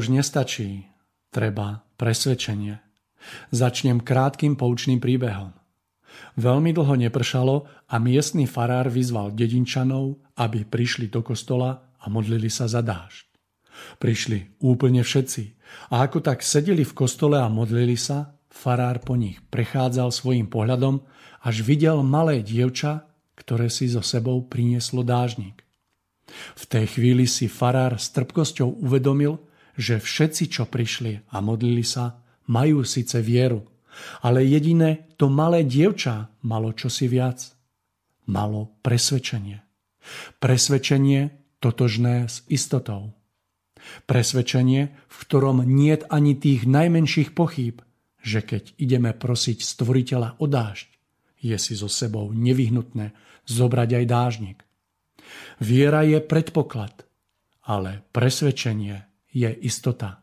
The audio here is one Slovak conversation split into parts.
Už nestačí. Treba presvedčenie. Začnem krátkým poučným príbehom. Veľmi dlho nepršalo a miestny farár vyzval dedinčanov, aby prišli do kostola a modlili sa za dážď. Prišli úplne všetci a ako tak sedeli v kostole a modlili sa, farár po nich prechádzal svojim pohľadom, až videl malé dievča, ktoré si so sebou prinieslo dážnik. V tej chvíli si farár s trpkosťou uvedomil, že všetci, čo prišli a modlili sa, majú síce vieru, ale jediné to malé dievča malo čosi viac. Malo presvedčenie. Presvedčenie totožné s istotou. Presvedčenie, v ktorom niet ani tých najmenších pochýb, že keď ideme prosiť stvoriteľa o dážď, je si so sebou nevyhnutné zobrať aj dážnik. Viera je predpoklad, ale presvedčenie je istota.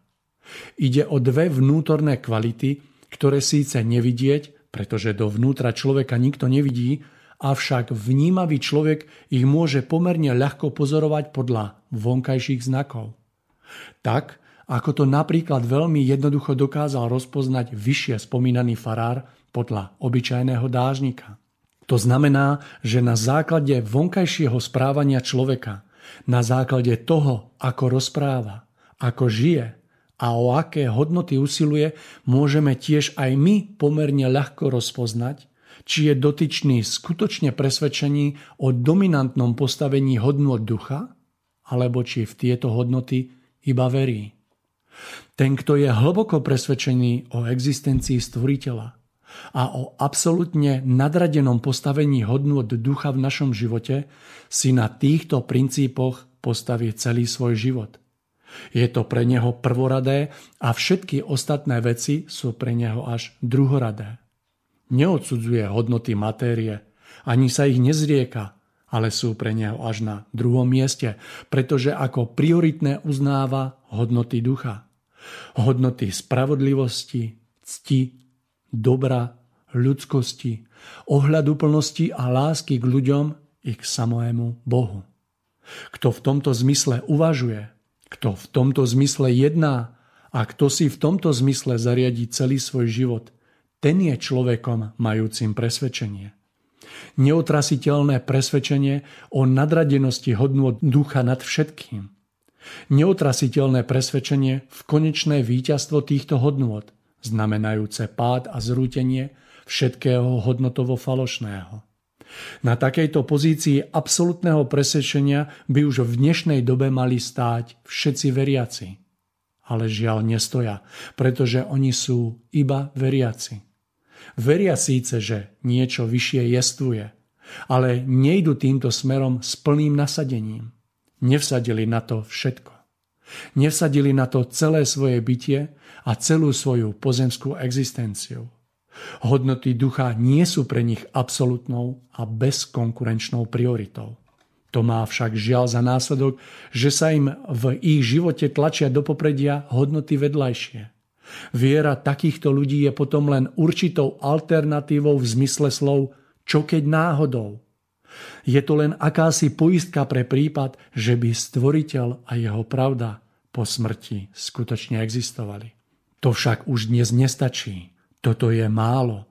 Ide o dve vnútorné kvality, ktoré síce nevidieť, pretože dovnútra človeka nikto nevidí, avšak vnímavý človek ich môže pomerne ľahko pozorovať podľa vonkajších znakov. Tak, ako to napríklad veľmi jednoducho dokázal rozpoznať vyššie spomínaný farár podľa obyčajného dážnika. To znamená, že na základe vonkajšieho správania človeka, na základe toho, ako rozpráva, ako žije a o aké hodnoty usiluje, môžeme tiež aj my pomerne ľahko rozpoznať, či je dotyčný skutočne presvedčený o dominantnom postavení hodnot ducha, alebo či v tieto hodnoty iba verí. Ten, kto je hlboko presvedčený o existencii stvoriteľa a o absolútne nadradenom postavení hodnot ducha v našom živote, si na týchto princípoch postaví celý svoj život – je to pre neho prvoradé a všetky ostatné veci sú pre neho až druhoradé. Neodsudzuje hodnoty matérie, ani sa ich nezrieka, ale sú pre neho až na druhom mieste, pretože ako prioritné uznáva hodnoty ducha. Hodnoty spravodlivosti, cti, dobra, ľudskosti, ohľaduplnosti a lásky k ľuďom i k samému Bohu. Kto v tomto zmysle uvažuje, kto v tomto zmysle jedná a kto si v tomto zmysle zariadí celý svoj život, ten je človekom majúcim presvedčenie. Neotrasiteľné presvedčenie o nadradenosti hodnú ducha nad všetkým. Neotrasiteľné presvedčenie v konečné víťazstvo týchto hodnôt, znamenajúce pád a zrútenie všetkého hodnotovo falošného. Na takejto pozícii absolútneho presvedčenia by už v dnešnej dobe mali stáť všetci veriaci. Ale žiaľ nestoja, pretože oni sú iba veriaci. Veria síce, že niečo vyššie jestvuje, ale nejdu týmto smerom s plným nasadením. Nevsadili na to všetko. Nevsadili na to celé svoje bytie a celú svoju pozemskú existenciu. Hodnoty ducha nie sú pre nich absolútnou a bezkonkurenčnou prioritou. To má však žiaľ za následok, že sa im v ich živote tlačia do popredia hodnoty vedľajšie. Viera takýchto ľudí je potom len určitou alternatívou v zmysle slov čo keď náhodou. Je to len akási poistka pre prípad, že by stvoriteľ a jeho pravda po smrti skutočne existovali. To však už dnes nestačí. Toto je málo.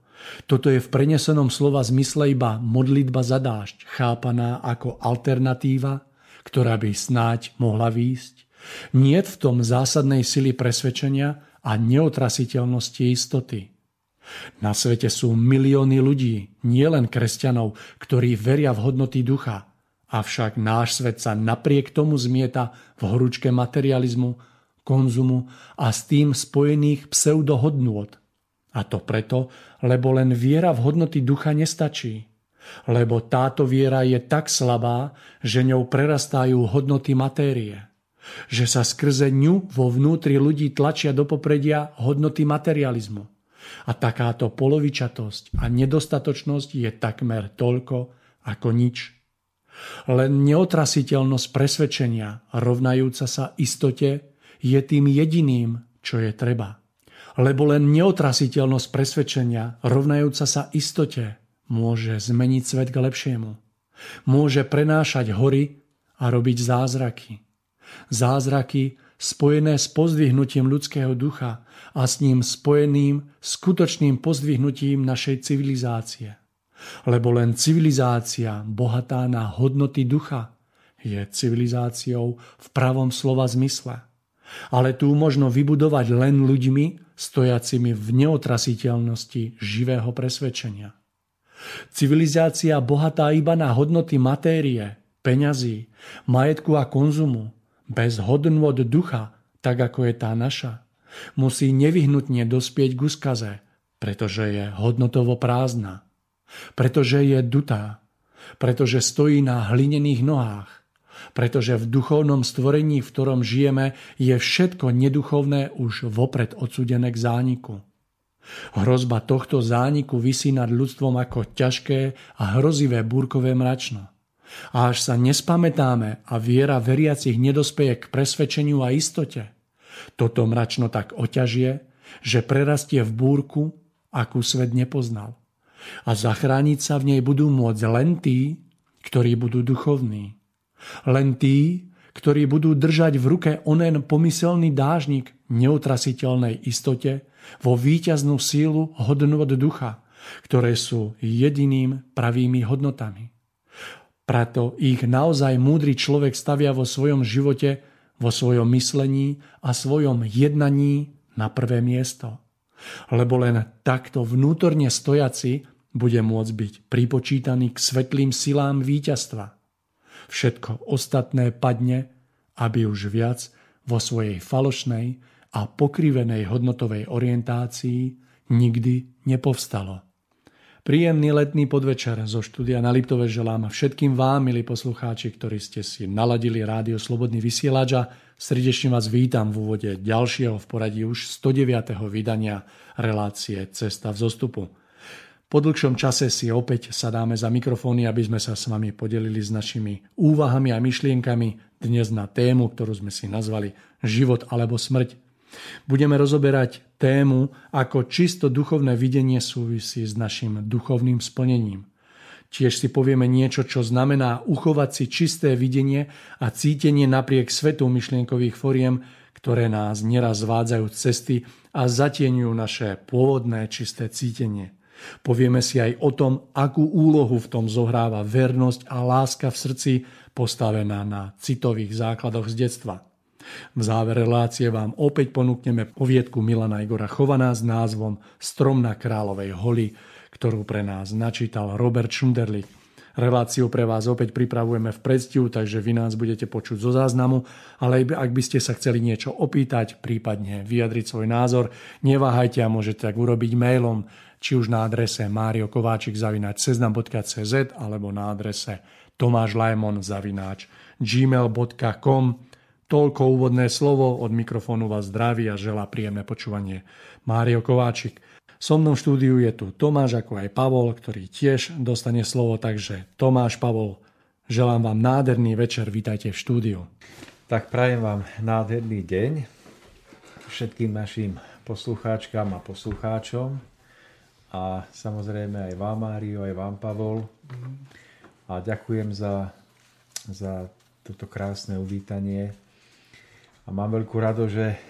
Toto je v prenesenom slova zmysle iba modlitba za dážď, chápaná ako alternatíva, ktorá by snáď mohla výjsť. Nie v tom zásadnej sily presvedčenia a neotrasiteľnosti istoty. Na svete sú milióny ľudí, nielen kresťanov, ktorí veria v hodnoty ducha. Avšak náš svet sa napriek tomu zmieta v horúčke materializmu, konzumu a s tým spojených pseudohodnôt. A to preto, lebo len viera v hodnoty ducha nestačí. Lebo táto viera je tak slabá, že ňou prerastajú hodnoty matérie. Že sa skrze ňu vo vnútri ľudí tlačia do popredia hodnoty materializmu a takáto polovičatosť a nedostatočnosť je takmer toľko ako nič. Len neotrasiteľnosť presvedčenia, rovnajúca sa istote, je tým jediným, čo je treba. Lebo len neotrasiteľnosť presvedčenia, rovnajúca sa istote, môže zmeniť svet k lepšiemu. Môže prenášať hory a robiť zázraky. Zázraky, spojené s pozdvihnutím ľudského ducha a s ním spojeným skutočným pozdvihnutím našej civilizácie. Lebo len civilizácia bohatá na hodnoty ducha je civilizáciou v pravom slova zmysle. Ale tu možno vybudovať len ľuďmi, stojacimi v neotrasiteľnosti živého presvedčenia. Civilizácia bohatá iba na hodnoty matérie, peňazí, majetku a konzumu, bez hodnôt ducha, tak ako je tá naša, musí nevyhnutne dospieť k úskaze, pretože je hodnotovo prázdna, pretože je dutá, pretože stojí na hlinených nohách, pretože v duchovnom stvorení, v ktorom žijeme, je všetko neduchovné už vopred odsudené k zániku. Hrozba tohto zániku vysí nad ľudstvom ako ťažké a hrozivé búrkové mračno. A až sa nespamätáme a viera veriacich nedospeje k presvedčeniu a istote, toto mračno tak oťažie, že prerastie v búrku, akú svet nepoznal. A zachrániť sa v nej budú môcť len tí, ktorí budú duchovní. Len tí, ktorí budú držať v ruke onen pomyselný dážnik neutrasiteľnej istote vo víťaznú sílu hodnot ducha, ktoré sú jediným pravými hodnotami. Preto ich naozaj múdry človek stavia vo svojom živote, vo svojom myslení a svojom jednaní na prvé miesto. Lebo len takto vnútorne stojaci bude môcť byť pripočítaný k svetlým silám víťazstva. Všetko ostatné padne, aby už viac vo svojej falošnej a pokrivenej hodnotovej orientácii nikdy nepovstalo. Príjemný letný podvečer zo štúdia na Liptove želám všetkým vám, milí poslucháči, ktorí ste si naladili rádio Slobodný vysielač a srdečne vás vítam v úvode ďalšieho v poradí už 109. vydania relácie Cesta v zostupu. Po dlhšom čase si opäť sadáme za mikrofóny, aby sme sa s vami podelili s našimi úvahami a myšlienkami dnes na tému, ktorú sme si nazvali Život alebo smrť. Budeme rozoberať tému, ako čisto duchovné videnie súvisí s našim duchovným splnením. Tiež si povieme niečo, čo znamená uchovať si čisté videnie a cítenie napriek svetu myšlienkových foriem, ktoré nás neraz zvádzajú cesty a zatieňujú naše pôvodné čisté cítenie. Povieme si aj o tom, akú úlohu v tom zohráva vernosť a láska v srdci postavená na citových základoch z detstva. V závere relácie vám opäť ponúkneme poviedku Milana Igora Chovaná s názvom Strom na kráľovej holi, ktorú pre nás načítal Robert Šunderlich. Reláciu pre vás opäť pripravujeme v predstiu, takže vy nás budete počuť zo záznamu, ale ak by ste sa chceli niečo opýtať, prípadne vyjadriť svoj názor, neváhajte a môžete tak urobiť mailom, či už na adrese mariokováčik.cz alebo na adrese tomášlajmon.gmail.com Toľko úvodné slovo, od mikrofónu vás zdraví a želá príjemné počúvanie Mário Kováčik. So mnou v štúdiu je tu Tomáš ako aj Pavol, ktorý tiež dostane slovo, takže Tomáš, Pavol, želám vám nádherný večer, vítajte v štúdiu. Tak prajem vám nádherný deň všetkým našim poslucháčkám a poslucháčom a samozrejme aj vám, Mário, aj vám, Pavol. A ďakujem za, za toto krásne uvítanie. A mám veľkú rado, že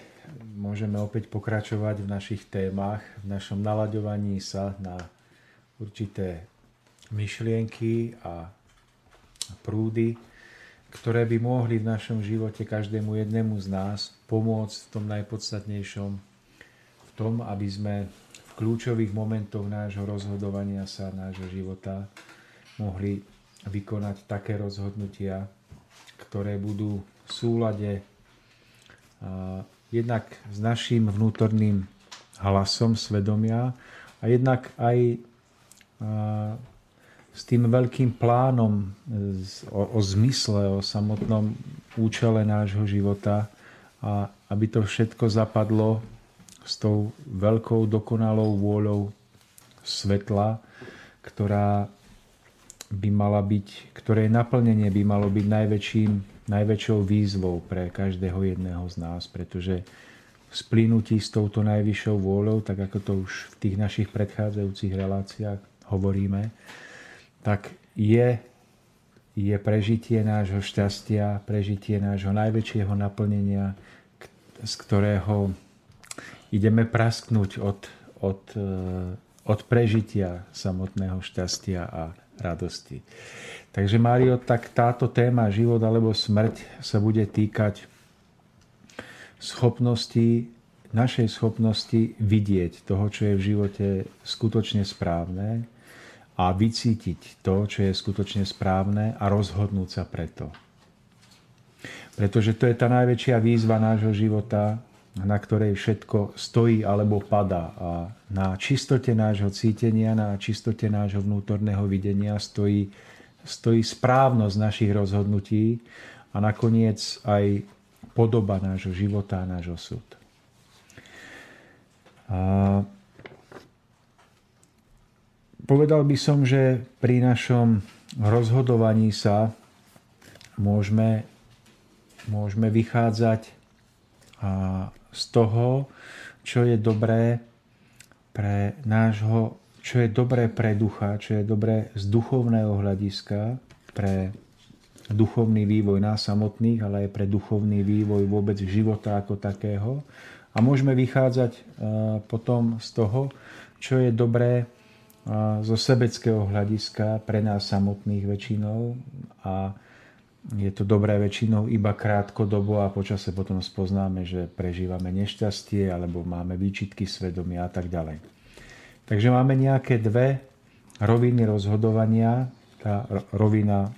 môžeme opäť pokračovať v našich témach, v našom nalaďovaní sa na určité myšlienky a prúdy, ktoré by mohli v našom živote každému jednému z nás pomôcť v tom najpodstatnejšom, v tom, aby sme kľúčových momentoch nášho rozhodovania sa, nášho života mohli vykonať také rozhodnutia, ktoré budú v súlade jednak s našim vnútorným hlasom svedomia a jednak aj s tým veľkým plánom o, o zmysle, o samotnom účele nášho života a aby to všetko zapadlo s tou veľkou dokonalou vôľou svetla, ktorá by mala byť, ktorej naplnenie by malo byť najväčším, najväčšou výzvou pre každého jedného z nás, pretože splínutí s touto najvyššou vôľou, tak ako to už v tých našich predchádzajúcich reláciách hovoríme, tak je, je prežitie nášho šťastia, prežitie nášho najväčšieho naplnenia, z ktorého ideme prasknúť od, od, e, od prežitia samotného šťastia a radosti. Takže Mário, tak táto téma život alebo smrť sa bude týkať schopnosti, našej schopnosti vidieť toho, čo je v živote skutočne správne a vycítiť to, čo je skutočne správne a rozhodnúť sa preto. Pretože to je tá najväčšia výzva nášho života, na ktorej všetko stojí alebo padá. A na čistote nášho cítenia, na čistote nášho vnútorného videnia stojí, stojí správnosť našich rozhodnutí a nakoniec aj podoba nášho života a nášho súd. A povedal by som, že pri našom rozhodovaní sa môžeme, môžeme vychádzať a z toho, čo je dobré pre nášho, čo je dobré pre ducha, čo je dobré z duchovného hľadiska pre duchovný vývoj nás samotných, ale aj pre duchovný vývoj vôbec života ako takého. A môžeme vychádzať e, potom z toho, čo je dobré e, zo sebeckého hľadiska pre nás samotných väčšinou a je to dobré väčšinou iba krátkodobo a počase potom spoznáme, že prežívame nešťastie alebo máme výčitky svedomia a tak ďalej. Takže máme nejaké dve roviny rozhodovania. Tá rovina,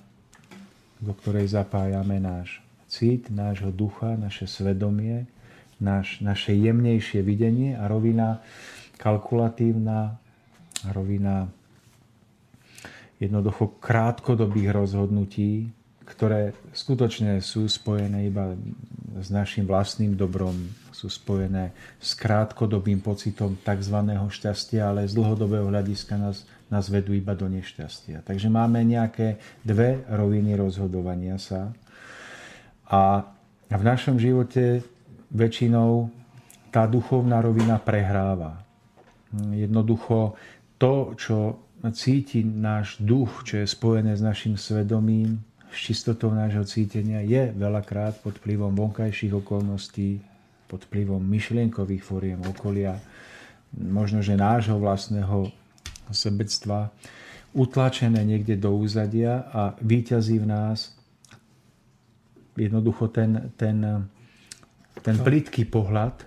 do ktorej zapájame náš cit, nášho ducha, naše svedomie, náš, naše jemnejšie videnie a rovina kalkulatívna, rovina jednoducho krátkodobých rozhodnutí, ktoré skutočne sú spojené iba s našim vlastným dobrom, sú spojené s krátkodobým pocitom tzv. šťastia, ale z dlhodobého hľadiska nás, nás vedú iba do nešťastia. Takže máme nejaké dve roviny rozhodovania sa. A v našom živote väčšinou tá duchovná rovina prehráva. Jednoducho to, čo cíti náš duch, čo je spojené s našim svedomím, s čistotou nášho cítenia je veľakrát pod vplyvom vonkajších okolností, pod vplyvom myšlienkových fóriem okolia, možno, že nášho vlastného sebectva, utlačené niekde do úzadia a výťazí v nás jednoducho ten, ten, ten plitký pohľad,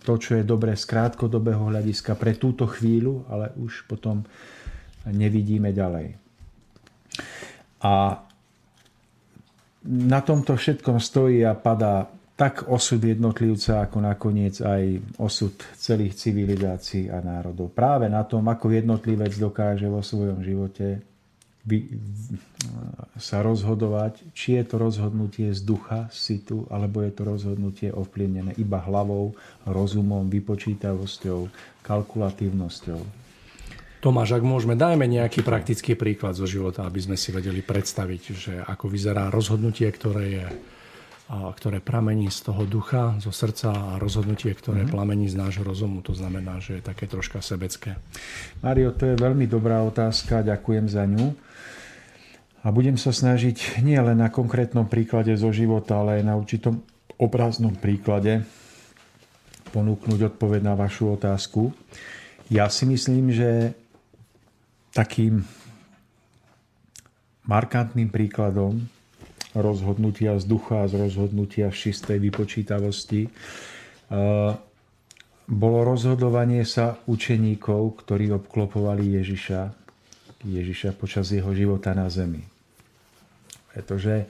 to, čo je dobré z krátkodobého hľadiska pre túto chvíľu, ale už potom nevidíme ďalej. A na tomto všetkom stojí a padá tak osud jednotlivca, ako nakoniec aj osud celých civilizácií a národov. Práve na tom, ako jednotlivec dokáže vo svojom živote sa rozhodovať, či je to rozhodnutie z ducha, situ, alebo je to rozhodnutie ovplyvnené iba hlavou, rozumom, vypočítavosťou, kalkulatívnosťou. Tomáš, ak môžeme, dajme nejaký praktický príklad zo života, aby sme si vedeli predstaviť, že ako vyzerá rozhodnutie, ktoré je ktoré pramení z toho ducha, zo srdca a rozhodnutie, ktoré mm-hmm. plamení z nášho rozumu. To znamená, že je také troška sebecké. Mario, to je veľmi dobrá otázka, ďakujem za ňu. A budem sa snažiť nie len na konkrétnom príklade zo života, ale aj na určitom obraznom príklade ponúknuť odpoveď na vašu otázku. Ja si myslím, že takým markantným príkladom rozhodnutia z ducha a z rozhodnutia v čistej vypočítavosti. Bolo rozhodovanie sa učeníkov, ktorí obklopovali Ježiša, Ježiša počas jeho života na zemi. Pretože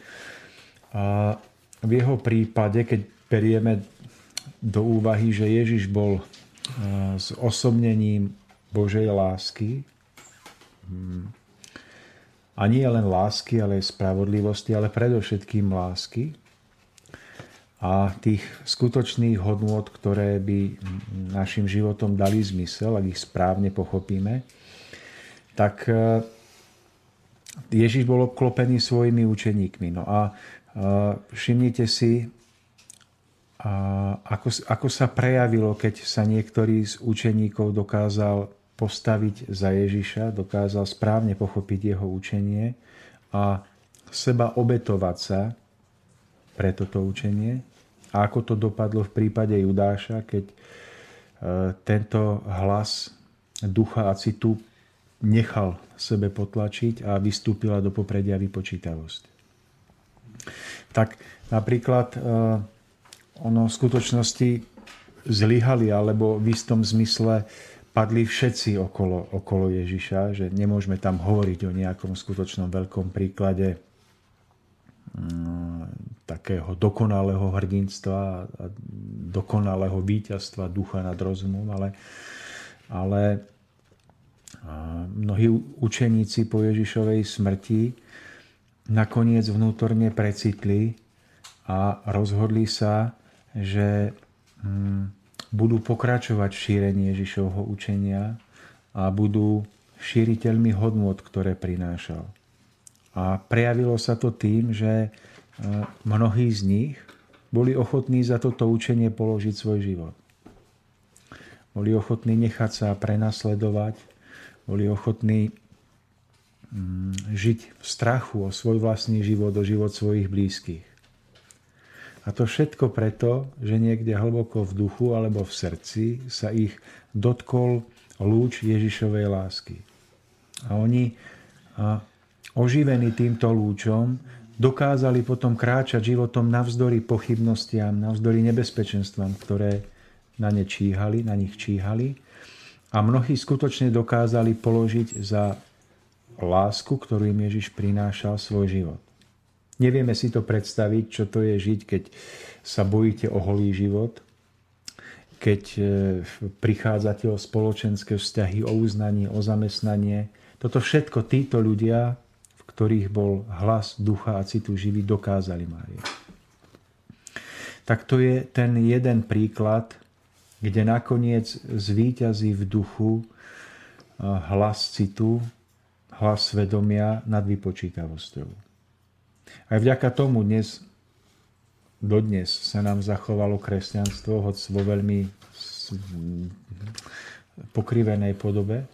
v jeho prípade, keď berieme do úvahy, že Ježiš bol s osobnením Božej lásky, a nie len lásky, ale aj spravodlivosti, ale predovšetkým lásky a tých skutočných hodnôt, ktoré by našim životom dali zmysel, ak ich správne pochopíme, tak e, Ježiš bol obklopený svojimi učeníkmi. No a e, všimnite si, ako, ako sa prejavilo, keď sa niektorý z učeníkov dokázal postaviť za Ježiša, dokázal správne pochopiť jeho učenie a seba obetovať sa pre toto učenie. A ako to dopadlo v prípade Judáša, keď e, tento hlas ducha a citu nechal sebe potlačiť a vystúpila do popredia vypočítavosť. Tak napríklad e, ono v skutočnosti zlyhali, alebo v istom zmysle padli všetci okolo, okolo Ježiša, že nemôžeme tam hovoriť o nejakom skutočnom veľkom príklade mm, takého dokonalého hrdinstva a dokonalého víťazstva ducha nad rozumom, ale, ale mnohí učeníci po Ježišovej smrti nakoniec vnútorne precitli a rozhodli sa, že mm, budú pokračovať v šírení Ježišovho učenia a budú šíriteľmi hodnôt, ktoré prinášal. A prejavilo sa to tým, že e, mnohí z nich boli ochotní za toto učenie položiť svoj život. Boli ochotní nechať sa prenasledovať, boli ochotní mm, žiť v strachu o svoj vlastný život, o život svojich blízkych. A to všetko preto, že niekde hlboko v duchu alebo v srdci sa ich dotkol lúč Ježišovej lásky. A oni a oživení týmto lúčom dokázali potom kráčať životom navzdory pochybnostiam, navzdory nebezpečenstvám, ktoré na ne číhali, na nich číhali. A mnohí skutočne dokázali položiť za lásku, ktorú im Ježiš prinášal svoj život. Nevieme si to predstaviť, čo to je žiť, keď sa bojíte o holý život, keď e, prichádzate o spoločenské vzťahy, o uznanie, o zamestnanie. Toto všetko títo ľudia, v ktorých bol hlas ducha a citu živý, dokázali Mária. Tak to je ten jeden príklad, kde nakoniec zvíťazí v duchu e, hlas citu, hlas svedomia nad vypočítavosťou. Aj vďaka tomu dnes, dodnes sa nám zachovalo kresťanstvo, hoď vo veľmi pokrivenej podobe,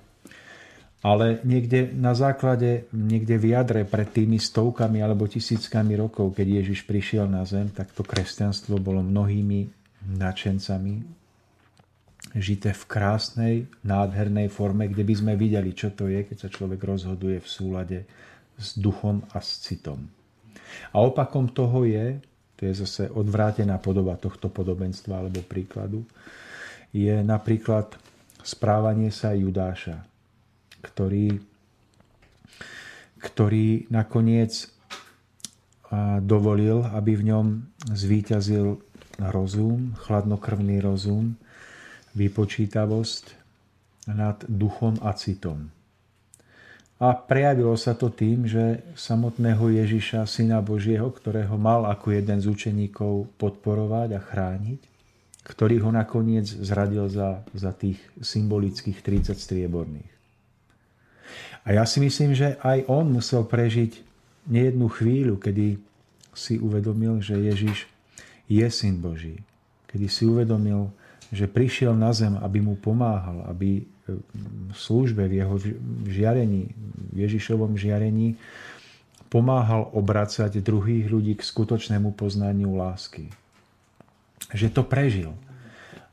ale niekde na základe, niekde v jadre pred tými stovkami alebo tisíckami rokov, keď Ježiš prišiel na zem, tak to kresťanstvo bolo mnohými nadšencami žité v krásnej, nádhernej forme, kde by sme videli, čo to je, keď sa človek rozhoduje v súlade s duchom a s citom. A opakom toho je, to je zase odvrátená podoba tohto podobenstva alebo príkladu, je napríklad správanie sa Judáša, ktorý, ktorý nakoniec dovolil, aby v ňom zvíťazil rozum, chladnokrvný rozum, vypočítavosť nad duchom a citom. A prejavilo sa to tým, že samotného Ježiša, Syna Božieho, ktorého mal ako jeden z učeníkov podporovať a chrániť, ktorý ho nakoniec zradil za, za tých symbolických 30 strieborných. A ja si myslím, že aj on musel prežiť nejednú chvíľu, kedy si uvedomil, že Ježiš je Syn Boží. Kedy si uvedomil, že prišiel na zem, aby mu pomáhal, aby službe, v jeho žiarení, v Ježišovom žiarení pomáhal obracať druhých ľudí k skutočnému poznaniu lásky. Že to prežil.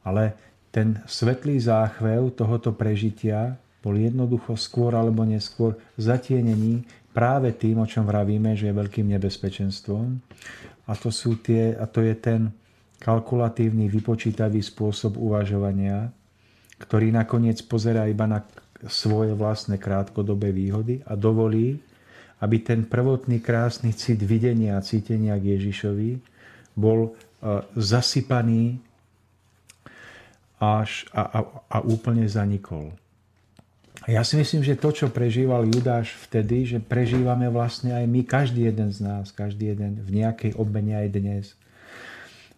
Ale ten svetlý záchvev tohoto prežitia bol jednoducho skôr alebo neskôr zatienený práve tým, o čom vravíme, že je veľkým nebezpečenstvom. A to, sú tie, a to je ten kalkulatívny, vypočítavý spôsob uvažovania, ktorý nakoniec pozerá iba na svoje vlastné krátkodobé výhody a dovolí, aby ten prvotný krásny cit videnia a cítenia k Ježišovi bol e, zasypaný až a, a, a úplne zanikol. Ja si myslím, že to, čo prežíval Judáš vtedy, že prežívame vlastne aj my, každý jeden z nás, každý jeden v nejakej obmene aj dnes.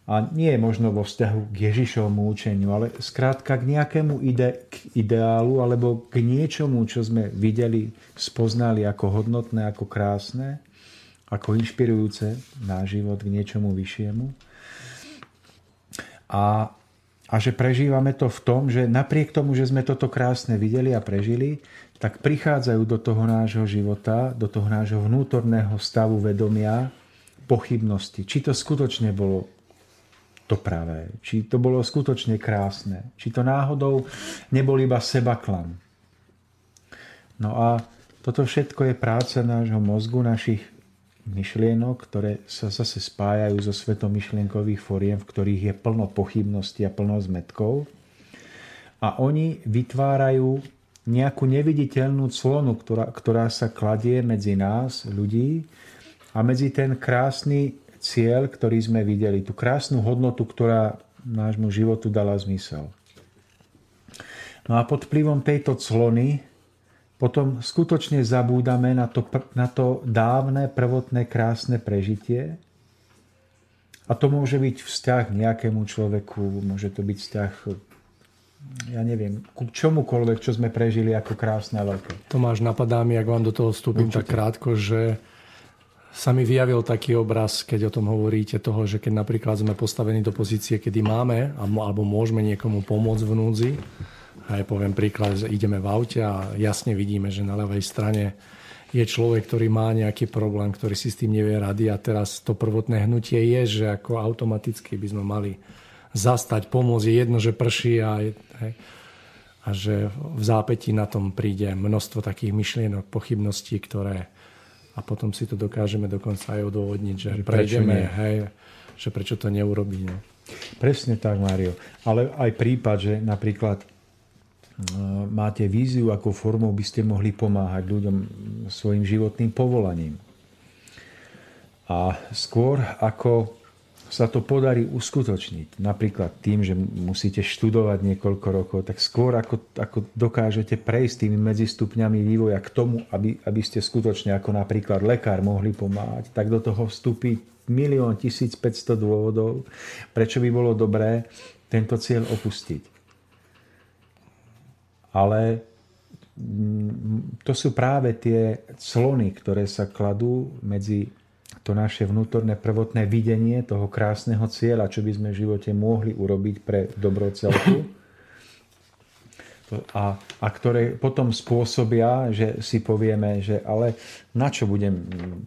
A nie je možno vo vzťahu k Ježišovmu učeniu, ale skrátka k nejakému ide, k ideálu alebo k niečomu, čo sme videli, spoznali ako hodnotné, ako krásne, ako inšpirujúce na život k niečomu vyššiemu. A, a že prežívame to v tom, že napriek tomu, že sme toto krásne videli a prežili, tak prichádzajú do toho nášho života, do toho nášho vnútorného stavu vedomia pochybnosti. Či to skutočne bolo to pravé, či to bolo skutočne krásne, či to náhodou nebol iba sebaklam. No a toto všetko je práca nášho mozgu, našich myšlienok, ktoré sa zase spájajú so svetom myšlienkových foriem, v ktorých je plno pochybností a plno zmetkov. A oni vytvárajú nejakú neviditeľnú clonu, ktorá, ktorá sa kladie medzi nás, ľudí, a medzi ten krásny cieľ, ktorý sme videli, tú krásnu hodnotu, ktorá nášmu životu dala zmysel. No a pod vplyvom tejto clony potom skutočne zabúdame na to, na to dávne, prvotné, krásne prežitie. A to môže byť vzťah k nejakému človeku, môže to byť vzťah ja neviem, ku čomukoľvek, čo sme prežili ako krásne a veľké. Tomáš, napadá mi, ak vám do toho vstúpim Určite. tak krátko, že sa mi vyjavil taký obraz, keď o tom hovoríte, toho, že keď napríklad sme postavení do pozície, kedy máme alebo môžeme niekomu pomôcť v núdzi, a ja poviem príklad, že ideme v aute a jasne vidíme, že na ľavej strane je človek, ktorý má nejaký problém, ktorý si s tým nevie rady a teraz to prvotné hnutie je, že ako automaticky by sme mali zastať, pomôcť. Je jedno, že prší a, hej, a že v zápäti na tom príde množstvo takých myšlienok, pochybností, ktoré a potom si to dokážeme dokonca aj odôvodniť, že, že prejdeme, hej, že prečo to neurobí. No. Presne tak, Mário. Ale aj prípad, že napríklad e, máte víziu, ako formou by ste mohli pomáhať ľuďom svojim životným povolaním. A skôr ako sa to podarí uskutočniť. Napríklad tým, že musíte študovať niekoľko rokov, tak skôr ako, ako dokážete prejsť tými medzistupňami vývoja k tomu, aby, aby ste skutočne ako napríklad lekár mohli pomáhať, tak do toho vstúpi milión 1500 dôvodov, prečo by bolo dobré tento cieľ opustiť. Ale mm, to sú práve tie clony, ktoré sa kladú medzi to naše vnútorné prvotné videnie toho krásneho cieľa, čo by sme v živote mohli urobiť pre dobro celku. A, a ktoré potom spôsobia, že si povieme, že ale na čo budem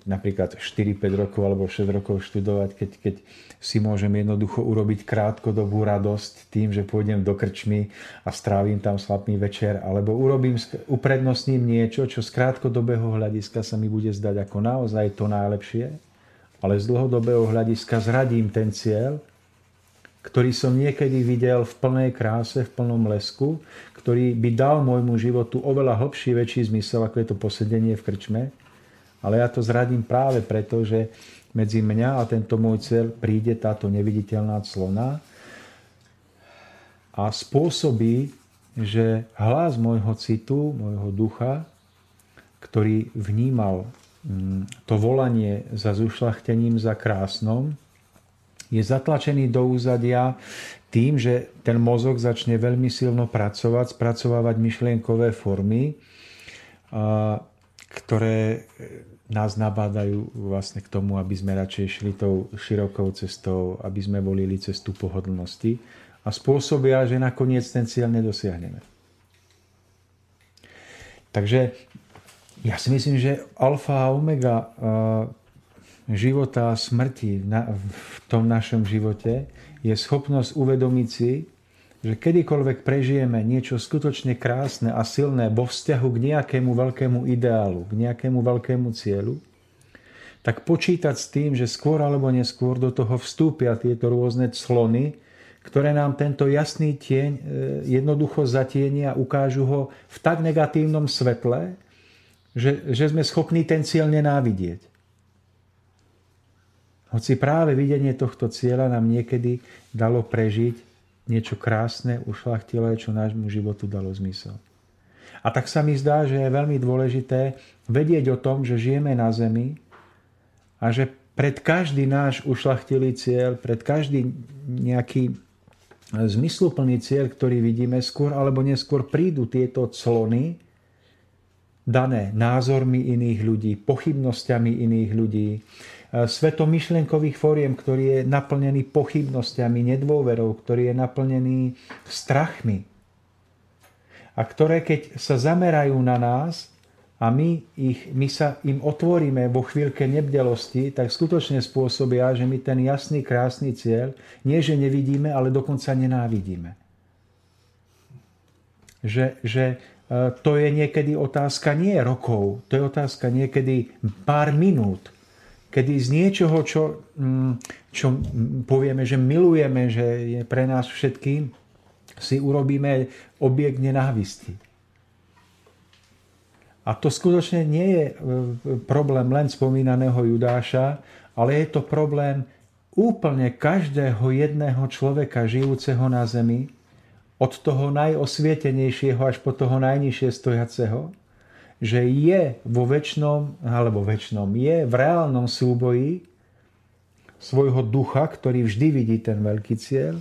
napríklad 4-5 rokov alebo 6 rokov študovať, keď, keď si môžem jednoducho urobiť krátkodobú radosť tým, že pôjdem do krčmy a strávim tam slapný večer, alebo urobím, uprednostním niečo, čo z krátkodobého hľadiska sa mi bude zdať ako naozaj to najlepšie, ale z dlhodobého hľadiska zradím ten cieľ, ktorý som niekedy videl v plnej kráse, v plnom lesku, ktorý by dal môjmu životu oveľa hlbší, väčší zmysel, ako je to posedenie v krčme. Ale ja to zradím práve preto, že medzi mňa a tento môj cieľ príde táto neviditeľná clona a spôsobí, že hlas môjho citu, môjho ducha, ktorý vnímal to volanie za zušlachtením, za krásnom, je zatlačený do úzadia tým, že ten mozog začne veľmi silno pracovať, spracovávať myšlienkové formy, ktoré nás nabádajú vlastne k tomu, aby sme radšej šli tou širokou cestou, aby sme volili cestu pohodlnosti a spôsobia, že nakoniec ten cieľ nedosiahneme. Takže ja si myslím, že alfa a omega života a smrti v tom našom živote je schopnosť uvedomiť si, že kedykoľvek prežijeme niečo skutočne krásne a silné vo vzťahu k nejakému veľkému ideálu, k nejakému veľkému cieľu, tak počítať s tým, že skôr alebo neskôr do toho vstúpia tieto rôzne clony, ktoré nám tento jasný tieň e, jednoducho zatienia a ukážu ho v tak negatívnom svetle, že, že sme schopní ten cieľ nenávidieť. Hoci práve videnie tohto cieľa nám niekedy dalo prežiť niečo krásne, ušlachtilé, čo nášmu životu dalo zmysel. A tak sa mi zdá, že je veľmi dôležité vedieť o tom, že žijeme na Zemi a že pred každý náš ušlachtilý cieľ, pred každý nejaký zmysluplný cieľ, ktorý vidíme, skôr alebo neskôr prídu tieto clony, dané názormi iných ľudí, pochybnosťami iných ľudí, E, svetom myšlienkových fóriem, ktorý je naplnený pochybnosťami, nedôverou, ktorý je naplnený strachmi. A ktoré keď sa zamerajú na nás a my, ich, my sa im otvoríme vo chvíľke nebdelosti, tak skutočne spôsobia, že my ten jasný, krásny cieľ nie, že nevidíme, ale dokonca nenávidíme. Že, že to je niekedy otázka nie rokov, to je otázka niekedy pár minút, kedy z niečoho, čo, mm, čo povieme, že milujeme, že je pre nás všetkým, si urobíme objekt nenávisti. A to skutočne nie je e, problém len spomínaného Judáša, ale je to problém úplne každého jedného človeka žijúceho na zemi, od toho najosvietenejšieho až po toho najnižšie stojaceho, že je vo väčšnom, alebo väčšnom, je v reálnom súboji svojho ducha, ktorý vždy vidí ten veľký cieľ,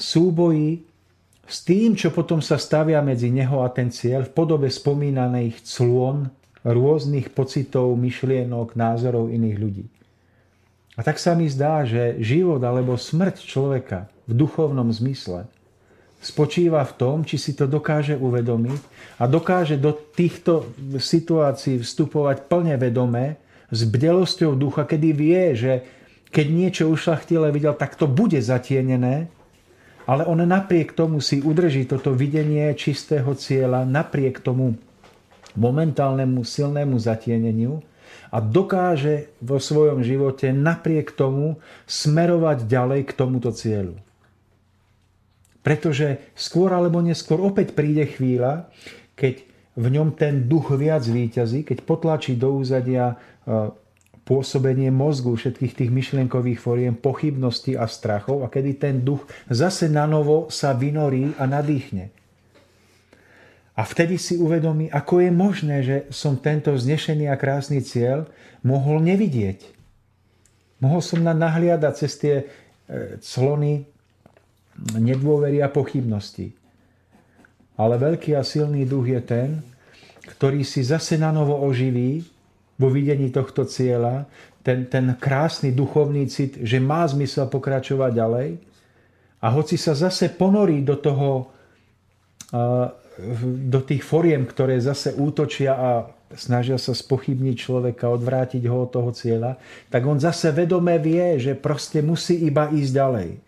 súboji s tým, čo potom sa stavia medzi neho a ten cieľ v podobe spomínaných clon rôznych pocitov, myšlienok, názorov iných ľudí. A tak sa mi zdá, že život alebo smrť človeka v duchovnom zmysle spočíva v tom, či si to dokáže uvedomiť a dokáže do týchto situácií vstupovať plne vedome, s bdelosťou ducha, kedy vie, že keď niečo ušlachtile videl, tak to bude zatienené, ale on napriek tomu si udrží toto videnie čistého cieľa, napriek tomu momentálnemu silnému zatieneniu a dokáže vo svojom živote napriek tomu smerovať ďalej k tomuto cieľu. Pretože skôr alebo neskôr opäť príde chvíľa, keď v ňom ten duch viac výťazí, keď potlačí do úzadia e, pôsobenie mozgu všetkých tých myšlienkových foriem, pochybností a strachov a kedy ten duch zase na novo sa vynorí a nadýchne. A vtedy si uvedomí, ako je možné, že som tento znešený a krásny cieľ mohol nevidieť. Mohol som nahliadať cez tie e, clony nedôvery a pochybnosti. Ale veľký a silný duch je ten, ktorý si zase na novo oživí vo videní tohto cieľa, ten, ten krásny duchovný cit, že má zmysel pokračovať ďalej. A hoci sa zase ponorí do toho, do tých foriem, ktoré zase útočia a snažia sa spochybniť človeka, odvrátiť ho od toho cieľa, tak on zase vedome vie, že proste musí iba ísť ďalej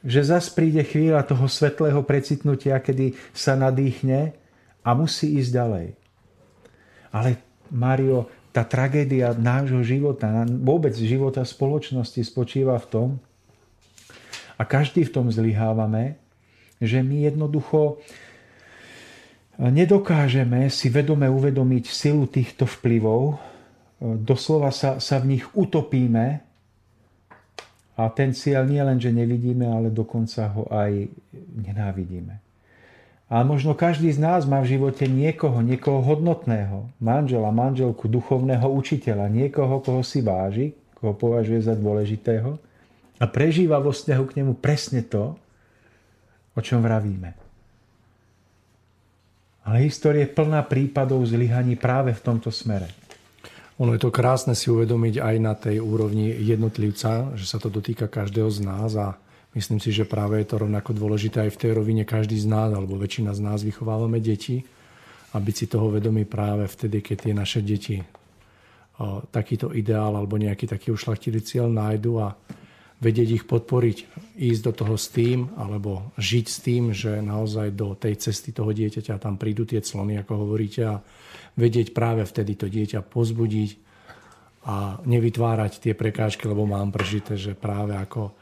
že zas príde chvíľa toho svetlého precitnutia, kedy sa nadýchne a musí ísť ďalej. Ale Mario, tá tragédia nášho života, vôbec života spoločnosti spočíva v tom, a každý v tom zlyhávame, že my jednoducho nedokážeme si vedome uvedomiť silu týchto vplyvov, doslova sa, sa v nich utopíme a ten cieľ nie len, že nevidíme, ale dokonca ho aj nenávidíme. A možno každý z nás má v živote niekoho, niekoho hodnotného, manžela, manželku, duchovného učiteľa, niekoho, koho si váži, koho považuje za dôležitého a prežíva vo vzťahu k nemu presne to, o čom vravíme. Ale história je plná prípadov zlyhaní práve v tomto smere. Ono je to krásne si uvedomiť aj na tej úrovni jednotlivca, že sa to dotýka každého z nás a myslím si, že práve je to rovnako dôležité aj v tej rovine každý z nás, alebo väčšina z nás vychovávame deti a byť si toho vedomí práve vtedy, keď tie naše deti takýto ideál alebo nejaký taký ušlachtilý cieľ nájdu a vedieť ich podporiť, ísť do toho s tým, alebo žiť s tým, že naozaj do tej cesty toho dieťaťa tam prídu tie clony, ako hovoríte, a vedieť práve vtedy to dieťa pozbudiť a nevytvárať tie prekážky, lebo mám prežité, že práve ako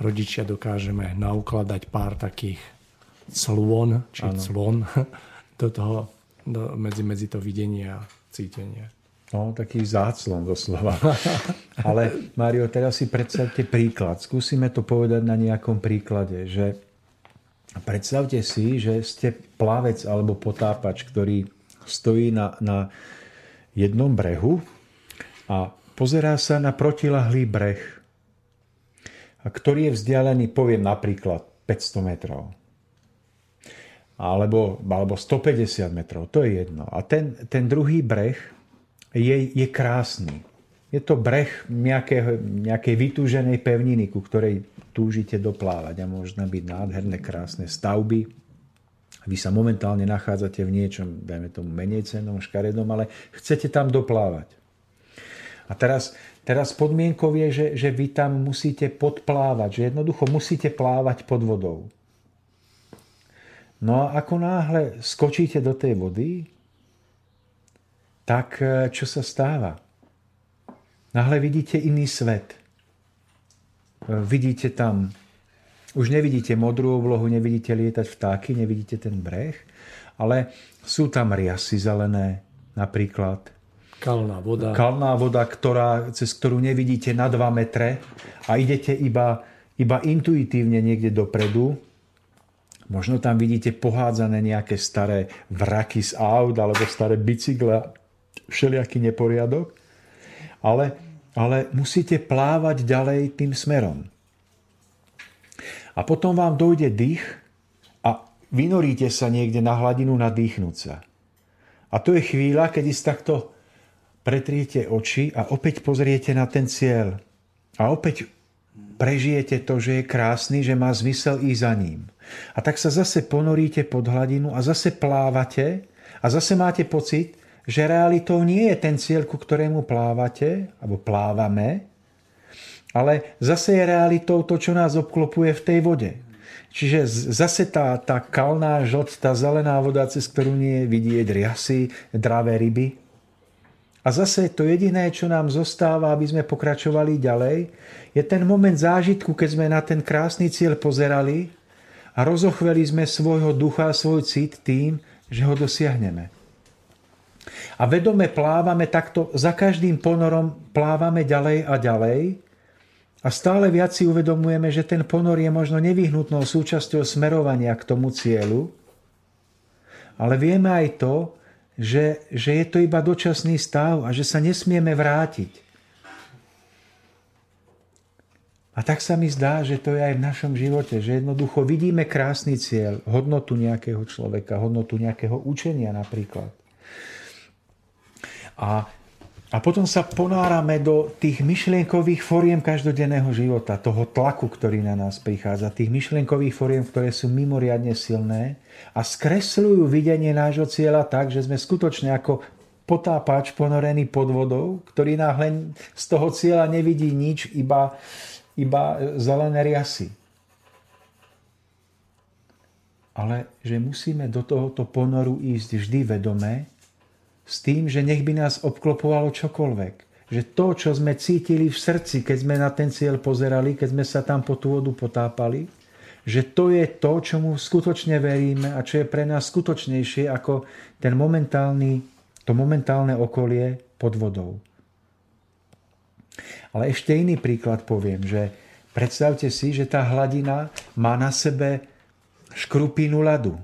rodičia dokážeme naukladať pár takých clon, či ano. clon do toho, do, medzi, medzi to videnie a cítenie. No, taký záclon doslova. Ale Mario, teraz si predstavte príklad. Skúsime to povedať na nejakom príklade, že predstavte si, že ste plavec alebo potápač, ktorý stojí na, na jednom brehu a pozerá sa na protilahlý breh, ktorý je vzdialený, poviem napríklad, 500 metrov. Alebo, alebo 150 metrov, to je jedno. A ten, ten druhý breh je, je krásny. Je to breh nejakého, nejakej vytúženej pevniny, ku ktorej túžite doplávať a môžu byť nádherné, krásne stavby. Vy sa momentálne nachádzate v niečom, dajme tomu menej cennom, škaredom, ale chcete tam doplávať. A teraz, teraz podmienkou je, že, že vy tam musíte podplávať, že jednoducho musíte plávať pod vodou. No a ako náhle skočíte do tej vody, tak e, čo sa stáva? Nahle vidíte iný svet. E, vidíte tam, už nevidíte modrú oblohu, nevidíte lietať vtáky, nevidíte ten breh, ale sú tam riasy zelené napríklad. Kalná voda. Kalná voda, ktorá, cez ktorú nevidíte na 2 metre a idete iba, iba intuitívne niekde dopredu. Možno tam vidíte pohádzané nejaké staré vraky z aut alebo staré bicykle všelijaký neporiadok, ale, ale musíte plávať ďalej tým smerom. A potom vám dojde dých a vynoríte sa niekde na hladinu nadýchnúť sa. A to je chvíľa, kedy si takto pretriete oči a opäť pozriete na ten cieľ. A opäť prežijete to, že je krásny, že má zmysel ísť za ním. A tak sa zase ponoríte pod hladinu a zase plávate a zase máte pocit, že realitou nie je ten cieľ, ku ktorému plávate, alebo plávame, ale zase je realitou to, čo nás obklopuje v tej vode. Čiže zase tá, tá kalná žlť, tá zelená voda, cez ktorú nie je vidieť riasy, dravé ryby. A zase to jediné, čo nám zostáva, aby sme pokračovali ďalej, je ten moment zážitku, keď sme na ten krásny cieľ pozerali a rozochveli sme svojho ducha, svoj cit tým, že ho dosiahneme. A vedome plávame takto, za každým ponorom plávame ďalej a ďalej a stále viac si uvedomujeme, že ten ponor je možno nevyhnutnou súčasťou smerovania k tomu cieľu, ale vieme aj to, že, že je to iba dočasný stav a že sa nesmieme vrátiť. A tak sa mi zdá, že to je aj v našom živote, že jednoducho vidíme krásny cieľ, hodnotu nejakého človeka, hodnotu nejakého učenia napríklad. A, a potom sa ponárame do tých myšlienkových foriem každodenného života, toho tlaku, ktorý na nás prichádza, tých myšlienkových foriem, ktoré sú mimoriadne silné a skresľujú videnie nášho cieľa tak, že sme skutočne ako potápač ponorený pod vodou, ktorý náhle z toho cieľa nevidí nič, iba, iba zelené riasy. Ale že musíme do tohoto ponoru ísť vždy vedomé, s tým, že nech by nás obklopovalo čokoľvek. Že to, čo sme cítili v srdci, keď sme na ten cieľ pozerali, keď sme sa tam po tú vodu potápali, že to je to, čomu skutočne veríme a čo je pre nás skutočnejšie ako ten momentálny, to momentálne okolie pod vodou. Ale ešte iný príklad poviem, že predstavte si, že tá hladina má na sebe škrupinu ľadu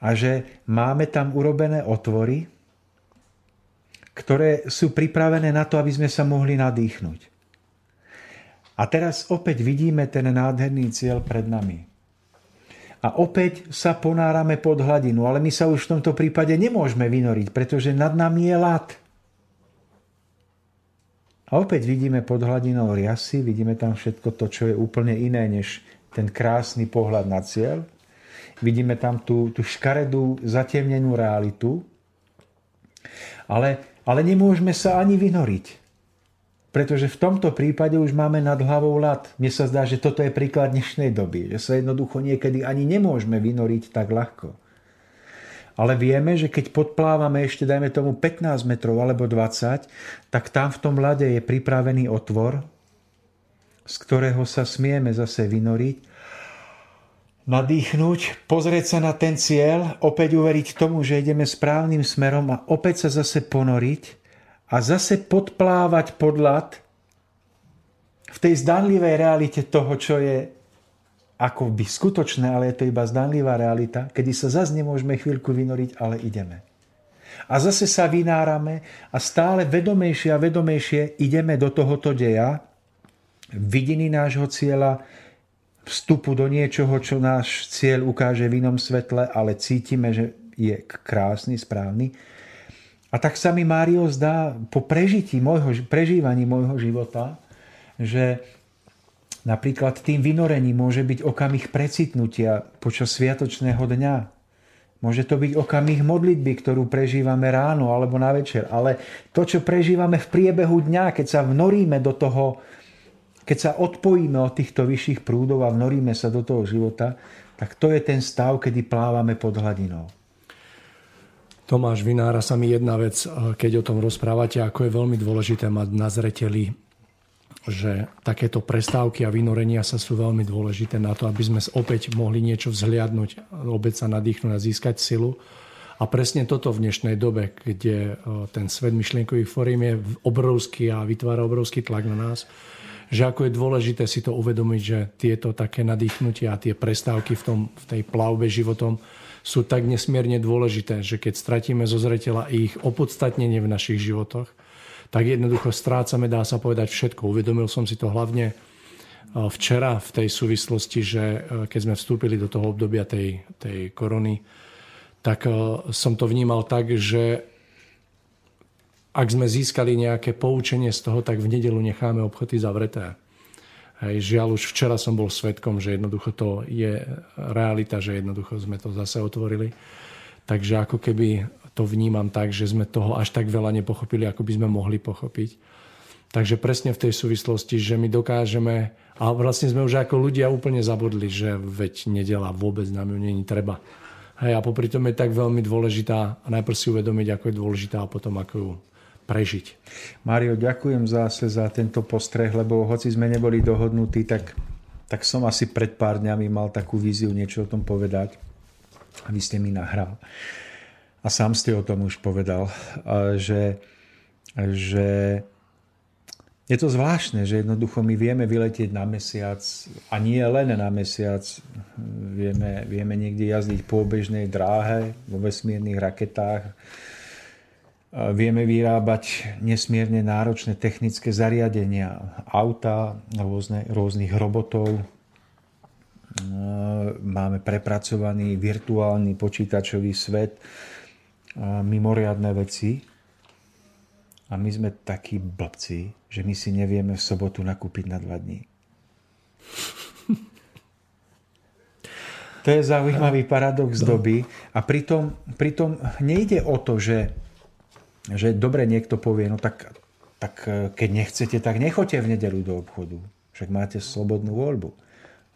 a že máme tam urobené otvory ktoré sú pripravené na to, aby sme sa mohli nadýchnuť. A teraz opäť vidíme ten nádherný cieľ pred nami. a opäť sa ponárame pod hladinu, ale my sa už v tomto prípade nemôžeme vynoriť, pretože nad nami je lat. A opäť vidíme pod hladinou riasy, vidíme tam všetko to, čo je úplne iné než ten krásny pohľad na cieľ. Vidíme tam tú, tú škaredú, zatemnenú realitu. Ale, ale nemôžeme sa ani vynoriť. Pretože v tomto prípade už máme nad hlavou lat. Mne sa zdá, že toto je príklad dnešnej doby, že sa jednoducho niekedy ani nemôžeme vynoriť tak ľahko. Ale vieme, že keď podplávame ešte, dajme tomu 15 metrov alebo 20, tak tam v tom lade je pripravený otvor, z ktorého sa smieme zase vynoriť, nadýchnuť, pozrieť sa na ten cieľ, opäť uveriť tomu, že ideme správnym smerom a opäť sa zase ponoriť a zase podplávať pod lat v tej zdanlivej realite toho, čo je ako by skutočné, ale je to iba zdanlivá realita, kedy sa zase nemôžeme chvíľku vynoriť, ale ideme. A zase sa vynárame a stále vedomejšie a vedomejšie ideme do tohoto deja, vidiny nášho cieľa, vstupu do niečoho, čo náš cieľ ukáže v inom svetle, ale cítime, že je krásny, správny a tak sa mi Mário zdá po prežití môjho, prežívaní môjho života, že napríklad tým vynorením môže byť okamih precitnutia počas sviatočného dňa. Môže to byť okamih modlitby, ktorú prežívame ráno alebo na večer. Ale to, čo prežívame v priebehu dňa, keď sa vnoríme do toho, keď sa odpojíme od týchto vyšších prúdov a vnoríme sa do toho života, tak to je ten stav, kedy plávame pod hladinou. Tomáš, vynára sa mi jedna vec, eh, keď o tom rozprávate, ako je veľmi dôležité mať na zreteli, že takéto prestávky a vynorenia sa sú veľmi dôležité na to, aby sme opäť mohli niečo vzhliadnúť, opäť sa nadýchnuť a získať silu. A presne toto v dnešnej dobe, kde eh, ten svet myšlienkových forím je obrovský a vytvára obrovský tlak na nás, že ako je dôležité si to uvedomiť, že tieto také nadýchnutia a tie prestávky v, tom, v tej plavbe životom sú tak nesmierne dôležité, že keď stratíme zo zretela ich opodstatnenie v našich životoch, tak jednoducho strácame, dá sa povedať, všetko. Uvedomil som si to hlavne e, včera v tej súvislosti, že e, keď sme vstúpili do toho obdobia tej, tej korony, tak e, som to vnímal tak, že ak sme získali nejaké poučenie z toho, tak v nedelu necháme obchody zavreté. Hej, žiaľ, už včera som bol svetkom, že jednoducho to je realita, že jednoducho sme to zase otvorili. Takže ako keby to vnímam tak, že sme toho až tak veľa nepochopili, ako by sme mohli pochopiť. Takže presne v tej súvislosti, že my dokážeme, a vlastne sme už ako ľudia úplne zabudli, že veď nedela vôbec nám ju není treba. Hej, a popri tom je tak veľmi dôležitá a najprv si uvedomiť, ako je dôležitá a potom ako ju prežiť. Mário, ďakujem zase za tento postreh, lebo hoci sme neboli dohodnutí, tak, tak som asi pred pár dňami mal takú víziu niečo o tom povedať. A vy ste mi nahral. A sám ste o tom už povedal, že, že je to zvláštne, že jednoducho my vieme vyletieť na mesiac a nie len na mesiac. Vieme, vieme niekde jazdiť po obežnej dráhe, vo vesmírnych raketách, Vieme vyrábať nesmierne náročné technické zariadenia, auta, rôzne, rôznych robotov. Máme prepracovaný virtuálny počítačový svet, mimoriadné veci. A my sme takí blbci, že my si nevieme v sobotu nakúpiť na dva dní. To je zaujímavý paradox doby. A pritom, pritom nejde o to, že že dobre niekto povie, no tak, tak e, keď nechcete, tak nechoďte v nedelu do obchodu. Však máte slobodnú voľbu.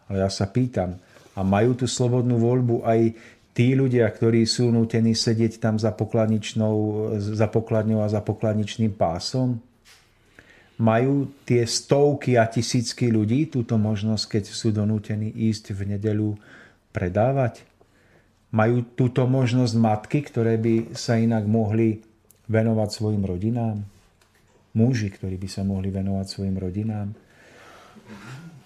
Ale ja sa pýtam, a majú tú slobodnú voľbu aj tí ľudia, ktorí sú nútení sedieť tam za, pokladničnou, za pokladňou a za pokladničným pásom? Majú tie stovky a tisícky ľudí túto možnosť, keď sú donútení ísť v nedelu predávať? Majú túto možnosť matky, ktoré by sa inak mohli venovať svojim rodinám? Muži, ktorí by sa mohli venovať svojim rodinám?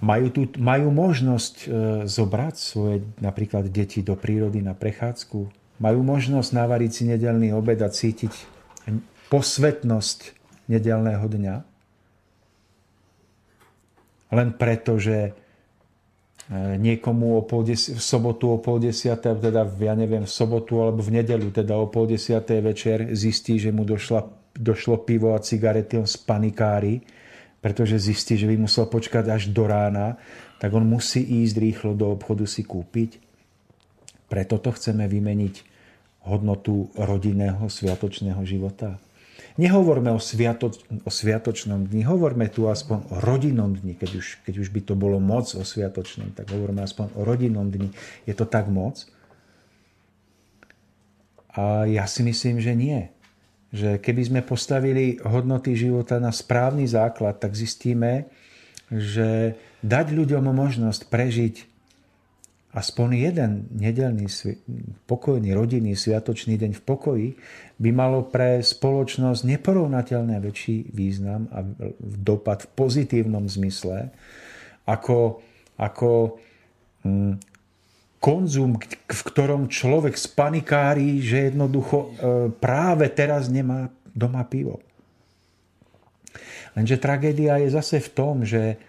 Majú, tu, majú možnosť e, zobrať svoje napríklad deti do prírody na prechádzku? Majú možnosť navariť si nedelný obed a cítiť posvetnosť nedelného dňa? Len preto, že niekomu o pol desi- v sobotu o pol desiatej, teda ja neviem, v sobotu alebo v nedelu, teda o pol desiatej večer zistí, že mu došla, došlo pivo a cigarety, on spanikári, pretože zistí, že by musel počkať až do rána, tak on musí ísť rýchlo do obchodu si kúpiť. Preto to chceme vymeniť hodnotu rodinného sviatočného života. Nehovorme o, sviato, o sviatočnom dni, hovorme tu aspoň o rodinnom dni. Keď už, keď už by to bolo moc o sviatočnom, tak hovorme aspoň o rodinnom dni. Je to tak moc? A ja si myslím, že nie. Že keby sme postavili hodnoty života na správny základ, tak zistíme, že dať ľuďom možnosť prežiť aspoň jeden nedelný, pokojný, rodinný, sviatočný deň v pokoji by malo pre spoločnosť neporovnateľne väčší význam a dopad v pozitívnom zmysle ako, ako hm, konzum, v ktorom človek spanikári, že jednoducho e, práve teraz nemá doma pivo. Lenže tragédia je zase v tom, že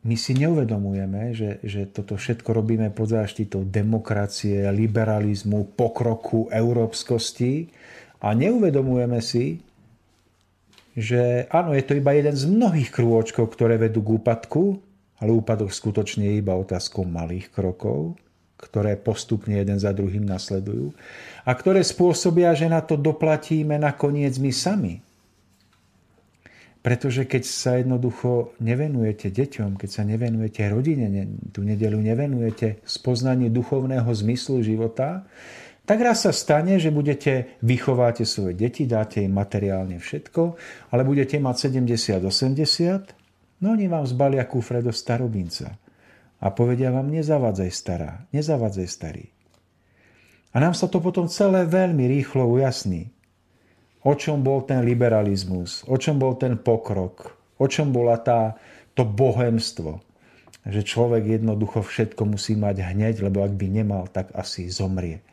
my si neuvedomujeme, že, že toto všetko robíme pod záštitou demokracie, liberalizmu, pokroku, európskosti a neuvedomujeme si, že áno, je to iba jeden z mnohých krôčkov, ktoré vedú k úpadku, ale úpadok skutočne je iba otázkou malých krokov, ktoré postupne jeden za druhým nasledujú a ktoré spôsobia, že na to doplatíme nakoniec my sami. Pretože keď sa jednoducho nevenujete deťom, keď sa nevenujete rodine, tú nedelu nevenujete spoznaniu duchovného zmyslu života, tak raz sa stane, že budete, vychováte svoje deti, dáte im materiálne všetko, ale budete mať 70-80, no oni vám zbalia kufre do starobinca a povedia vám, nezavadzaj stará, nezavadzaj starý. A nám sa to potom celé veľmi rýchlo ujasní o čom bol ten liberalizmus, o čom bol ten pokrok, o čom bola tá, to bohemstvo. Že človek jednoducho všetko musí mať hneď, lebo ak by nemal, tak asi zomrie.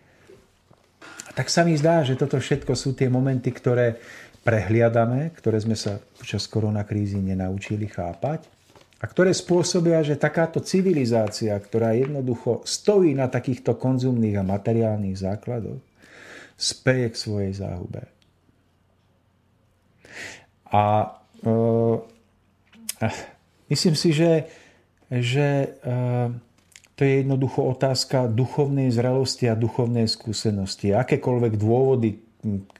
Tak sa mi zdá, že toto všetko sú tie momenty, ktoré prehliadame, ktoré sme sa počas koronakrízy nenaučili chápať a ktoré spôsobia, že takáto civilizácia, ktorá jednoducho stojí na takýchto konzumných a materiálnych základoch, speje k svojej záhube. A uh, myslím si, že, že uh, to je jednoducho otázka duchovnej zrelosti a duchovnej skúsenosti. Akékoľvek dôvody,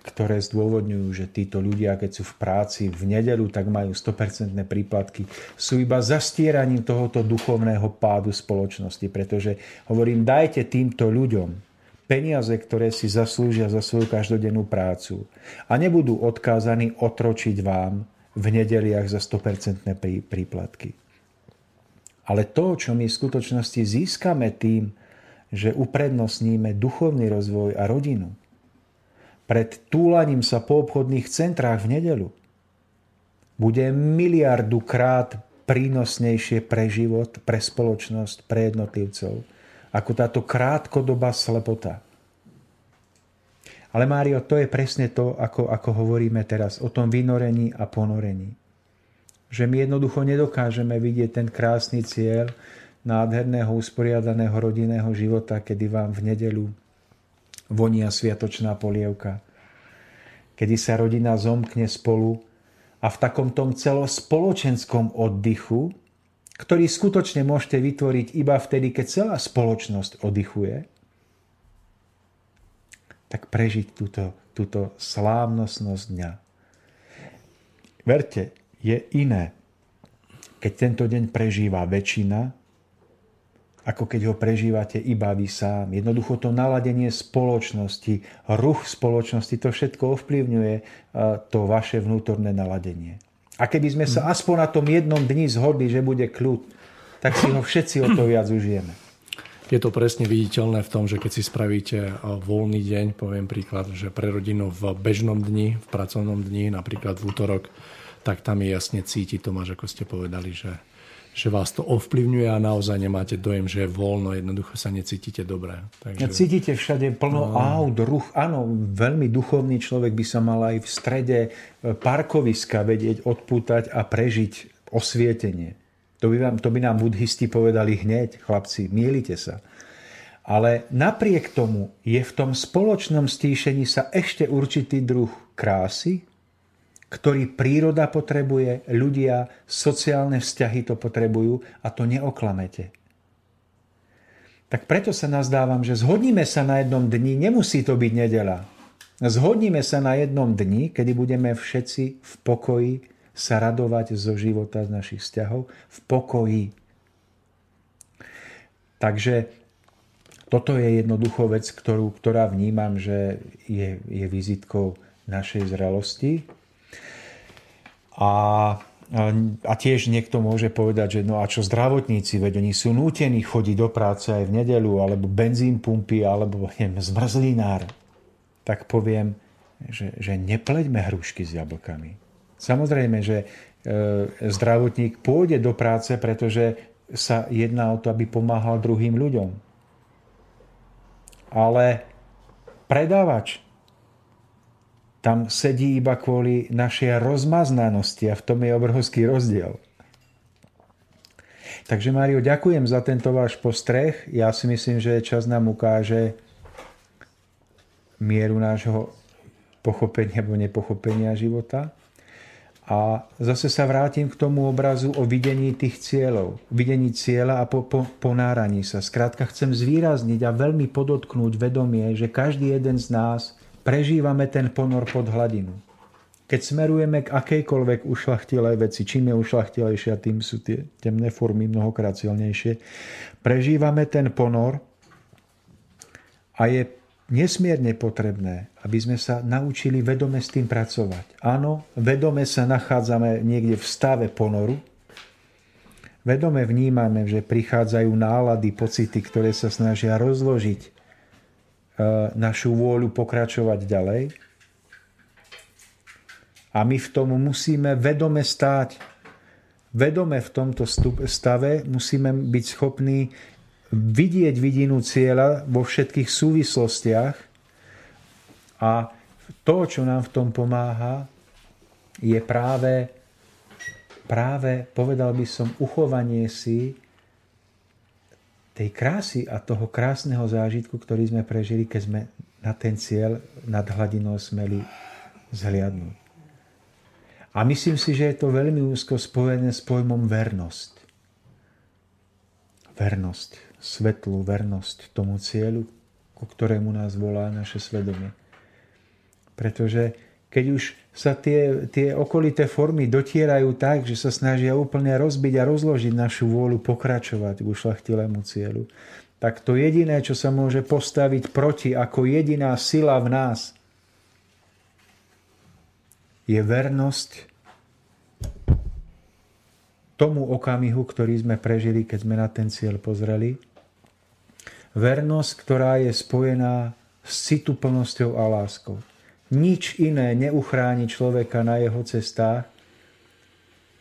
ktoré zdôvodňujú, že títo ľudia, keď sú v práci v nedelu, tak majú 100% príplatky, sú iba zastieraním tohoto duchovného pádu spoločnosti. Pretože hovorím, dajte týmto ľuďom peniaze, ktoré si zaslúžia za svoju každodennú prácu a nebudú odkázaní otročiť vám v nedeliach za 100% príplatky. Ale to, čo my v skutočnosti získame tým, že uprednostníme duchovný rozvoj a rodinu, pred túlaním sa po obchodných centrách v nedelu, bude miliardu krát prínosnejšie pre život, pre spoločnosť, pre jednotlivcov, ako táto krátkodobá slepota. Ale Mário, to je presne to, ako, ako hovoríme teraz o tom vynorení a ponorení. Že my jednoducho nedokážeme vidieť ten krásny cieľ nádherného usporiadaného rodinného života, kedy vám v nedelu vonia sviatočná polievka, kedy sa rodina zomkne spolu a v takom tom celospoločenskom oddychu ktorý skutočne môžete vytvoriť iba vtedy, keď celá spoločnosť oddychuje, tak prežiť túto, túto slávnostnosť dňa. Verte, je iné, keď tento deň prežíva väčšina, ako keď ho prežívate iba vy sám. Jednoducho to naladenie spoločnosti, ruch spoločnosti, to všetko ovplyvňuje to vaše vnútorné naladenie. A keby sme sa aspoň na tom jednom dni zhodli, že bude kľud, tak si ho všetci o to viac užijeme. Je to presne viditeľné v tom, že keď si spravíte eh, voľný deň, poviem príklad, že pre rodinu v bežnom dni, v pracovnom dni, napríklad v útorok, tak tam je jasne cítiť, Tomáš, ako ste povedali, že že vás to ovplyvňuje a naozaj nemáte dojem, že je voľno, jednoducho sa necítite dobre. Takže... Cítite všade plno no. aut, ruch. Áno, veľmi duchovný človek by sa mal aj v strede e, parkoviska vedieť odpútať a prežiť osvietenie. To by, vám, to by nám buddhisti povedali hneď, chlapci, mielite sa. Ale napriek tomu je v tom spoločnom stíšení sa ešte určitý druh krásy, ktorý príroda potrebuje, ľudia, sociálne vzťahy to potrebujú a to neoklamete. Tak preto sa nazdávam, že zhodníme sa na jednom dni, nemusí to byť nedela. Zhodníme sa na jednom dni, kedy budeme všetci v pokoji sa radovať zo života, z našich vzťahov, v pokoji. Takže toto je jednoducho vec, ktorú, ktorá vnímam, že je, je vizitkou našej zrelosti. A a tiež niekto môže povedať, že no a čo zdravotníci, veď oni sú nútení chodiť do práce aj v nedelu, alebo benzín pumpy, alebo neviem, zmrzlinár. Tak poviem, že, že nepleďme hrušky s jablkami. Samozrejme, že e, zdravotník pôjde do práce, pretože sa jedná o to, aby pomáhal druhým ľuďom. Ale predávač tam sedí iba kvôli našej rozmaznanosti a v tom je obrovský rozdiel. Takže Mário, ďakujem za tento váš postreh. Ja si myslím, že čas nám ukáže mieru nášho pochopenia alebo nepochopenia života. A zase sa vrátim k tomu obrazu o videní tých cieľov. Videní cieľa a po, po, ponáraní sa. Skrátka chcem zvýrazniť a veľmi podotknúť vedomie, že každý jeden z nás prežívame ten ponor pod hladinu. Keď smerujeme k akejkoľvek ušlachtilej veci, čím je ušlachtilejšia, tým sú tie temné formy mnohokrát silnejšie, prežívame ten ponor a je nesmierne potrebné, aby sme sa naučili vedome s tým pracovať. Áno, vedome sa nachádzame niekde v stave ponoru, vedome vnímame, že prichádzajú nálady, pocity, ktoré sa snažia rozložiť našu vôľu pokračovať ďalej. A my v tom musíme vedome stáť. Vedome v tomto stave musíme byť schopní vidieť vidinu cieľa vo všetkých súvislostiach a to, čo nám v tom pomáha, je práve, práve povedal by som, uchovanie si tej krásy a toho krásneho zážitku, ktorý sme prežili, keď sme na ten cieľ nad hladinou smeli zhliadnúť. A myslím si, že je to veľmi úzko spojené s pojmom vernosť. Vernosť, svetlú vernosť tomu cieľu, ku ktorému nás volá naše svedomie. Pretože keď už sa tie, tie okolité formy dotierajú tak, že sa snažia úplne rozbiť a rozložiť našu vôľu pokračovať k ušlachtilému cieľu, tak to jediné, čo sa môže postaviť proti ako jediná sila v nás, je vernosť tomu okamihu, ktorý sme prežili, keď sme na ten cieľ pozreli. Vernosť, ktorá je spojená s cituplnosťou a láskou. Nič iné neuchráni človeka na jeho cestách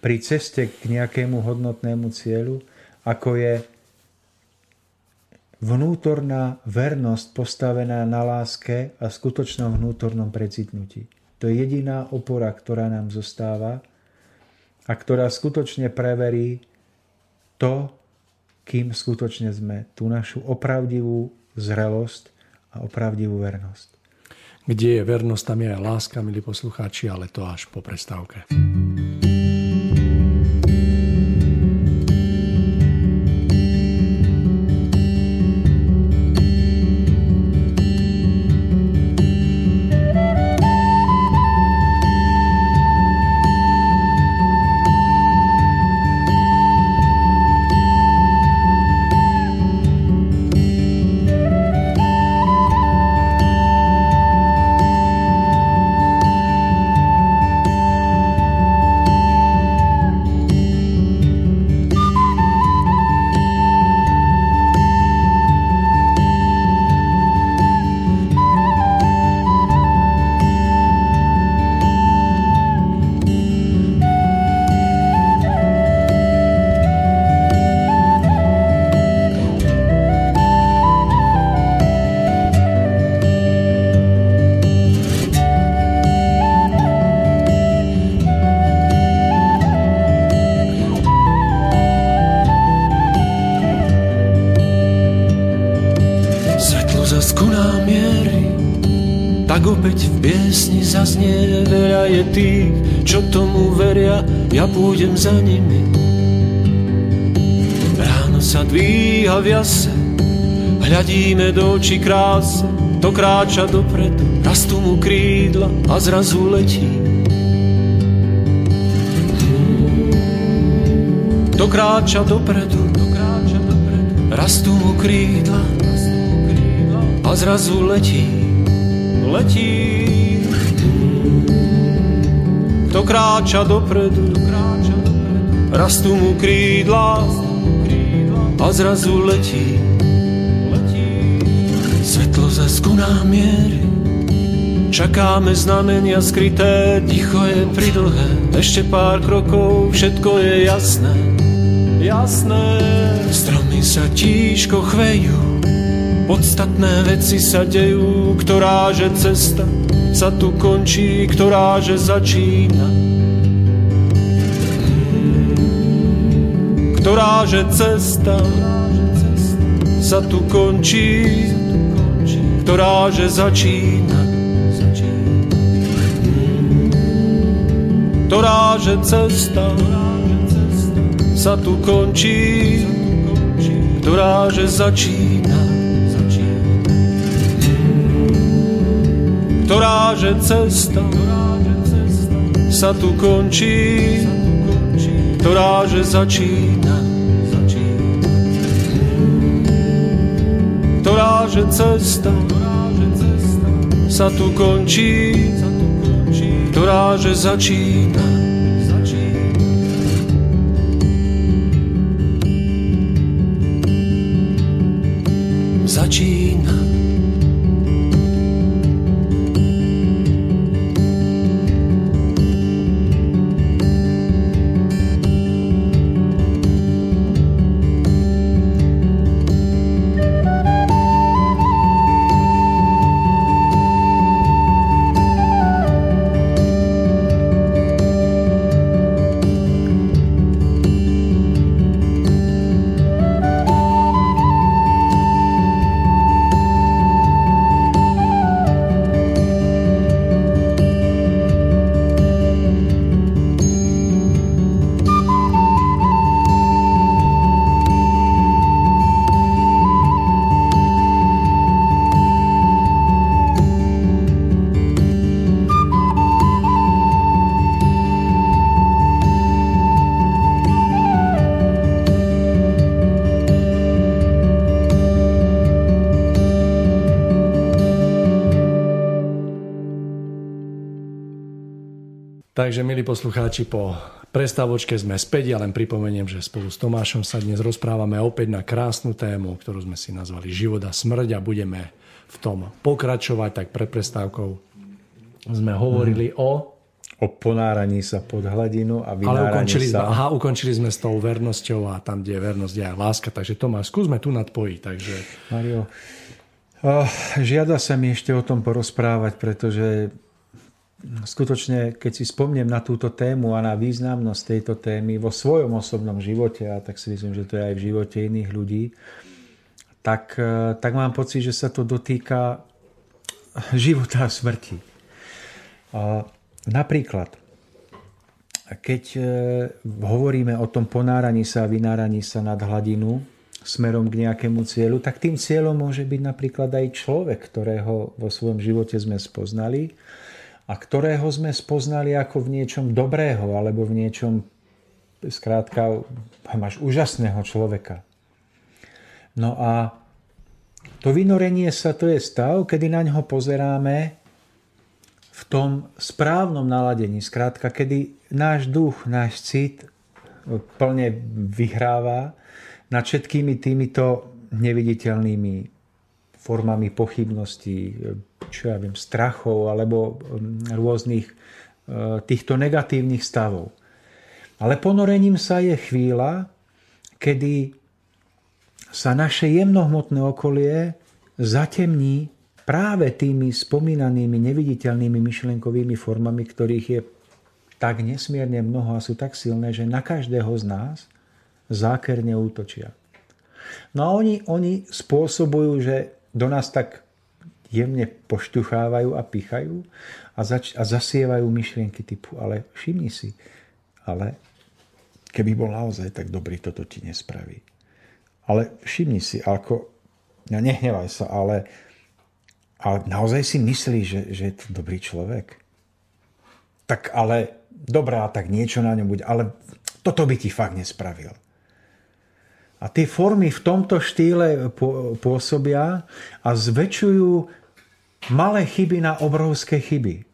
pri ceste k nejakému hodnotnému cieľu, ako je vnútorná vernosť postavená na láske a skutočnom vnútornom precitnutí. To je jediná opora, ktorá nám zostáva a ktorá skutočne preverí to, kým skutočne sme, tú našu opravdivú zrelosť a opravdivú vernosť. Kde je vernosť, tam je aj láska, milí poslucháči, ale to až po prestávke. Veľa je tých, čo tomu veria, ja pôjdem za nimi. Ráno sa dvíha v jase, hľadíme do očí krásy, to kráča dopredu, rastú mu krídla a zrazu letí. To kráča dopredu, to kráča dopredu, rastú mu krídla a zrazu letí, letí. To kráča dopredu, rastú mu krídla a zrazu letí. Lásku nám mierí. Čakáme znamenia skryté, ticho je pridlhé, ešte pár krokov, všetko je jasné. Jasné, stromy sa tížko chvejú, podstatné veci sa dejú, ktorá že cesta sa tu končí, ktorá že začína. Ktorá že cesta sa tu končí, ktorá že začína. Ktorá že cesta sa tu končí, ktorá že začína. Ktorá že cesta sa tu končí, ktorá že začína. Ktorá že cesta sa tu končí, ktorá že začína. Začína. Takže, milí poslucháči, po prestávočke sme späť. Ja len pripomeniem, že spolu s Tomášom sa dnes rozprávame opäť na krásnu tému, ktorú sme si nazvali Život a smrť a budeme v tom pokračovať. Tak pred prestávkou sme hovorili hmm. o... O ponáraní sa pod hladinu a vynáraní Ale ukončili sa... Sme, aha, ukončili sme s tou vernosťou a tam, kde je vernosť, je aj láska. Takže Tomáš, skúsme tu nadpojiť. Takže... Mario, oh, žiada sa mi ešte o tom porozprávať, pretože skutočne, keď si spomnem na túto tému a na významnosť tejto témy vo svojom osobnom živote, a tak si myslím, že to je aj v živote iných ľudí, tak, e, tak mám pocit, že sa to dotýka života a smrti. A napríklad, keď e, hovoríme o tom ponáraní sa a vynáraní sa nad hladinu smerom k nejakému cieľu, tak tým cieľom môže byť napríklad aj človek, ktorého vo svojom živote sme spoznali a ktorého sme spoznali ako v niečom dobrého alebo v niečom, skrátka, máš úžasného človeka. No a to vynorenie sa to je stav, kedy na ňo pozeráme v tom správnom naladení. Skrátka, kedy náš duch, náš cit plne vyhráva nad všetkými týmito neviditeľnými formami pochybností, čo ja viem, strachov alebo mm, rôznych e, týchto negatívnych stavov. Ale ponorením sa je chvíľa, kedy sa naše jemnohmotné okolie zatemní práve tými spomínanými neviditeľnými myšlenkovými formami, ktorých je tak nesmierne mnoho a sú tak silné, že na každého z nás zákerne útočia. No a oni, oni spôsobujú, že do nás tak jemne poštuchávajú a pichajú a, zač- a zasievajú myšlienky typu, ale všimni si, ale keby bol naozaj tak dobrý, toto ti nespraví. Ale všimni si, ako, ja nehnevaj sa, ale, ale naozaj si myslíš, že, že je to dobrý človek? Tak ale, dobrá, tak niečo na ňom bude, ale toto by ti fakt nespravil. A tie formy v tomto štýle pôsobia a zväčšujú malé chyby na obrovské chyby.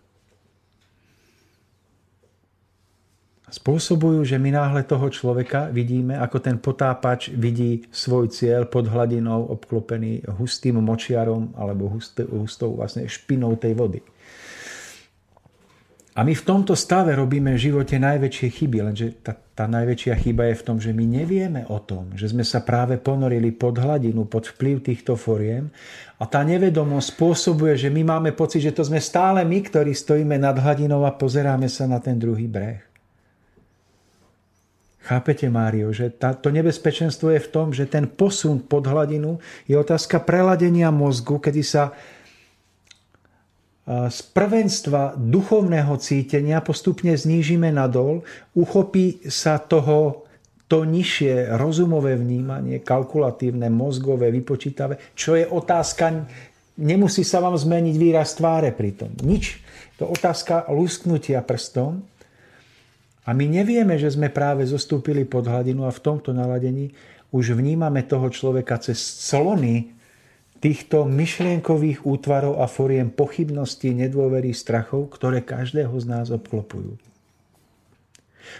Spôsobujú, že my náhle toho človeka vidíme, ako ten potápač vidí svoj cieľ pod hladinou obklopený hustým močiarom alebo hustou vlastne špinou tej vody. A my v tomto stave robíme v živote najväčšie chyby, lenže tá, tá najväčšia chyba je v tom, že my nevieme o tom, že sme sa práve ponorili pod hladinu, pod vplyv týchto foriem a tá nevedomosť spôsobuje, že my máme pocit, že to sme stále my, ktorí stojíme nad hladinou a pozeráme sa na ten druhý breh. Chápete, Mário, že tá, to nebezpečenstvo je v tom, že ten posun pod hladinu je otázka preladenia mozgu, kedy sa z prvenstva duchovného cítenia postupne znížime nadol, uchopí sa toho to nižšie rozumové vnímanie, kalkulatívne, mozgové, vypočítavé, čo je otázka, nemusí sa vám zmeniť výraz tváre pritom. Nič. To otázka lusknutia prstom. A my nevieme, že sme práve zostúpili pod hladinu a v tomto naladení už vnímame toho človeka cez clony týchto myšlienkových útvarov a foriem pochybností, nedôverí, strachov, ktoré každého z nás obklopujú.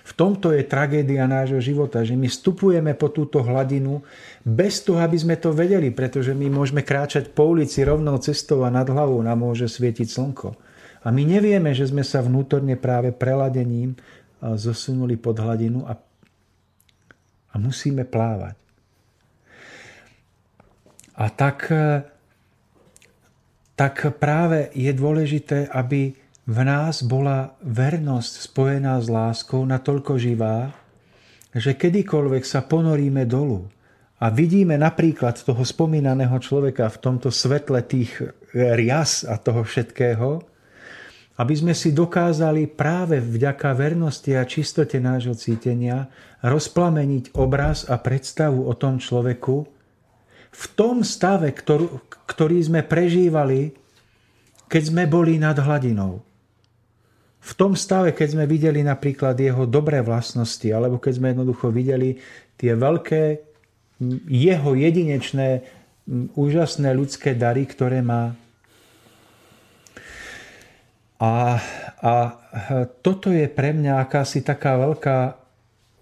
V tomto je tragédia nášho života, že my vstupujeme po túto hladinu bez toho, aby sme to vedeli, pretože my môžeme kráčať po ulici rovnou cestou a nad hlavou nám môže svietiť slnko. A my nevieme, že sme sa vnútorne práve preladením zosunuli pod hladinu a, a musíme plávať. A tak, e, tak práve je dôležité, aby v nás bola vernosť spojená s láskou natoľko živá, že kedykoľvek sa ponoríme dolu a vidíme napríklad toho spomínaného človeka v tomto svetle tých rias a toho všetkého, aby sme si dokázali práve vďaka vernosti a čistote nášho cítenia rozplameniť obraz a predstavu o tom človeku, v tom stave, ktorú, ktorý sme prežívali, keď sme boli nad hladinou. V tom stave, keď sme videli napríklad jeho dobré vlastnosti, alebo keď sme jednoducho videli tie veľké, jeho jedinečné, úžasné ľudské dary, ktoré má. A, a toto je pre mňa akási taká veľká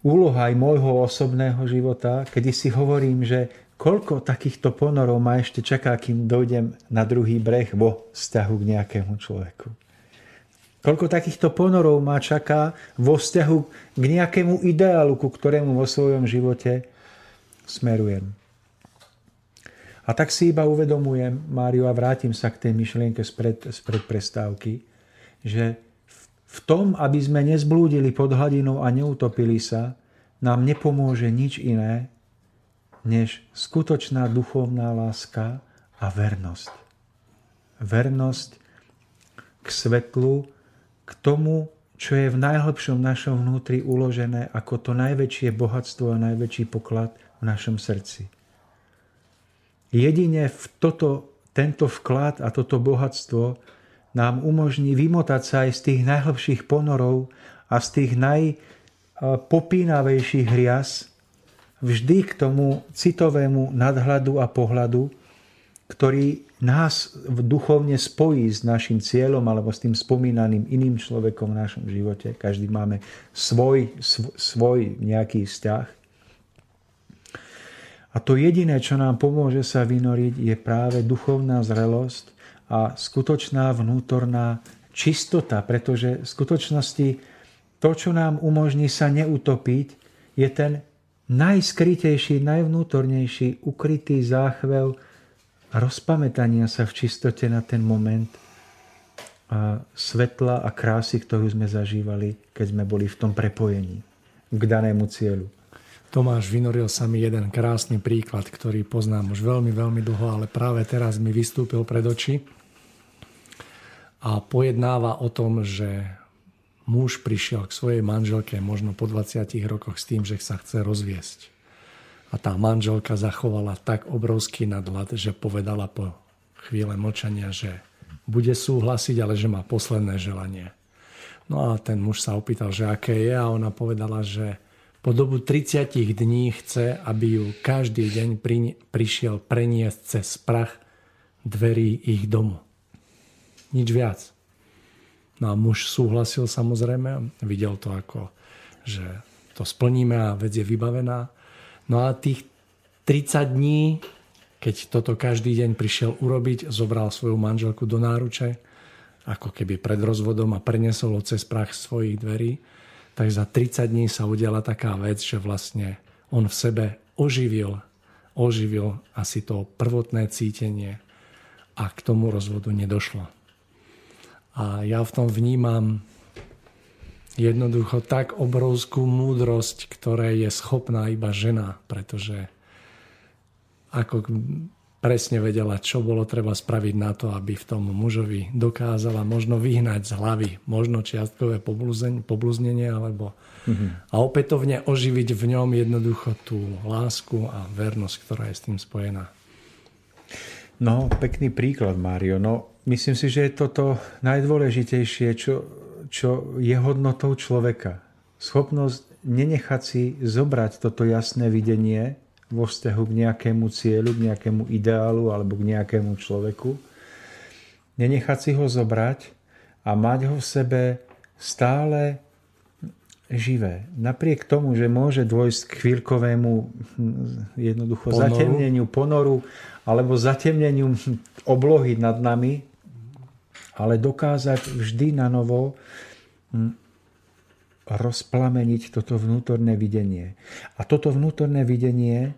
úloha aj môjho osobného života, kedy si hovorím, že koľko takýchto ponorov ma ešte čaká, kým dojdem na druhý breh vo vzťahu k nejakému človeku. Koľko takýchto ponorov ma čaká vo vzťahu k nejakému ideálu, ku ktorému vo svojom živote smerujem. A tak si iba uvedomujem, Máriu, a vrátim sa k tej myšlienke spred, spred prestávky, že v tom, aby sme nezblúdili pod hladinou a neutopili sa, nám nepomôže nič iné, než skutočná duchovná láska a vernosť. Vernosť k svetlu, k tomu, čo je v najhlbšom našom vnútri uložené ako to najväčšie bohatstvo a najväčší poklad v našom srdci. Jedine v toto, tento vklad a toto bohatstvo nám umožní vymotať sa aj z tých najhlbších ponorov a z tých najpopínavejších hriaz, vždy k tomu citovému nadhľadu a pohľadu, ktorý nás duchovne spojí s našim cieľom alebo s tým spomínaným iným človekom v našom živote. Každý máme svoj, svoj nejaký vzťah. A to jediné, čo nám pomôže sa vynoriť, je práve duchovná zrelosť a skutočná vnútorná čistota, pretože v skutočnosti to, čo nám umožní sa neutopiť, je ten najskrytejší, najvnútornejší, ukrytý záchvel rozpamätania sa v čistote na ten moment a svetla a krásy, ktorú sme zažívali, keď sme boli v tom prepojení k danému cieľu. Tomáš vynoril sa mi jeden krásny príklad, ktorý poznám už veľmi, veľmi dlho, ale práve teraz mi vystúpil pred oči. a pojednáva o tom, že muž prišiel k svojej manželke možno po 20 rokoch s tým, že sa chce rozviesť. A tá manželka zachovala tak obrovský nadhľad, že povedala po chvíle mlčania, že bude súhlasiť, ale že má posledné želanie. No a ten muž sa opýtal, že aké je a ona povedala, že po dobu 30 dní chce, aby ju každý deň pri, prišiel preniesť cez prach dverí ich domu. Nič viac. No a muž súhlasil samozrejme, videl to ako, že to splníme a vec je vybavená. No a tých 30 dní, keď toto každý deň prišiel urobiť, zobral svoju manželku do náruče, ako keby pred rozvodom a prenesol ho cez prach svojich dverí, tak za 30 dní sa udiala taká vec, že vlastne on v sebe oživil, oživil asi to prvotné cítenie a k tomu rozvodu nedošlo. A ja v tom vnímam jednoducho tak obrovskú múdrosť, ktoré je schopná iba žena, pretože ako presne vedela, čo bolo treba spraviť na to, aby v tom mužovi dokázala možno vyhnať z hlavy, možno čiastkové pobluznenie, alebo mm-hmm. a opätovne oživiť v ňom jednoducho tú lásku a vernosť, ktorá je s tým spojená. No, pekný príklad, Mário. No, myslím si, že je toto najdôležitejšie, čo, čo je hodnotou človeka. Schopnosť nenechať si zobrať toto jasné videnie vo vzťahu k nejakému cieľu, k nejakému ideálu alebo k nejakému človeku. Nenechať si ho zobrať a mať ho v sebe stále živé. Napriek tomu, že môže dôjsť k chvíľkovému hm, jednoducho ponoru. zatemneniu ponoru alebo zatemneniu oblohy nad nami, ale dokázať vždy na novo hm, rozplameniť toto vnútorné videnie. A toto vnútorné videnie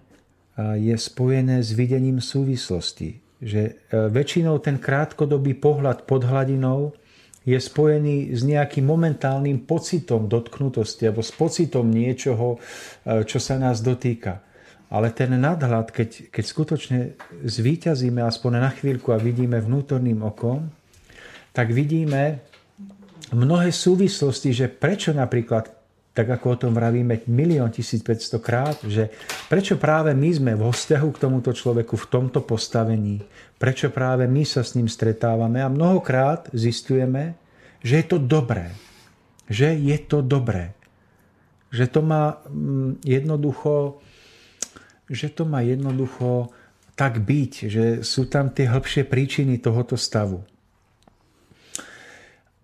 je spojené s videním súvislosti. Že e, väčšinou ten krátkodobý pohľad pod hladinou je spojený s nejakým momentálnym pocitom dotknutosti alebo s pocitom niečoho, e, čo sa nás dotýka. Ale ten nadhľad, keď, keď skutočne zvíťazíme aspoň na chvíľku a vidíme vnútorným okom, tak vidíme mnohé súvislosti, že prečo napríklad, tak ako o tom vravíme milión 1500 krát, že prečo práve my sme vo vzťahu k tomuto človeku v tomto postavení, prečo práve my sa s ním stretávame a mnohokrát zistujeme, že je to dobré. Že je to dobré. Že to má mm, jednoducho že to má jednoducho tak byť, že sú tam tie hĺbšie príčiny tohoto stavu.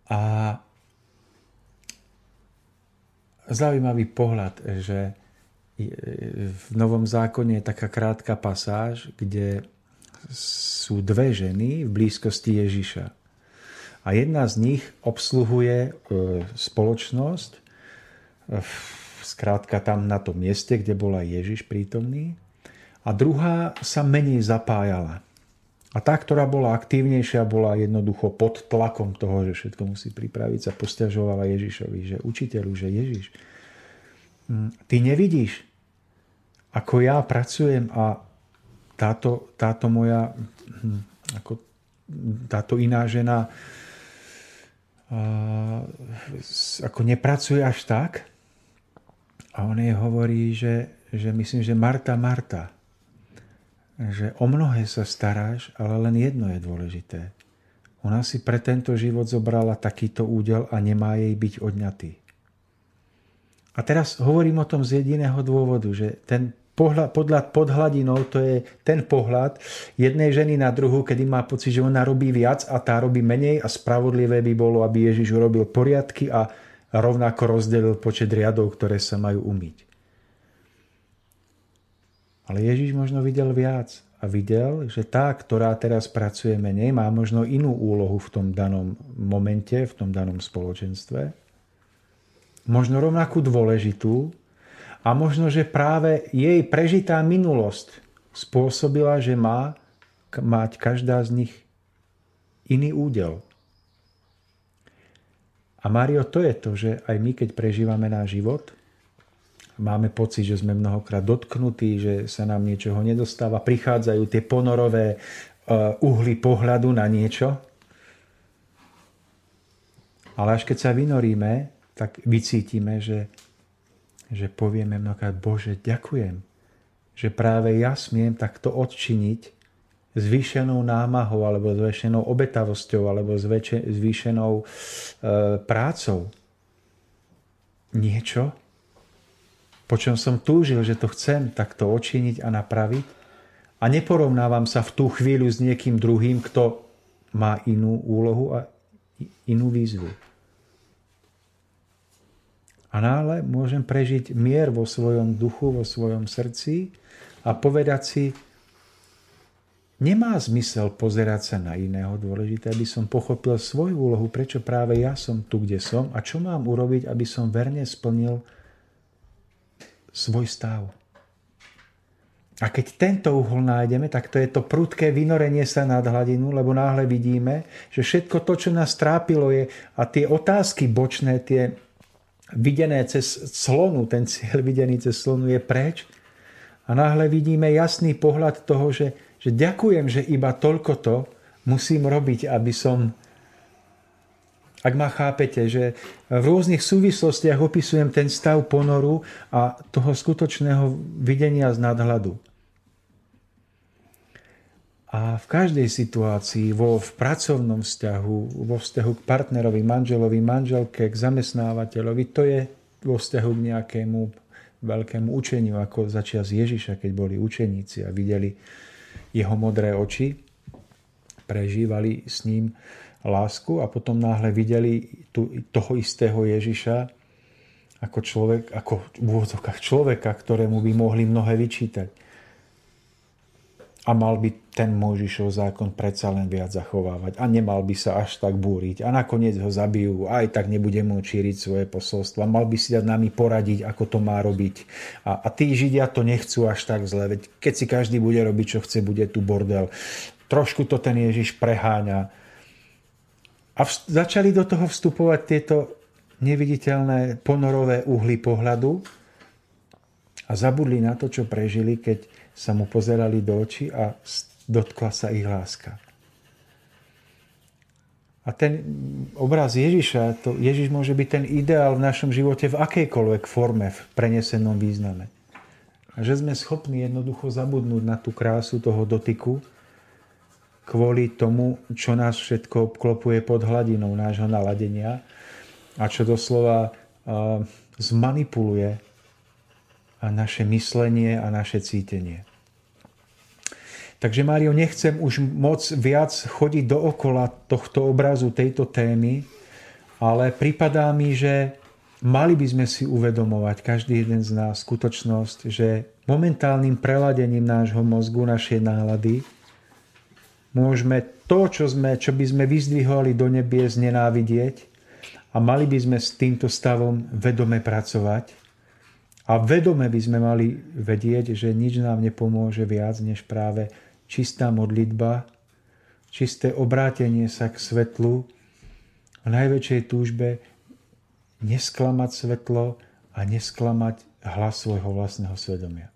A zaujímavý pohľad, že v Novom zákone je taká krátka pasáž, kde sú dve ženy v blízkosti Ježiša. A jedna z nich obsluhuje e, spoločnosť, skrátka tam na tom mieste, kde bol aj Ježiš prítomný. A druhá sa menej zapájala. A tá, ktorá bola aktívnejšia, bola jednoducho pod tlakom toho, že všetko musí pripraviť, sa posťažovala Ježišovi, že učiteľu, že Ježiš, hm, ty nevidíš, ako ja pracujem a táto, táto moja, hm, ako táto iná žena ako nepracuje až tak. A on jej hovorí, že, že myslím, že Marta, Marta, že o mnohé sa staráš, ale len jedno je dôležité. Ona si pre tento život zobrala takýto údel a nemá jej byť odňatý. A teraz hovorím o tom z jediného dôvodu, že ten pohľad, podľad pod hladinou to je ten pohľad jednej ženy na druhu, kedy má pocit, že ona robí viac a tá robí menej a spravodlivé by bolo, aby Ježiš urobil poriadky a rovnako rozdelil počet riadov, ktoré sa majú umyť. Ale Ježiš možno videl viac a videl, že tá, ktorá teraz pracuje menej, má možno inú úlohu v tom danom momente, v tom danom spoločenstve. Možno rovnakú dôležitú a možno, že práve jej prežitá minulosť spôsobila, že má mať každá z nich iný údel. A Mário, to je to, že aj my, keď prežívame náš život, máme pocit, že sme mnohokrát dotknutí, že sa nám niečoho nedostáva, prichádzajú tie ponorové uh, uhly pohľadu na niečo. Ale až keď sa vynoríme, tak vycítime, že, že povieme mnohokrát, Bože, ďakujem, že práve ja smiem takto odčiniť zvýšenou námahou alebo zvýšenou obetavosťou alebo zvýšenou e, prácou niečo, po čom som túžil, že to chcem takto očiniť a napraviť a neporovnávam sa v tú chvíľu s niekým druhým, kto má inú úlohu a inú výzvu. A náhle môžem prežiť mier vo svojom duchu, vo svojom srdci a povedať si, nemá zmysel pozerať sa na iného. Dôležité, aby som pochopil svoju úlohu, prečo práve ja som tu, kde som a čo mám urobiť, aby som verne splnil svoj stav. A keď tento uhol nájdeme, tak to je to prudké vynorenie sa nad hladinu, lebo náhle vidíme, že všetko to, čo nás trápilo je a tie otázky bočné, tie videné cez slonu, ten cieľ videný cez slonu je preč. A náhle vidíme jasný pohľad toho, že, že ďakujem, že iba toľko to musím robiť, aby som ak ma chápete, že v rôznych súvislostiach opisujem ten stav ponoru a toho skutočného videnia z nadhľadu. A v každej situácii, vo, v pracovnom vzťahu, vo vzťahu k partnerovi, manželovi, manželke, k zamestnávateľovi, to je vo vzťahu k nejakému veľkému učeniu, ako začias Ježiša, keď boli učeníci a videli jeho modré oči, prežívali s ním lásku a potom náhle videli tu, toho istého Ježiša ako človek, ako v úvodzovkách človeka, ktorému by mohli mnohé vyčítať a mal by ten Mojžišov zákon predsa len viac zachovávať a nemal by sa až tak búriť a nakoniec ho zabijú a aj tak nebude môcť šíriť svoje posolstva. Mal by si dať nami poradiť, ako to má robiť. A, a tí Židia to nechcú až tak zle, veď keď si každý bude robiť, čo chce, bude tu bordel. Trošku to ten Ježiš preháňa. A v, začali do toho vstupovať tieto neviditeľné ponorové uhly pohľadu a zabudli na to, čo prežili, keď sa mu pozerali do očí a dotkla sa ich láska. A ten obraz Ježiša, to Ježiš môže byť ten ideál v našom živote v akejkoľvek forme, v prenesenom význame. A že sme schopní jednoducho zabudnúť na tú krásu toho dotyku kvôli tomu, čo nás všetko obklopuje pod hladinou nášho naladenia a čo doslova zmanipuluje a naše myslenie a naše cítenie. Takže Mário, nechcem už moc viac chodiť dookola tohto obrazu, tejto témy, ale pripadá mi, že mali by sme si uvedomovať, každý jeden z nás, skutočnosť, že momentálnym preladením nášho mozgu, našej nálady, môžeme to, čo, sme, čo by sme vyzdvihovali do nebie, znenávidieť a mali by sme s týmto stavom vedome pracovať. A vedome by sme mali vedieť, že nič nám nepomôže viac, než práve čistá modlitba, čisté obrátenie sa k svetlu, a najväčšej túžbe nesklamať svetlo a nesklamať hlas svojho vlastného svedomia.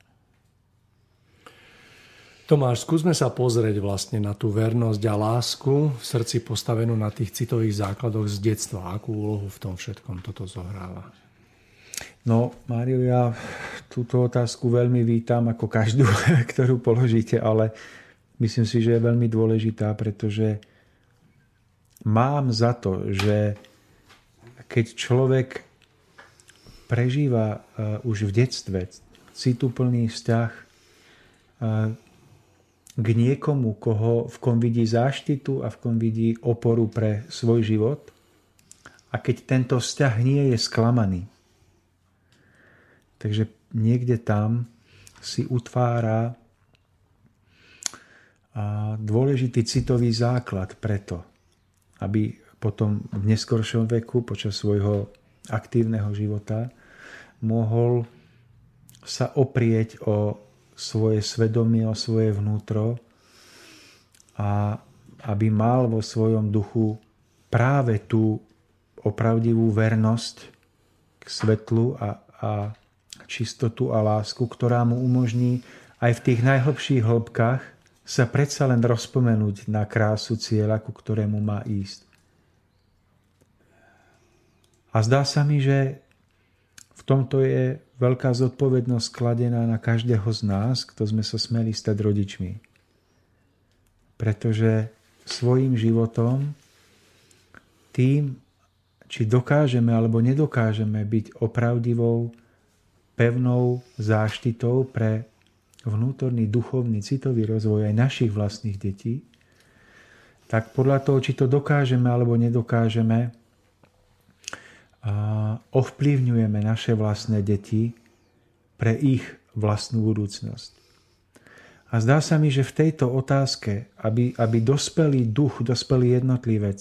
Tomáš, skúsme sa pozrieť vlastne na tú vernosť a lásku v srdci postavenú na tých citových základoch z detstva. Akú úlohu v tom všetkom toto zohráva? No, Mário, ja túto otázku veľmi vítam, ako každú, ktorú položíte, ale myslím si, že je veľmi dôležitá, pretože mám za to, že keď človek prežíva uh, už v detstve cituplný vzťah uh, k niekomu, koho, v kom vidí záštitu a v kom vidí oporu pre svoj život, a keď tento vzťah nie je sklamaný, takže niekde tam si utvára dôležitý citový základ preto, aby potom v neskoršom veku, počas svojho aktívneho života, mohol sa oprieť o svoje svedomie, o svoje vnútro a aby mal vo svojom duchu práve tú opravdivú vernosť k svetlu a, a čistotu a lásku, ktorá mu umožní aj v tých najhlbších hĺbkach sa predsa len rozpomenúť na krásu cieľa, ku ktorému má ísť. A zdá sa mi, že v tomto je veľká zodpovednosť skladená na každého z nás, kto sme sa smeli stať rodičmi. Pretože svojim životom tým, či dokážeme alebo nedokážeme byť opravdivou, pevnou záštitou pre vnútorný duchovný citový rozvoj aj našich vlastných detí, tak podľa toho, či to dokážeme alebo nedokážeme, ovplyvňujeme naše vlastné deti pre ich vlastnú budúcnosť. A zdá sa mi, že v tejto otázke, aby, aby dospelý duch, dospelý jednotlivec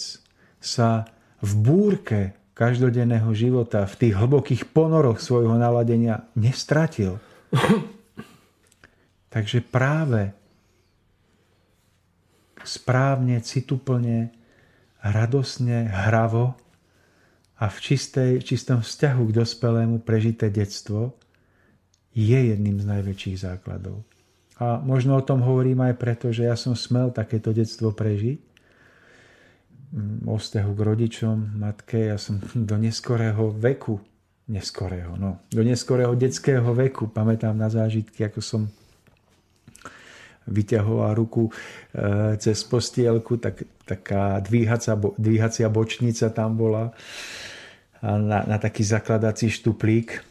sa v búrke každodenného života, v tých hlbokých ponoroch svojho naladenia nestratil. Takže práve správne, cituplne, radosne, hravo a v čistej, čistom vzťahu k dospelému prežité detstvo je jedným z najväčších základov. A možno o tom hovorím aj preto, že ja som smel takéto detstvo prežiť. Mm, o vzťahu k rodičom, matke, ja som do neskorého veku, neskorého, no, do neskorého detského veku, pamätám na zážitky, ako som vyťahoval ruku e, cez postielku, tak, taká dvíhacia, dvíhacia bočnica tam bola na, na taký zakladací štuplík,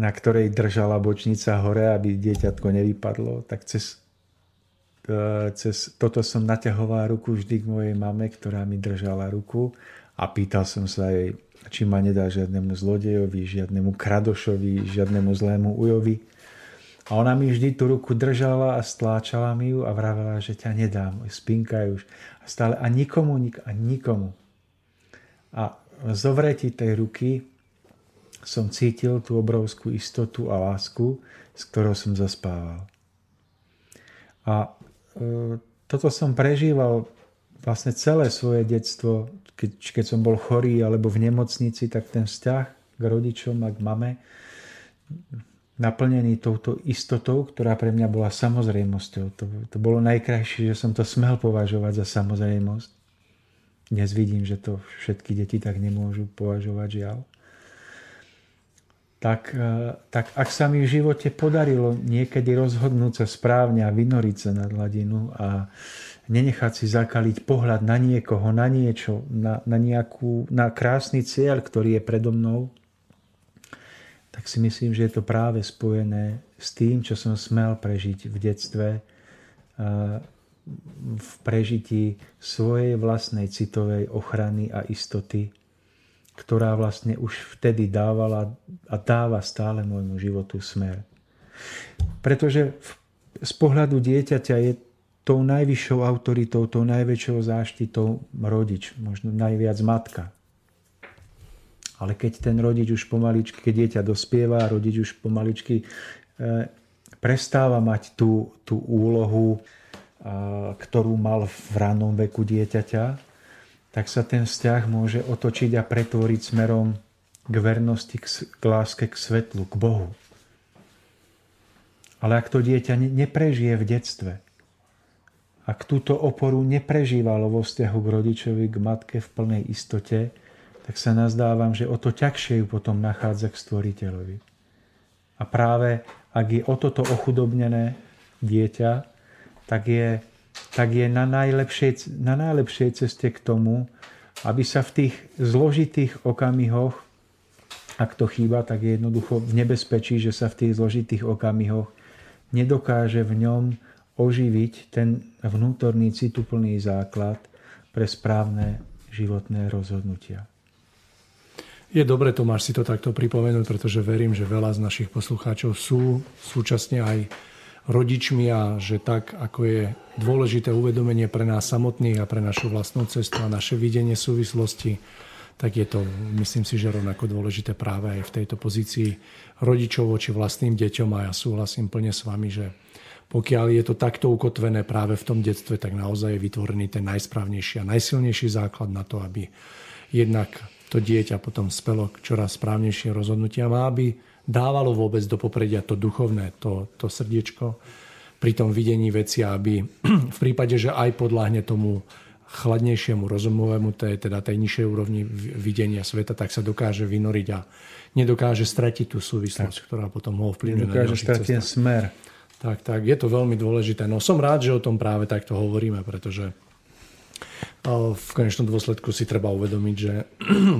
na ktorej držala bočnica hore, aby dieťatko nevypadlo, tak cez, e, cez toto som naťahoval ruku vždy k mojej mame, ktorá mi držala ruku a pýtal som sa jej, či ma nedá žiadnemu zlodejovi, žiadnemu kradošovi, žiadnemu zlému ujovi. A ona mi vždy tú ruku držala a stláčala mi ju a vravela, že ťa nedám, spinka už. A stále a nikomu, nik, a nikomu. A zovretí tej ruky som cítil tú obrovskú istotu a lásku, s ktorou som zaspával. A e, toto som prežíval vlastne celé svoje detstvo, keď, keď som bol chorý alebo v nemocnici, tak ten vzťah k rodičom a k mame naplnený touto istotou, ktorá pre mňa bola samozrejmosťou. To, to bolo najkrajšie, že som to smel považovať za samozrejmosť. Dnes vidím, že to všetky deti tak nemôžu považovať, žiaľ. Tak, e, tak ak sa mi v živote podarilo niekedy rozhodnúť sa správne a vynoriť sa nad hladinu a nenechať si zakaliť pohľad na niekoho, na niečo, na, na, nejakú, na krásny cieľ, ktorý je predo mnou, tak si myslím, že je to práve spojené s tým, čo som smel prežiť v detstve, v prežití svojej vlastnej citovej ochrany a istoty, ktorá vlastne už vtedy dávala a dáva stále môjmu životu smer. Pretože z pohľadu dieťaťa je tou najvyššou autoritou, tou najväčšou záštitou rodič, možno najviac matka. Ale keď ten rodič už pomaličky, keď dieťa dospieva, rodič už pomaličky e, prestáva mať tú, tú úlohu ktorú mal v rannom veku dieťaťa, tak sa ten vzťah môže otočiť a pretvoriť smerom k vernosti, k, láske, k svetlu, k Bohu. Ale ak to dieťa neprežije v detstve, ak túto oporu neprežívalo vo vzťahu k rodičovi, k matke v plnej istote, tak sa nazdávam, že o to ťažšie ju potom nachádza k stvoriteľovi. A práve ak je o toto ochudobnené dieťa, tak je, tak je na, najlepšej, na najlepšej ceste k tomu, aby sa v tých zložitých okamihoch, ak to chýba, tak je jednoducho v nebezpečí, že sa v tých zložitých okamihoch nedokáže v ňom oživiť ten vnútorný cituplný základ pre správne životné rozhodnutia. Je dobre, Tomáš, si to takto pripomenúť, pretože verím, že veľa z našich poslucháčov sú súčasne aj rodičmi a že tak, ako je dôležité uvedomenie pre nás samotných a pre našu vlastnú cestu a naše videnie súvislosti, tak je to, myslím si, že rovnako dôležité práve aj v tejto pozícii rodičov voči vlastným deťom. A ja súhlasím plne s vami, že pokiaľ je to takto ukotvené práve v tom detstve, tak naozaj je vytvorený ten najsprávnejší a najsilnejší základ na to, aby jednak to dieťa potom spelo k čoraz správnejším rozhodnutiam a aby dávalo vôbec do popredia to duchovné, to, to srdiečko pri tom videní veci, aby v prípade, že aj podľahne tomu chladnejšiemu rozumovému, to je teda tej nižšej úrovni videnia sveta, tak sa dokáže vynoriť a nedokáže stratiť tú súvislosť, tak. ktorá potom ho vplyvne na Dokáže stratiť smer. Tak, tak, je to veľmi dôležité. No som rád, že o tom práve takto hovoríme, pretože v konečnom dôsledku si treba uvedomiť, že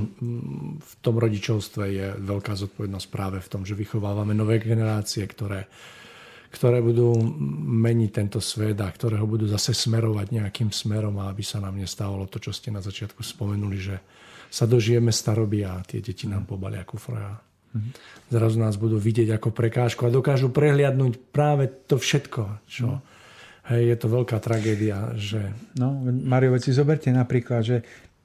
v tom rodičovstve je veľká zodpovednosť práve v tom, že vychovávame nové generácie, ktoré, ktoré budú meniť tento svet a ktoré ho budú zase smerovať nejakým smerom a aby sa nám nestávalo to, čo ste na začiatku spomenuli, že sa dožijeme staroby a tie deti nám pobalia kufra. Zrazu nás budú vidieť ako prekážku a dokážu prehliadnúť práve to všetko, čo, Hej, je to veľká tragédia, že... No, Mario, veci zoberte napríklad, že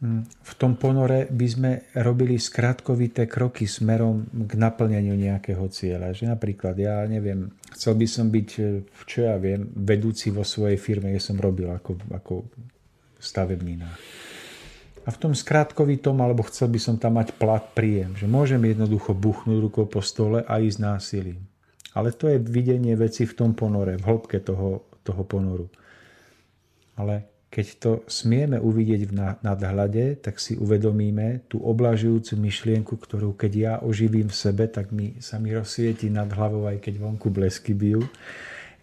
hm, v tom ponore by sme robili skratkovité kroky smerom k naplneniu nejakého cieľa. Že napríklad, ja neviem, chcel by som byť, eh, čo ja viem, vedúci vo svojej firme, kde som robil ako, ako stavebnina. A v tom skrátkovitom, alebo chcel by som tam mať plat, príjem, že môžem jednoducho buchnúť rukou po stole a ísť násilím. Ale to je videnie veci v tom ponore, v hĺbke toho, toho ponoru. Ale keď to smieme uvidieť v nadhľade, tak si uvedomíme tú oblažujúcu myšlienku, ktorú keď ja oživím v sebe, tak mi, sa mi rozsvieti nad hlavou, aj keď vonku blesky bijú,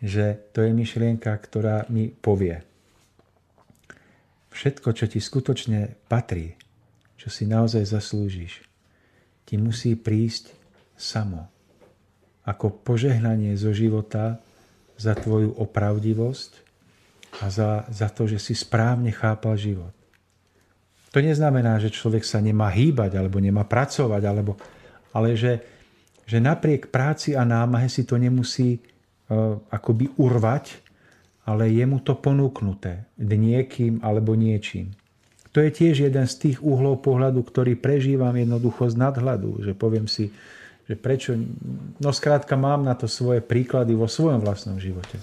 že to je myšlienka, ktorá mi povie. Všetko, čo ti skutočne patrí, čo si naozaj zaslúžiš, ti musí prísť samo. Ako požehnanie zo života, za tvoju opravdivosť a za, za to, že si správne chápal život. To neznamená, že človek sa nemá hýbať alebo nemá pracovať, alebo, ale že, že napriek práci a námahe si to nemusí uh, akoby urvať, ale je mu to ponúknuté niekým alebo niečím. To je tiež jeden z tých uhlov pohľadu, ktorý prežívam jednoducho z nadhľadu, že poviem si, že prečo, no skrátka mám na to svoje príklady vo svojom vlastnom živote.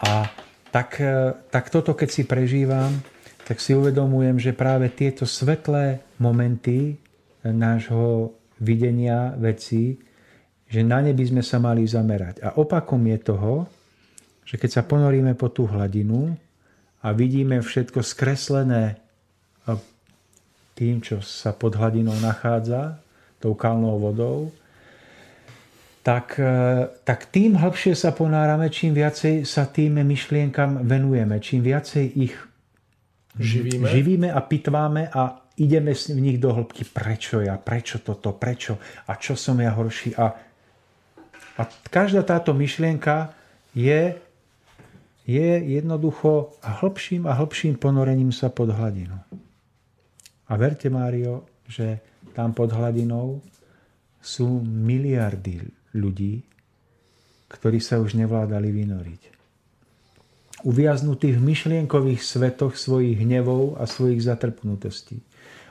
A tak, e, tak toto, keď si prežívam, tak si uvedomujem, že práve tieto svetlé momenty nášho videnia vecí, že na ne by sme sa mali zamerať. A opakom je toho, že keď sa ponoríme po tú hladinu a vidíme všetko skreslené tým, čo sa pod hladinou nachádza, tou kalnou vodou, tak, e, tak tým hlbšie sa ponárame, čím viacej sa tým myšlienkam venujeme, čím viacej ich živíme, živíme a pitváme a ideme v nich do hĺbky. Prečo ja? Prečo toto? Prečo? A čo som ja horší? A, a každá táto myšlienka je, je jednoducho hĺbším a hĺbším ponorením sa pod hladinu. A verte, Mário, že tam pod hladinou sú miliardy ľudí, ktorí sa už nevládali vynoriť. Uviaznutí v myšlienkových svetoch svojich hnevov a svojich zatrpnutostí.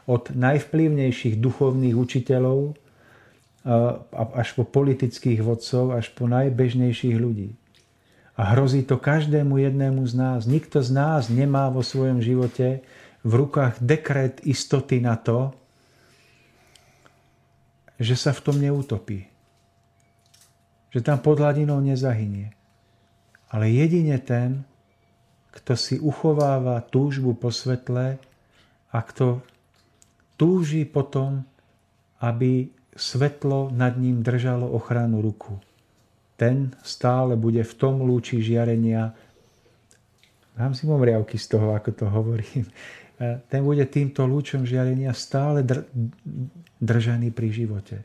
Od najvplyvnejších duchovných učiteľov až po politických vodcov, až po najbežnejších ľudí. A hrozí to každému jednému z nás. Nikto z nás nemá vo svojom živote v rukách dekret istoty na to, že sa v tom neutopí. Že tam pod hladinou nezahynie. Ale jedine ten, kto si uchováva túžbu po svetle a kto túži potom, aby svetlo nad ním držalo ochranu ruku. Ten stále bude v tom lúči žiarenia, dám si momriavky z toho, ako to hovorím, ten bude týmto lúčom žiarenia stále dr- držaný pri živote.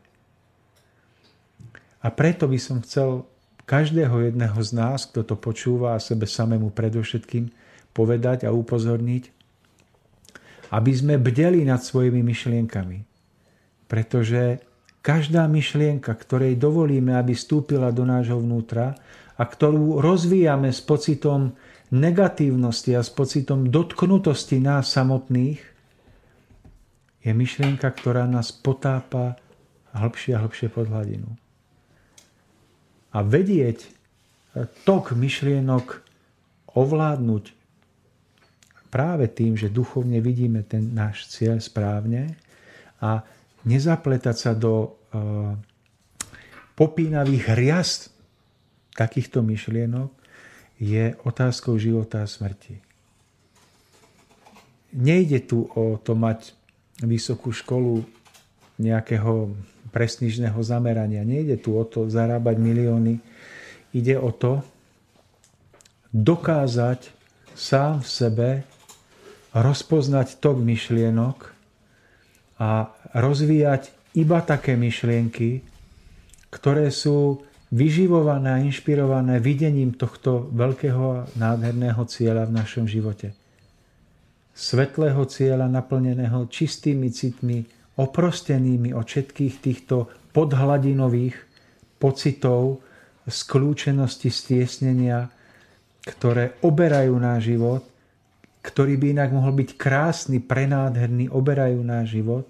A preto by som chcel každého jedného z nás, kto to počúva a sebe samému predovšetkým povedať a upozorniť, aby sme bdeli nad svojimi myšlienkami. Pretože každá myšlienka, ktorej dovolíme, aby vstúpila do nášho vnútra a ktorú rozvíjame s pocitom negatívnosti a s pocitom dotknutosti nás samotných, je myšlienka, ktorá nás potápa hlbšie a hlbšie pod hladinu. A vedieť tok myšlienok ovládnuť práve tým, že duchovne vidíme ten náš cieľ správne a nezapletať sa do uh, popínavých riast takýchto myšlienok, je otázkou života a smrti. nejde tu o to mať vysokú školu nejakého prestížneho zamerania. Nejde tu o to zarábať milióny. Ide o to dokázať sám v sebe rozpoznať tok myšlienok a rozvíjať iba také myšlienky, ktoré sú vyživované a inšpirované videním tohto veľkého a nádherného cieľa v našom živote. Svetlého cieľa naplneného čistými citmi, oprostenými od všetkých týchto podhladinových pocitov, skľúčenosti, stiesnenia, ktoré oberajú náš život, ktorý by inak mohol byť krásny, prenádherný, oberajú náš život,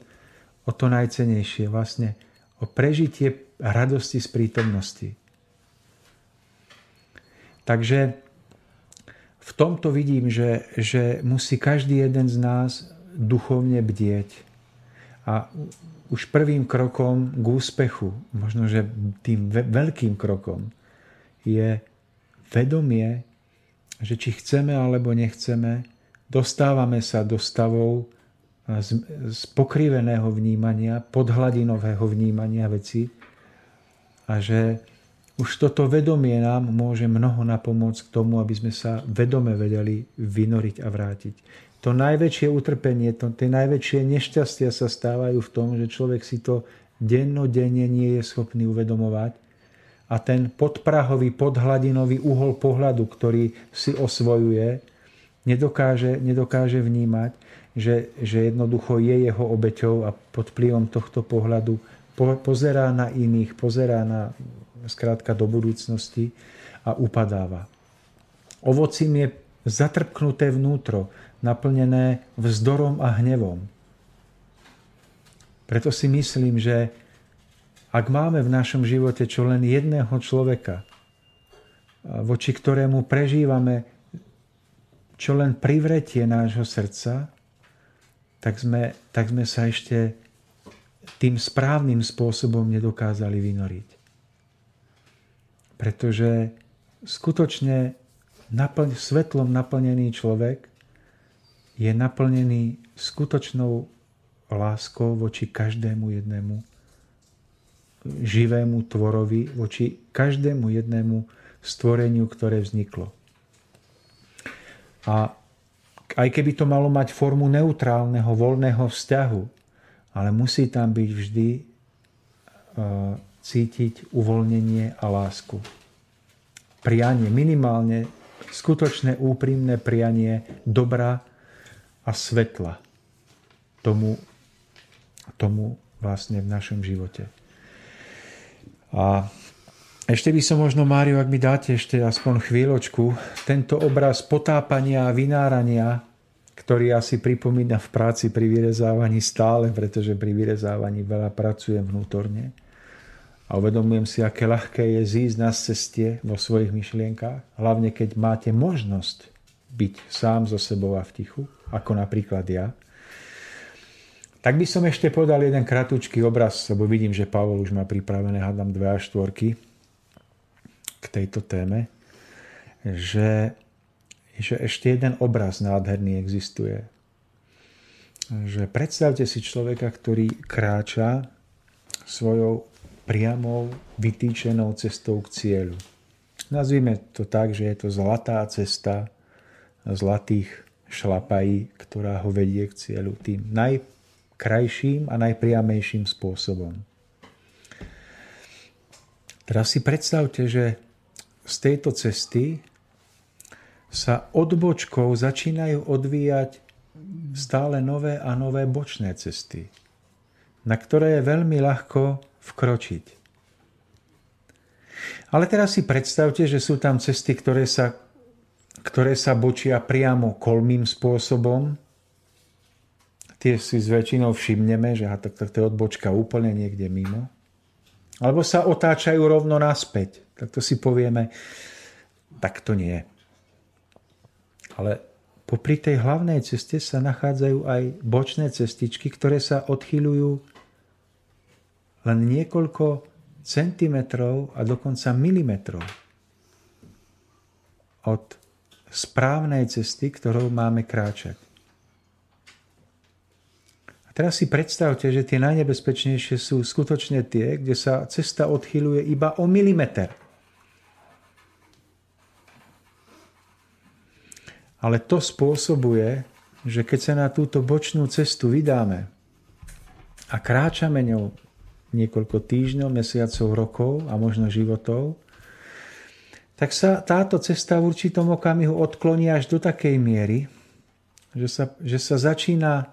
o to najcenejšie, vlastne o prežitie radosti z prítomnosti. Takže v tomto vidím, že, že musí každý jeden z nás duchovne bdieť. A už prvým krokom k úspechu, možno že tým veľkým krokom, je vedomie, že či chceme alebo nechceme, dostávame sa do stavov z, z pokriveného vnímania, podhladinového vnímania veci, a že už toto vedomie nám môže mnoho napomôcť k tomu, aby sme sa vedome vedeli vynoriť a vrátiť. To najväčšie utrpenie, to, tie najväčšie nešťastia sa stávajú v tom, že človek si to dennodenne nie je schopný uvedomovať a ten podprahový, podhladinový uhol pohľadu, ktorý si osvojuje, nedokáže, nedokáže vnímať, že, že jednoducho je jeho obeťou a pod vplyvom tohto pohľadu pozerá na iných, pozerá na skrátka do budúcnosti a upadáva. Ovocím je zatrpknuté vnútro, naplnené vzdorom a hnevom. Preto si myslím, že ak máme v našom živote čo len jedného človeka, voči ktorému prežívame čo len privretie nášho srdca, tak sme, tak sme sa ešte tým správnym spôsobom nedokázali vynoriť. Pretože skutočne naplň, svetlom naplnený človek je naplnený skutočnou láskou voči každému jednému živému tvorovi, voči každému jednému stvoreniu, ktoré vzniklo. A aj keby to malo mať formu neutrálneho, voľného vzťahu, ale musí tam byť vždy e, cítiť uvoľnenie a lásku. Prianie, minimálne skutočné úprimné prianie dobra a svetla tomu, tomu vlastne v našom živote. A ešte by som možno, Mário, ak mi dáte ešte aspoň chvíľočku, tento obraz potápania a vynárania ktorý asi pripomína v práci pri vyrezávaní stále, pretože pri vyrezávaní veľa pracujem vnútorne. A uvedomujem si, aké ľahké je zísť na ceste vo svojich myšlienkách, hlavne keď máte možnosť byť sám so sebou a v tichu, ako napríklad ja. Tak by som ešte podal jeden kratučký obraz, lebo vidím, že Pavol už má pripravené, hádam, dve a štvorky k tejto téme, že že ešte jeden obraz nádherný existuje. Že predstavte si človeka, ktorý kráča svojou priamou vytýčenou cestou k cieľu. Nazvime to tak, že je to zlatá cesta zlatých šlapají, ktorá ho vedie k cieľu tým najkrajším a najpriamejším spôsobom. Teraz si predstavte, že z tejto cesty sa odbočkou začínajú odvíjať stále nové a nové bočné cesty, na ktoré je veľmi ľahko vkročiť. Ale teraz si predstavte, že sú tam cesty, ktoré sa, ktoré sa bočia priamo kolmým spôsobom. Tie si s väčšinou všimneme, že tak, to je odbočka úplne niekde mimo. Alebo sa otáčajú rovno naspäť. Tak to si povieme, tak to nie. Ale popri tej hlavnej ceste sa nachádzajú aj bočné cestičky, ktoré sa odchyľujú len niekoľko centimetrov a dokonca milimetrov od správnej cesty, ktorou máme kráčať. teraz si predstavte, že tie najnebezpečnejšie sú skutočne tie, kde sa cesta odchyluje iba o milimeter. Ale to spôsobuje, že keď sa na túto bočnú cestu vydáme a kráčame ňou niekoľko týždňov, mesiacov, rokov a možno životov, tak sa táto cesta v určitom okamihu odkloní až do takej miery, že sa, že sa začína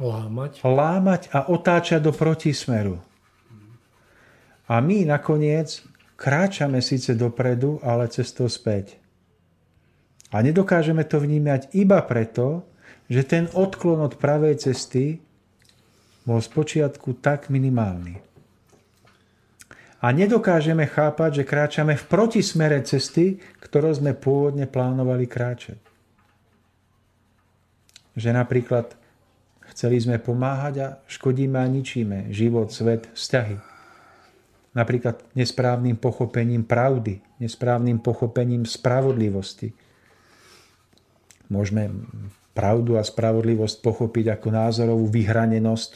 lámať. lámať a otáčať do protismeru. A my nakoniec kráčame síce dopredu, ale cestou späť. A nedokážeme to vnímať iba preto, že ten odklon od pravej cesty bol spočiatku tak minimálny. A nedokážeme chápať, že kráčame v protismere cesty, ktorou sme pôvodne plánovali kráčať. Že napríklad chceli sme pomáhať a škodíme a ničíme život, svet, vzťahy. Napríklad nesprávnym pochopením pravdy, nesprávnym pochopením spravodlivosti. Môžeme pravdu a spravodlivosť pochopiť ako názorovú vyhranenosť,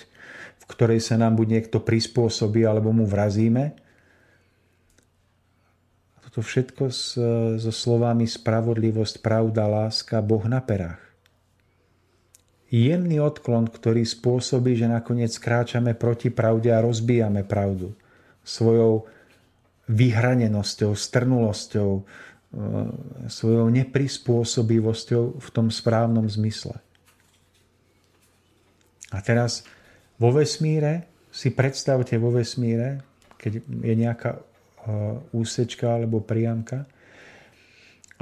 v ktorej sa nám buď niekto prispôsobí, alebo mu vrazíme, to všetko so slovami spravodlivosť, pravda, láska, Boh na perách. Jemný odklon, ktorý spôsobí, že nakoniec kráčame proti pravde a rozbijame pravdu svojou vyhranenosťou, strnulosťou, svojou neprispôsobivosťou v tom správnom zmysle. A teraz vo vesmíre, si predstavte vo vesmíre, keď je nejaká úsečka alebo priamka.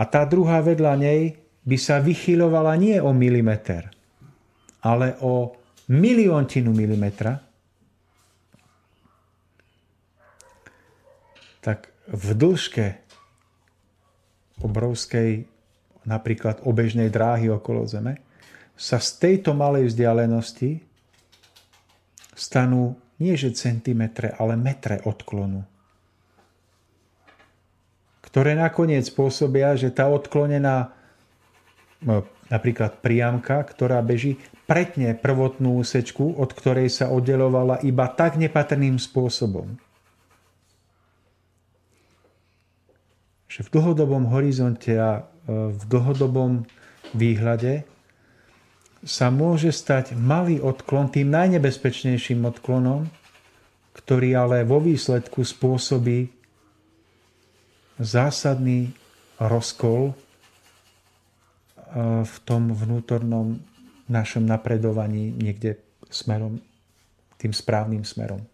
A tá druhá vedľa nej by sa vychylovala nie o milimeter, ale o miliontinu milimetra, tak v dĺžke obrovskej napríklad obežnej dráhy okolo Zeme sa z tejto malej vzdialenosti stanú nie že centimetre, ale metre odklonu ktoré nakoniec spôsobia, že tá odklonená napríklad priamka, ktorá beží, pretne prvotnú úsečku, od ktorej sa oddelovala iba tak nepatrným spôsobom. Že v dlhodobom horizonte a e, v dlhodobom výhľade sa môže stať malý odklon tým najnebezpečnejším odklonom, ktorý ale vo výsledku spôsobí zásadný rozkol e, v tom vnútornom našom napredovaní niekde smerom, tým správnym smerom.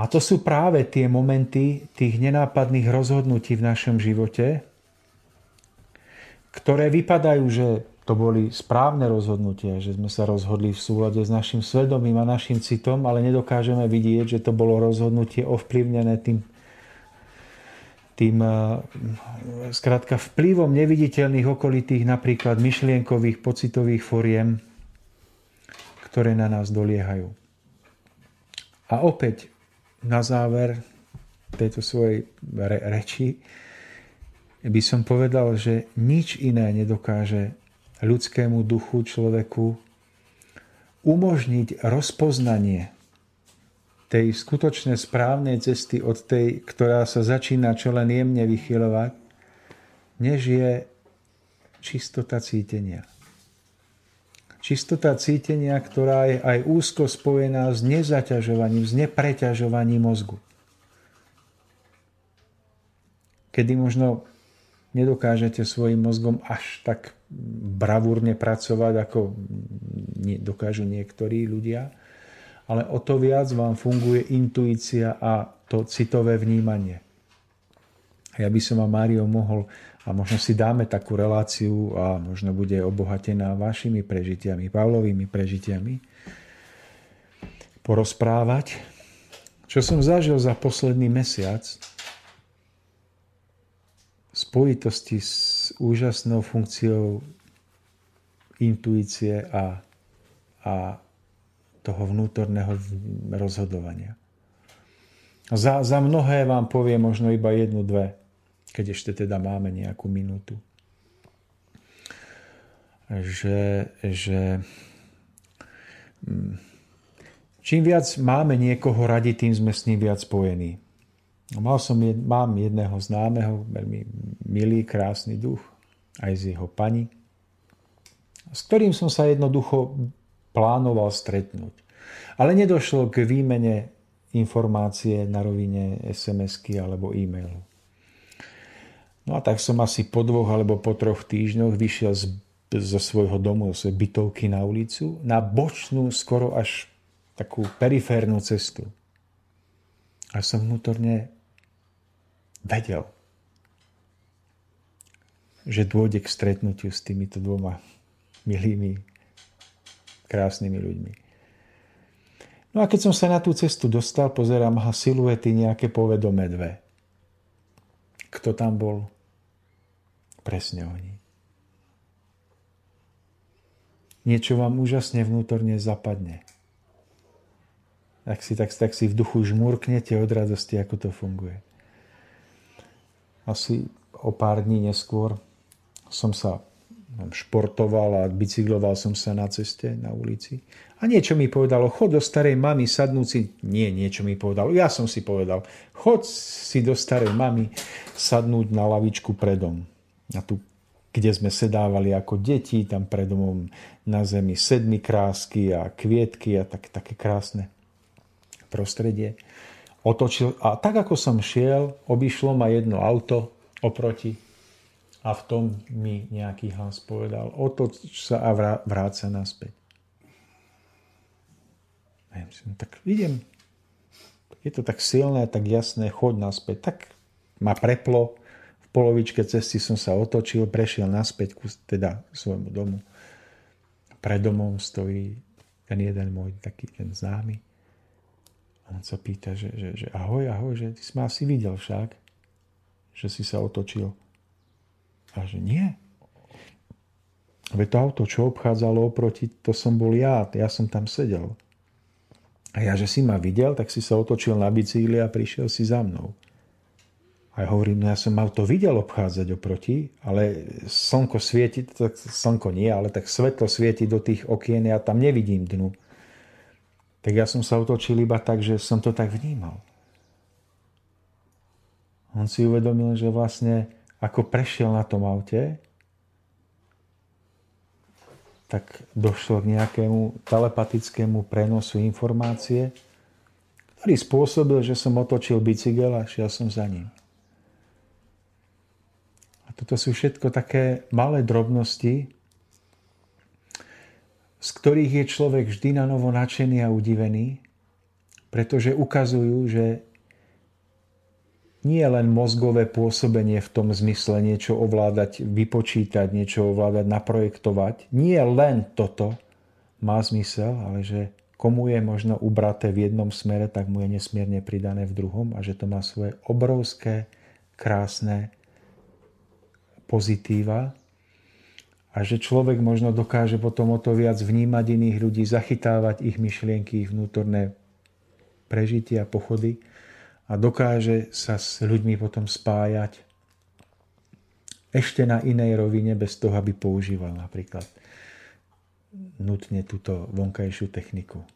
A to sú práve tie momenty tých nenápadných rozhodnutí v našom živote, ktoré vypadajú, že to boli správne rozhodnutia, že sme sa rozhodli v súlade s našim svedomím a našim citom, ale nedokážeme vidieť, že to bolo rozhodnutie ovplyvnené tým tým skrátka vplyvom neviditeľných okolitých napríklad myšlienkových, pocitových foriem, ktoré na nás doliehajú. A opäť na záver tejto svojej reči by som povedal, že nič iné nedokáže ľudskému duchu, človeku umožniť rozpoznanie tej skutočne správnej cesty od tej, ktorá sa začína čo len jemne vychylovať, než je čistota cítenia. Čistota cítenia, ktorá je aj úzko spojená s nezaťažovaním, s nepreťažovaním mozgu. Kedy možno nedokážete svojim mozgom až tak bravúrne pracovať, ako dokážu niektorí ľudia, ale o to viac vám funguje intuícia a to citové vnímanie. Ja by som vám, Mário, mohol, a možno si dáme takú reláciu a možno bude obohatená vašimi prežitiami, Pavlovými prežitiami, porozprávať, čo som zažil za posledný mesiac v spojitosti s úžasnou funkciou intuície a, a toho vnútorného rozhodovania. Za, za mnohé vám povie možno iba jednu, dve, keď ešte teda máme nejakú minútu. Že, že mm, čím viac máme niekoho radi, tým sme s ním viac spojení. Mal som, mám jedného známeho, veľmi milý, krásny duch, aj z jeho pani, s ktorým som sa jednoducho plánoval stretnúť. Ale nedošlo k výmene informácie na rovine SMS-ky alebo e-mailu. No a tak som asi po dvoch alebo po troch týždňoch vyšiel z, zo svojho domu, zo svojej bytovky na ulicu, na bočnú, skoro až takú periférnu cestu. A som vnútorne vedel, že dôjde k stretnutiu s týmito dvoma milými, krásnymi ľuďmi. No a keď som sa na tú cestu dostal, pozerám ha siluety nejaké povedomé dve. Kto tam bol? Presne oni. Niečo vám úžasne vnútorne zapadne. Tak si, tak, tak si v duchu žmurknete od radosti, ako to funguje. Asi o pár dní neskôr som sa športoval a bicykloval som sa na ceste, na ulici. A niečo mi povedalo, chod do starej mamy sadnúť si. Nie, niečo mi povedalo. Ja som si povedal, chod si do starej mamy sadnúť na lavičku predom. A tu, kde sme sedávali ako deti, tam pred domom na zemi sedmi krásky a kvietky a tak, také krásne prostredie. Otočil a tak ako som šiel, obišlo ma jedno auto oproti a v tom mi nejaký hlas povedal, otoč sa a vráť sa naspäť. A ja myslím, tak idem. Je to tak silné, tak jasné, choď naspäť. Tak ma preplo, polovičke cesty som sa otočil, prešiel naspäť ku teda svojmu domu. Pred domom stojí ten jeden môj taký ten známy. A on sa pýta, že, že, že ahoj, ahoj, že ty si ma asi videl však, že si sa otočil. A že nie. Veď to auto, čo obchádzalo oproti, to som bol ja, ja som tam sedel. A ja, že si ma videl, tak si sa otočil na bicykli a prišiel si za mnou. A hovorím, no ja som mal to videl obchádzať oproti, ale slnko svieti, tak slnko nie, ale tak svetlo svieti do tých okien, ja tam nevidím dnu. Tak ja som sa otočil iba tak, že som to tak vnímal. On si uvedomil, že vlastne ako prešiel na tom aute, tak došlo k nejakému telepatickému prenosu informácie, ktorý spôsobil, že som otočil bicykel a šiel som za ním. A toto sú všetko také malé drobnosti, z ktorých je človek vždy na novo nadšený a udivený, pretože ukazujú, že nie len mozgové pôsobenie v tom zmysle niečo ovládať, vypočítať, niečo ovládať, naprojektovať. Nie len toto má zmysel, ale že komu je možno ubraté v jednom smere, tak mu je nesmierne pridané v druhom a že to má svoje obrovské, krásne pozitíva a že človek možno dokáže potom o to viac vnímať iných ľudí, zachytávať ich myšlienky, ich vnútorné prežitia, pochody a dokáže sa s ľuďmi potom spájať ešte na inej rovine bez toho, aby používal napríklad nutne túto vonkajšiu techniku.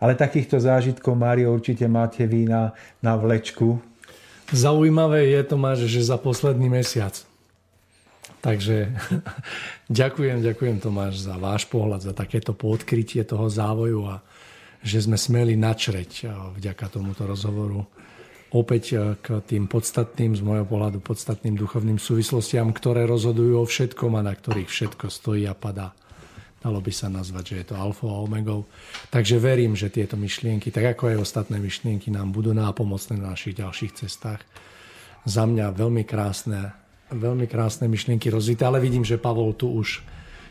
Ale takýchto zážitkov, Mário, určite máte vy na, na vlečku. Zaujímavé je, Tomáš, že za posledný mesiac. Takže ďakujem, ďakujem Tomáš za váš pohľad, za takéto podkrytie toho závoju a že sme smeli načreť vďaka tomuto rozhovoru opäť e, k tým podstatným, z môjho pohľadu podstatným duchovným súvislostiam, ktoré rozhodujú o všetkom a na ktorých všetko stojí a padá. Dalo by sa nazvať, že je to alfa a omegou. Takže verím, že tieto myšlienky, tak ako aj ostatné myšlienky, nám budú nápomocné na našich ďalších cestách. Za mňa veľmi krásne, veľmi krásne myšlienky rozvité, ale vidím, že Pavol tu už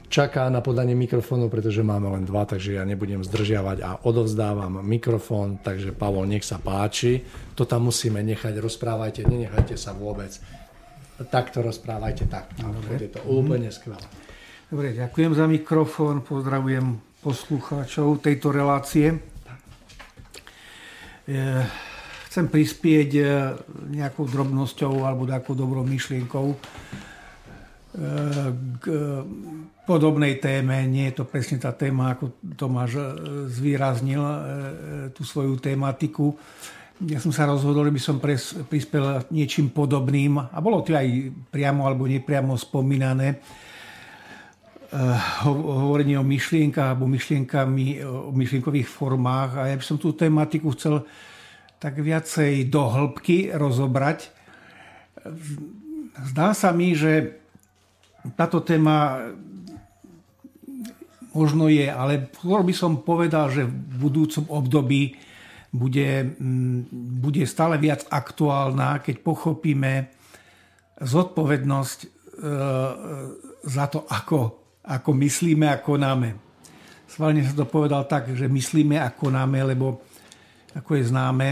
čaká na podanie mikrofónu, pretože máme len dva, takže ja nebudem zdržiavať a odovzdávam mikrofón, takže Pavol, nech sa páči. To tam musíme nechať, rozprávajte, nenechajte sa vôbec. Takto rozprávajte, tak. Dobre. Je to úplne skvelé. Dobre, ďakujem za mikrofón, pozdravujem poslucháčov tejto relácie. Chcem prispieť nejakou drobnosťou alebo nejakou dobrou myšlienkou k podobnej téme. Nie je to presne tá téma, ako Tomáš zvýraznil tú svoju tematiku. Ja som sa rozhodol, že by som prispel niečím podobným a bolo to aj priamo alebo nepriamo spomínané hovorenie o myšlienkach alebo myšlienkami, o myšlienkových formách a ja by som tú tematiku chcel tak viacej do hĺbky rozobrať. Zdá sa mi, že táto téma možno je, ale skôr by som povedal, že v budúcom období bude, mm, bude stále viac aktuálna, keď pochopíme zodpovednosť e, za to, ako, ako myslíme a konáme. Svalne sa to povedal tak, že myslíme a konáme, lebo ako je známe,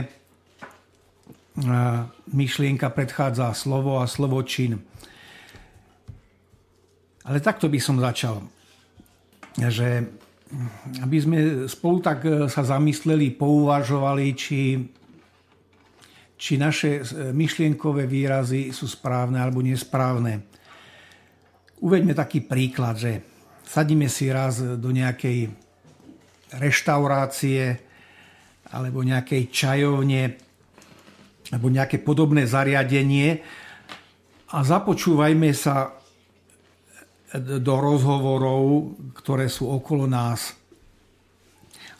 myšlienka predchádza slovo a slovo čin. Ale takto by som začal. Že aby sme spolu tak e, sa zamysleli, pouvažovali, či, či naše e, myšlienkové výrazy sú správne alebo nesprávne. Uveďme taký príklad, že sadíme si raz do nejakej reštaurácie alebo nejakej čajovne alebo nejaké podobné zariadenie a započúvajme sa do rozhovorov, ktoré sú okolo nás.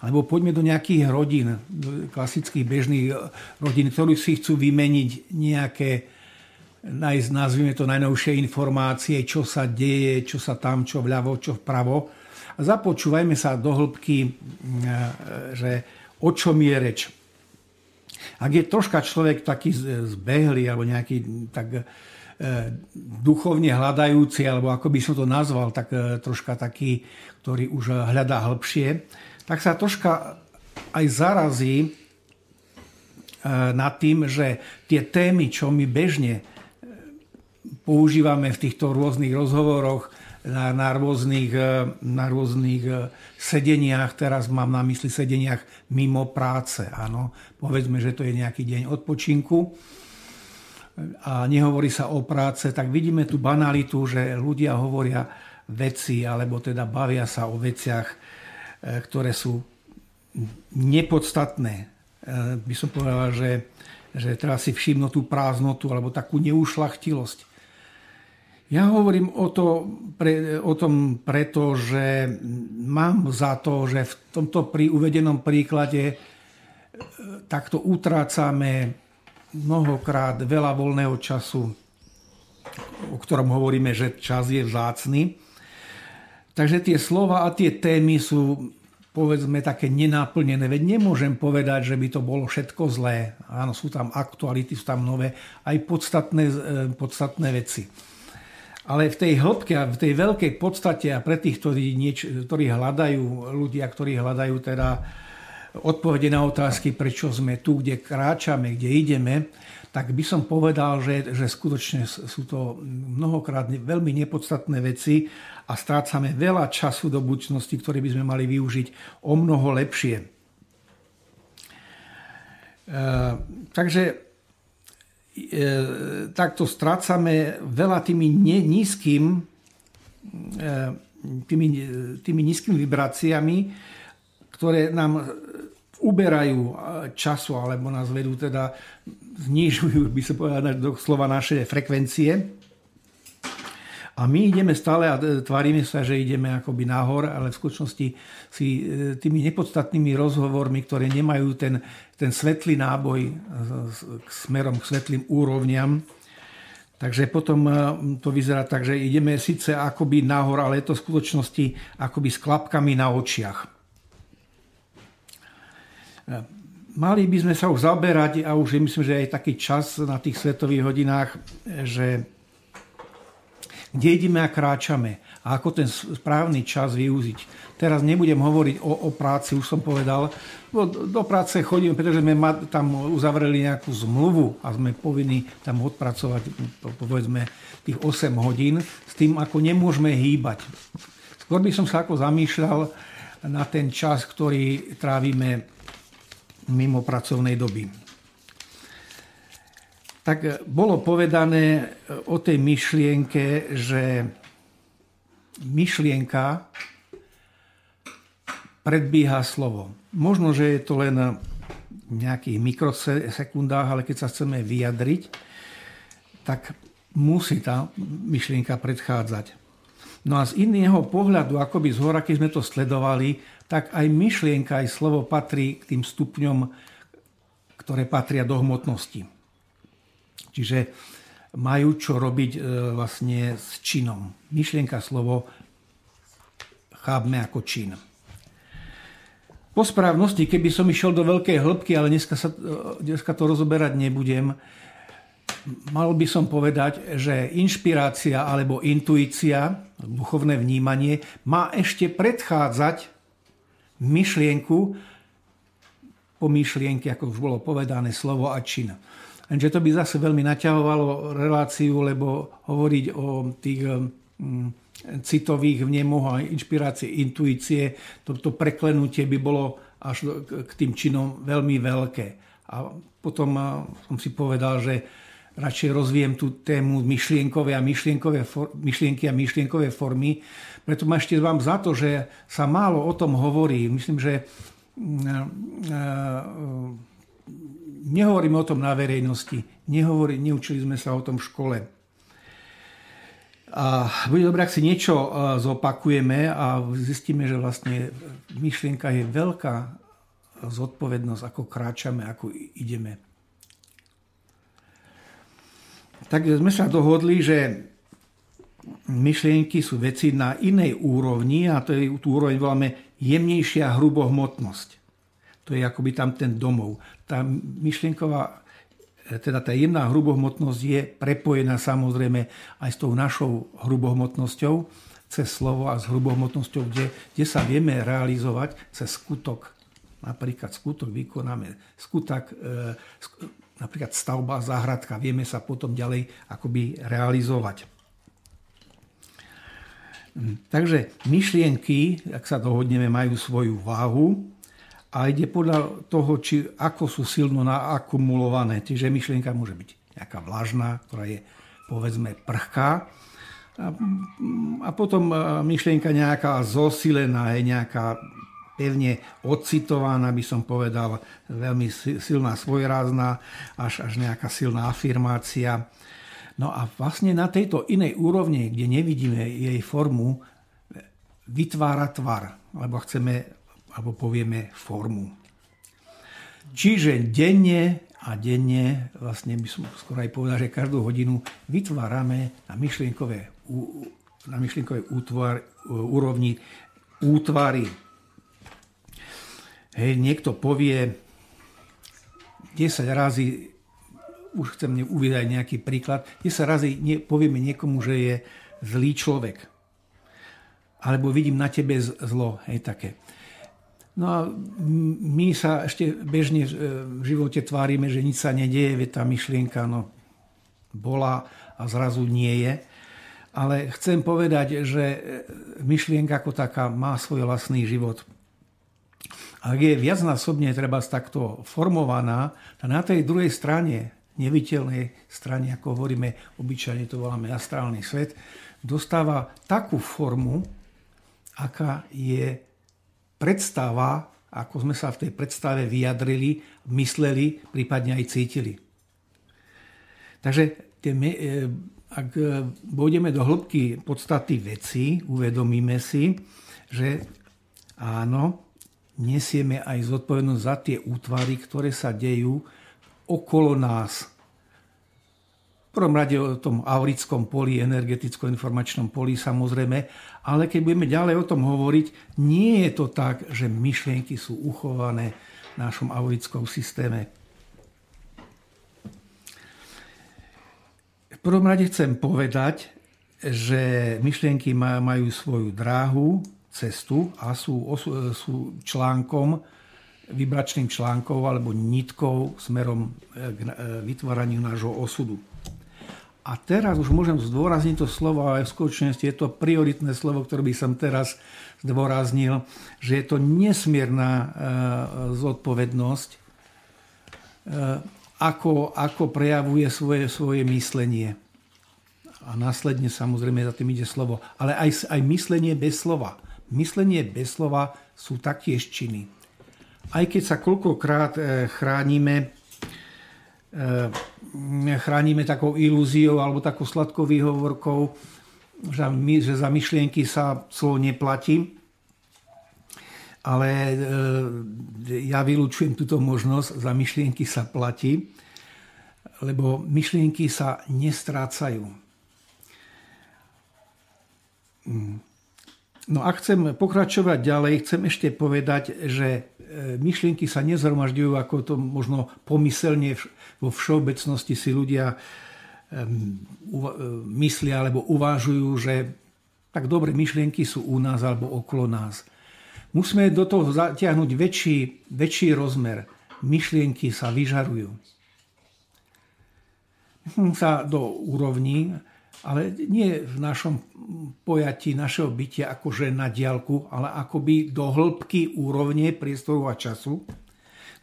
Alebo poďme do nejakých rodín, do klasických bežných rodín, ktorí si chcú vymeniť nejaké, nazvime to najnovšie informácie, čo sa deje, čo sa tam, čo vľavo, čo vpravo. A započúvajme sa do hĺbky, že o čom je reč. Ak je troška človek taký zbehlý alebo nejaký tak E, duchovne hľadajúci, alebo ako by som to nazval, tak e, troška taký, ktorý už hľadá hĺbšie, tak sa troška aj zarazí e, nad tým, že tie témy, čo my bežne používame v týchto rôznych rozhovoroch, na, na, rôznych, na rôznych sedeniach, teraz mám na mysli sedeniach mimo práce, áno. Povedzme, že to je nejaký deň odpočinku a nehovorí sa o práce, tak vidíme tú banalitu, že ľudia hovoria veci, alebo teda bavia sa o veciach, ktoré sú nepodstatné. By som povedal, že, že treba si všimnúť tú prázdnotu alebo takú neušlachtilosť. Ja hovorím o, to, pre, o tom preto, že mám za to, že v tomto pri uvedenom príklade e, takto utrácame mnohokrát veľa voľného času, o ktorom hovoríme, že čas je vzácny. Takže tie slova a tie témy sú povedzme také nenáplnené. Veď nemôžem povedať, že by to bolo všetko zlé. Áno, sú tam aktuality, sú tam nové, aj podstatné, e, podstatné veci. Ale v tej hĺbke a v tej veľkej podstate a pre tých, ktorí, nieč, ktorí hľadajú, ľudia, ktorí hľadajú teda odpovede na otázky, prečo sme tu, kde kráčame, kde ideme, tak by som povedal, že, že skutočne sú to mnohokrát veľmi nepodstatné veci a strácame veľa času do budúcnosti, ktorý by sme mali využiť o mnoho lepšie. E, takže takto strácame veľa tými nízkym, e, tými, tými nízkymi vibráciami, ktoré nám uberajú času, alebo nás vedú teda, znižujú, by sa povedať, slova naše frekvencie. A my ideme stále a tvárime sa, že ideme akoby nahor, ale v skutočnosti si e, tými nepodstatnými rozhovormi, ktoré nemajú ten, ten svetlý náboj k smerom k svetlým úrovňam, Takže potom e, to vyzerá tak, že ideme síce akoby nahor, ale je to v skutočnosti akoby s klapkami na očiach. Mali by sme sa už zaberať a už myslím, že aj taký čas na tých svetových hodinách, že kde ideme a kráčame a ako ten správny čas využiť. Teraz nebudem hovoriť o, o práci, už som povedal. Do, do práce chodíme, pretože sme tam uzavreli nejakú zmluvu a sme povinni tam odpracovať povedzme tých 8 hodín s tým, ako nemôžeme hýbať. Skôr by som sa ako zamýšľal na ten čas, ktorý trávime mimo pracovnej doby. Tak bolo povedané o tej myšlienke, že myšlienka predbíha slovo. Možno, že je to len v nejakých mikrosekundách, ale keď sa chceme vyjadriť, tak musí tá myšlienka predchádzať. No a z iného pohľadu, akoby z hora, keď sme to sledovali, tak aj myšlienka, aj slovo patrí k tým stupňom, ktoré patria do hmotnosti. Čiže majú čo robiť e, vlastne s činom. Myšlienka, slovo chápme ako čin. Po správnosti, keby som išiel do veľkej hĺbky, ale dneska, sa, dneska to rozoberať nebudem, mal by som povedať, že inšpirácia alebo intuícia, duchovné vnímanie, má ešte predchádzať myšlienku po myšlienke, ako už bolo povedané, slovo a čin. Lenže to by zase veľmi naťahovalo reláciu, lebo hovoriť o tých mm, citových vnemoch a inšpirácie, intuície, toto preklenutie by bolo až k tým činom veľmi veľké. A potom som si povedal, že radšej rozviem tú tému myšlienkové a myšlienkové for, myšlienky a myšlienkové formy. Preto ma ešte vám za to, že sa málo o tom hovorí. Myslím, že nehovoríme o tom na verejnosti. Nehovorí, neučili sme sa o tom v škole. A bude dobré, ak si niečo e, zopakujeme a zistíme, že vlastne myšlienka je veľká zodpovednosť, ako kráčame, ako ideme. Tak sme sa dohodli, že myšlienky sú veci na inej úrovni a to je, tú úroveň voláme jemnejšia hrubohmotnosť. To je akoby tam ten domov. Tá myšlienková teda tá jemná hrubohmotnosť je prepojená samozrejme aj s tou našou hrubohmotnosťou cez slovo a s hrubohmotnosťou, kde, kde sa vieme realizovať cez skutok. Napríklad skutok vykonáme, skutak, e, napríklad stavba, záhradka, vieme sa potom ďalej akoby realizovať. Hm, takže myšlienky, ak sa dohodneme, majú svoju váhu a ide podľa toho, či ako sú silno naakumulované. Čiže myšlienka môže byť nejaká vlažná, ktorá je povedzme prchká. A, a potom e, myšlienka nejaká zosilená, je nejaká pevne ocitovaná, by som povedal, veľmi silná svojrázna, až, až nejaká silná afirmácia. No a vlastne na tejto inej úrovni, kde nevidíme jej formu, vytvára tvar, lebo chceme alebo povieme formu. Čiže denne a denne, vlastne by som skoro aj povedal, že každú hodinu vytvárame na myšlienkové, na myšlienkovej útvar, úrovni útvary. Hej, niekto povie 10 razy, už chcem uvidieť nejaký príklad, 10 razy povieme niekomu, že je zlý človek. Alebo vidím na tebe zlo, hej, také. No a my sa ešte bežne v živote tvárime, že nič sa nedieje, veď tá myšlienka no, bola a zrazu nie je. Ale chcem povedať, že myšlienka ako taká má svoj vlastný život. Ak je viacnásobne treba takto formovaná, a na tej druhej strane, neviditeľnej strane, ako hovoríme, obyčajne to voláme astrálny svet, dostáva takú formu, aká je predstava, ako sme sa v tej predstave vyjadrili, mysleli, prípadne aj cítili. Takže tie, e, ak pôjdeme do hĺbky podstaty veci, uvedomíme si, že áno, nesieme aj zodpovednosť za tie útvary, ktoré sa dejú okolo nás prvom rade o tom aurickom poli, energeticko-informačnom poli samozrejme, ale keď budeme ďalej o tom hovoriť, nie je to tak, že myšlienky sú uchované v našom aurickom systéme. V prvom rade chcem povedať, že myšlienky majú svoju dráhu, cestu a sú, sú článkom, vibračným článkom alebo nitkou smerom k e, vytváraniu nášho osudu. A teraz už môžem zdôrazniť to slovo, v skutočnosti je to prioritné slovo, ktoré by som teraz zdôraznil, že je to nesmierna e, zodpovednosť, e, ako, ako prejavuje svoje, svoje myslenie. A následne samozrejme za tým ide slovo. Ale aj, aj myslenie bez slova. Myslenie bez slova sú taktiež činy. Aj keď sa koľkokrát e, chránime, chránime takou ilúziou alebo takou sladkou výhovorkou, že za myšlienky sa slovo neplatí, ale e, ja vylúčujem túto možnosť, za myšlienky sa platí, lebo myšlienky sa nestrácajú. No a chcem pokračovať ďalej, chcem ešte povedať, že e, myšlienky sa nezhromažďujú, ako to možno pomyselne vo všeobecnosti si ľudia myslia alebo uvažujú, že tak dobre myšlienky sú u nás alebo okolo nás. Musíme do toho zatiahnuť väčší, väčší rozmer. Myšlienky sa vyžarujú. Sa do úrovní, ale nie v našom pojatí našeho bytia akože na diálku, ale akoby do hĺbky úrovne priestoru a času,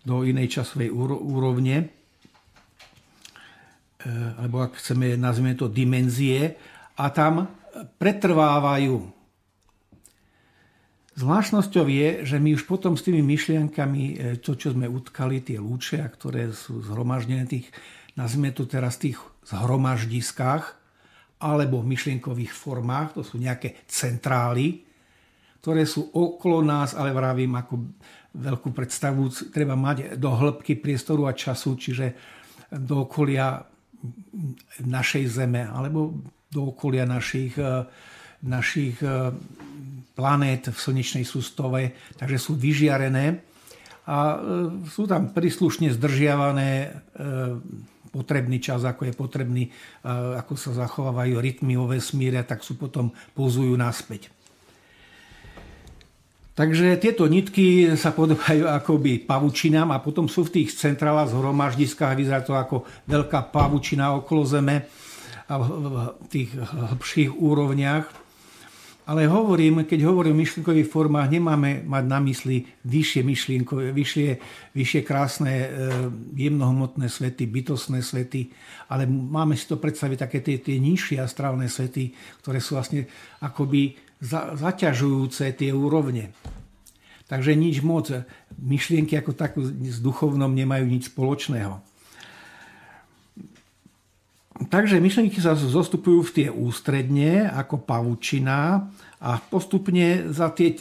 do inej časovej úrovne, e, alebo ak chceme, nazvime to dimenzie, a tam pretrvávajú. Zvláštnosťou je, že my už potom s tými myšlienkami, e, to, čo sme utkali, tie lúče, ktoré sú zhromaždené tých, nazvime to teraz tých zhromaždiskách, alebo v myšlienkových formách, to sú nejaké centrály, ktoré sú okolo nás, ale vravím, ako veľkú predstavu treba mať do hĺbky priestoru a času, čiže do okolia našej zeme, alebo do okolia našich, e, našich e, planét v slnečnej sústove, takže sú vyžiarené a e, sú tam príslušne zdržiavané potrebný čas, ako je potrebný, e, ako sa zachovávajú rytmy vo vesmíre, tak sú potom pouzujú naspäť. Takže tieto nitky sa podobajú akoby pavučinám a potom sú v tých centrálach zhromaždiskách, vyzerá to ako veľká pavučina okolo Zeme a v tých hĺbších úrovniach. Ale hovorím, keď hovorím o myšlienkových formách, nemáme mať na mysli vyššie myšlienkové, vyššie, vyššie krásne e, jemnohmotné svety, bytostné svety, ale máme si to predstaviť také tie, tie nižšie astrálne svety, ktoré sú vlastne akoby za, zaťažujúce tie úrovne. Takže nič moc. Myšlienky ako tak s duchovnom nemajú nič spoločného. Takže myšlienky sa zostupujú v tie ústredne ako pavučina a postupne za tie,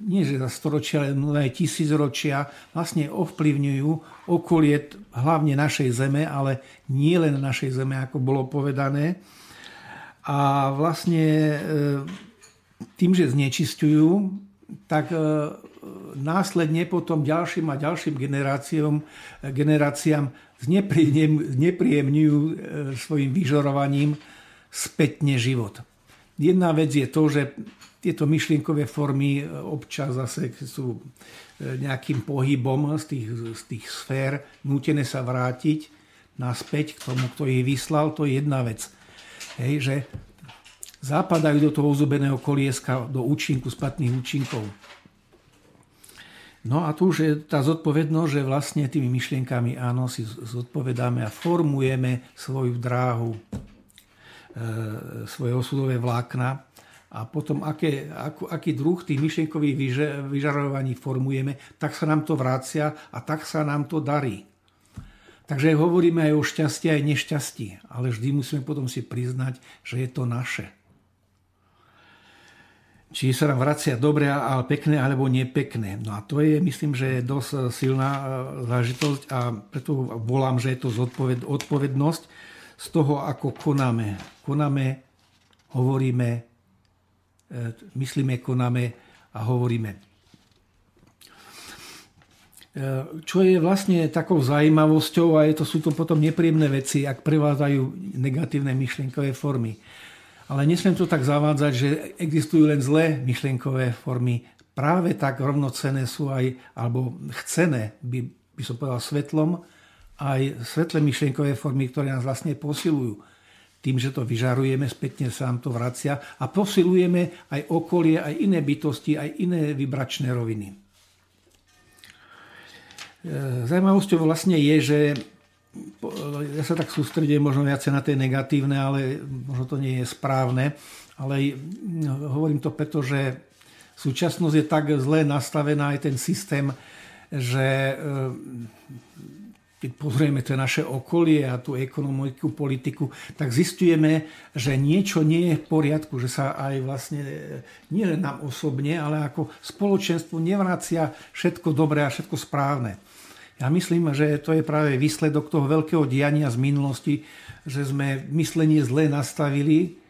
nie že za storočia, ale aj tisícročia vlastne ovplyvňujú okolie hlavne našej zeme, ale nie len našej zeme, ako bolo povedané. A vlastne e, tým, že znečistujú, tak e, následne potom ďalším a ďalším generáciám, generáciám znepríjemňujú e, svojim vyžorovaním spätne život. Jedna vec je to, že tieto myšlienkové formy e, občas zase sú e, nejakým pohybom z tých, z tých sfér nútené sa vrátiť naspäť k tomu, kto ich vyslal, to je jedna vec. Hej, že zapadajú do toho uzubeného kolieska, do účinku, spatných účinkov. No a tu už je tá zodpovednosť, že vlastne tými myšlienkami áno si zodpovedáme a formujeme svoju dráhu, e, svoje osudové vlákna a potom aké, aký, aký druh tých myšlienkových vyžarovaní formujeme, tak sa nám to vrácia a tak sa nám to darí. Takže hovoríme aj o šťastí aj nešťastí, ale vždy musíme potom si priznať, že je to naše či sa nám vracia dobre, ale pekné alebo nepekné. No a to je, myslím, že je dosť silná e, zážitosť a preto volám, že je to zodpoved, odpovednosť z toho, ako konáme. Konáme, hovoríme, e, myslíme, konáme a hovoríme. E, čo je vlastne takou zaujímavosťou a je to, sú to potom nepríjemné veci, ak prevádzajú negatívne myšlienkové formy. Ale nesmiem to tak zavádzať, že existujú len zlé myšlienkové formy. Práve tak rovnocené sú aj, alebo chcené, by, by som povedal, svetlom, aj svetlé myšlienkové formy, ktoré nás vlastne posilujú. Tým, že to vyžarujeme, spätne sa nám to vracia a posilujeme aj okolie, aj iné bytosti, aj iné vibračné roviny. E, Zajímavosťou vlastne je, že ja sa tak sústredím možno viacej na tie negatívne, ale možno to nie je správne. Ale hovorím to preto, že súčasnosť je tak zle nastavená aj ten systém, že keď pozrieme to naše okolie a tú ekonomickú politiku, tak zistujeme, že niečo nie je v poriadku, že sa aj vlastne nie len nám osobne, ale ako spoločenstvo nevracia všetko dobré a všetko správne. Ja myslím, že to je práve výsledok toho veľkého diania z minulosti, že sme myslenie zle nastavili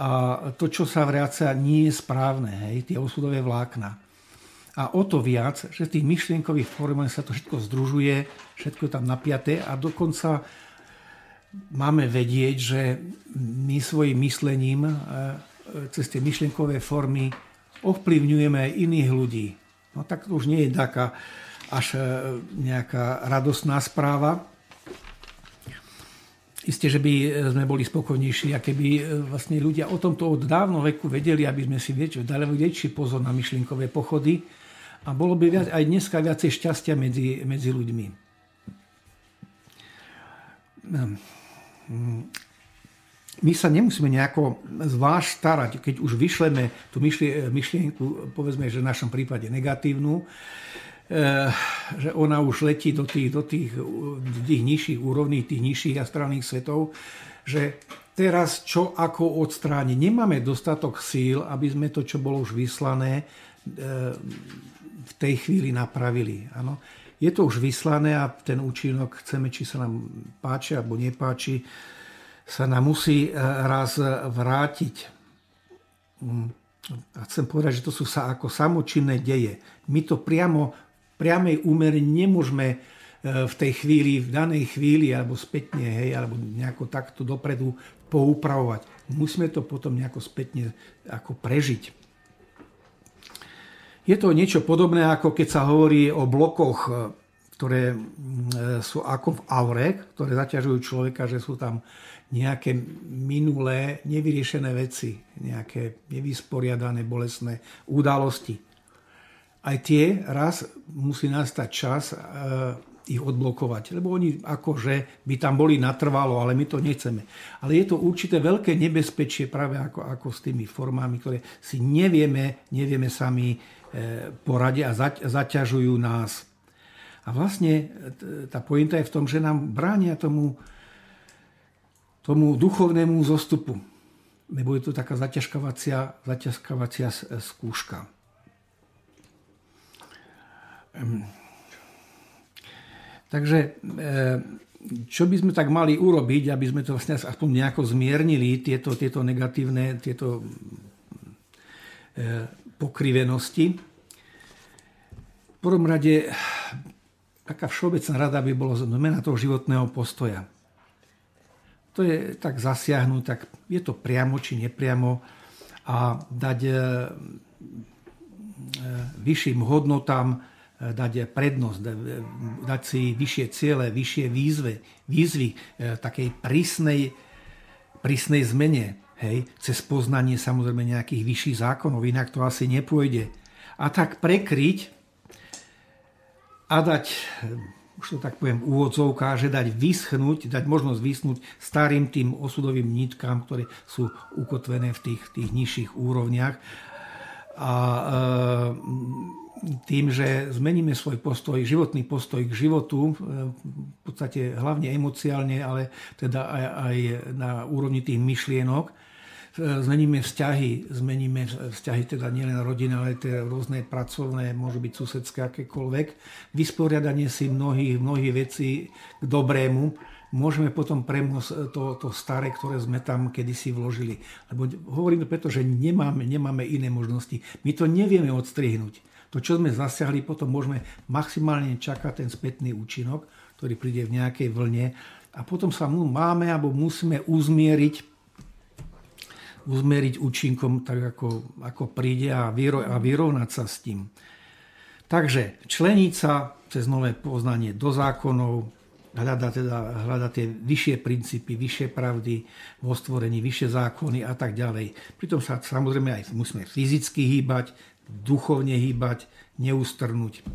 a to, čo sa vráca, nie je správne, hej, tie osudové vlákna. A o to viac, že v tých myšlienkových formách sa to všetko združuje, všetko je tam napiaté a dokonca máme vedieť, že my svojim myslením e, cez tie myšlienkové formy ovplyvňujeme aj iných ľudí. No tak to už nie je taká až e, nejaká radostná správa. Isté, že by sme boli spokojnejší, a keby e, vlastne ľudia o tomto od dávno veku vedeli, aby sme si dali väčší pozor na myšlienkové pochody, a bolo by viac, aj dneska viacej šťastia medzi, medzi ľuďmi. Ehm, my sa nemusíme nejako zvlášť starať, keď už vyšleme tú myšlienku, povedzme, že v našom prípade negatívnu, že ona už letí do tých, do tých, tých nižších úrovní, tých nižších astrálnych svetov, že teraz čo ako odstrániť. Nemáme dostatok síl, aby sme to, čo bolo už vyslané, ehm, v tej chvíli napravili. Ano. Je to už vyslané a ten účinok, chceme, či sa nám páči alebo nepáči, sa nám musí e, raz vrátiť. Mm. A chcem povedať, že to sú sa ako samočinné deje. My to priamo, priamej úmere nemôžeme e, v tej chvíli, v danej chvíli, alebo spätne, hej, alebo nejako takto dopredu poupravovať. Musíme to potom nejako spätne ako prežiť. Je to niečo podobné, ako keď sa hovorí o blokoch, e, ktoré sú ako v aure, ktoré zaťažujú človeka, že sú tam nejaké minulé, nevyriešené veci, nejaké nevysporiadané, bolestné udalosti. Aj tie raz musí nastať čas e, ich odblokovať, lebo oni akože by tam boli natrvalo, ale my to nechceme. Ale je to určité veľké nebezpečie práve ako, ako s tými formami, ktoré si nevieme, nevieme sami E, poradia a zaťažujú nás. A vlastne tá pointa je v tom, že nám bránia tomu, tomu duchovnému zostupu. Nebo je to taká zaťažkovacia, zaťažkovacia skúška. Takže e, čo by sme tak mali urobiť, aby sme to vlastne aspoň nejako zmiernili, tieto, tieto negatívne, tieto e, pokrivenosti. V prvom rade taká všeobecná rada by bolo zmena toho životného postoja. To je tak zasiahnuť, tak je to priamo či nepriamo a dať e, vyšším hodnotám dať prednosť, dať si vyššie ciele, vyššie výzvy, výzvy takej prísnej, prísnej zmene hej, cez poznanie samozrejme nejakých vyšších zákonov, inak to asi nepôjde. A tak prekryť a dať, už to tak poviem, úvodzovka, že dať vyschnúť, dať možnosť vyschnúť starým tým osudovým nitkám, ktoré sú ukotvené v tých, tých nižších úrovniach. A e, tým, že zmeníme svoj postoj, životný postoj k životu, e, v podstate hlavne emociálne, ale teda aj, aj na úrovni tých myšlienok, zmeníme vzťahy, zmeníme vzťahy teda nielen rodiny, ale tie rôzne pracovné, môžu byť susedské, akékoľvek, vysporiadanie si mnohých, mnohých vecí k dobrému, môžeme potom premôcť to, to staré, ktoré sme tam kedysi vložili. Lebo hovorím to preto, že nemáme, nemáme iné možnosti. My to nevieme odstrihnúť. To, čo sme zasiahli, potom môžeme maximálne čakať ten spätný účinok, ktorý príde v nejakej vlne a potom sa mu máme alebo musíme uzmieriť uzmeriť účinkom tak, ako, ako príde a, vyro, a vyrovnať sa s tým. Takže členiť sa cez nové poznanie do zákonov, hľada, teda, hľada tie vyššie princípy, vyššie pravdy vo stvorení, vyššie zákony a tak ďalej. Pritom sa samozrejme aj musíme fyzicky hýbať, duchovne hýbať, neustrnúť.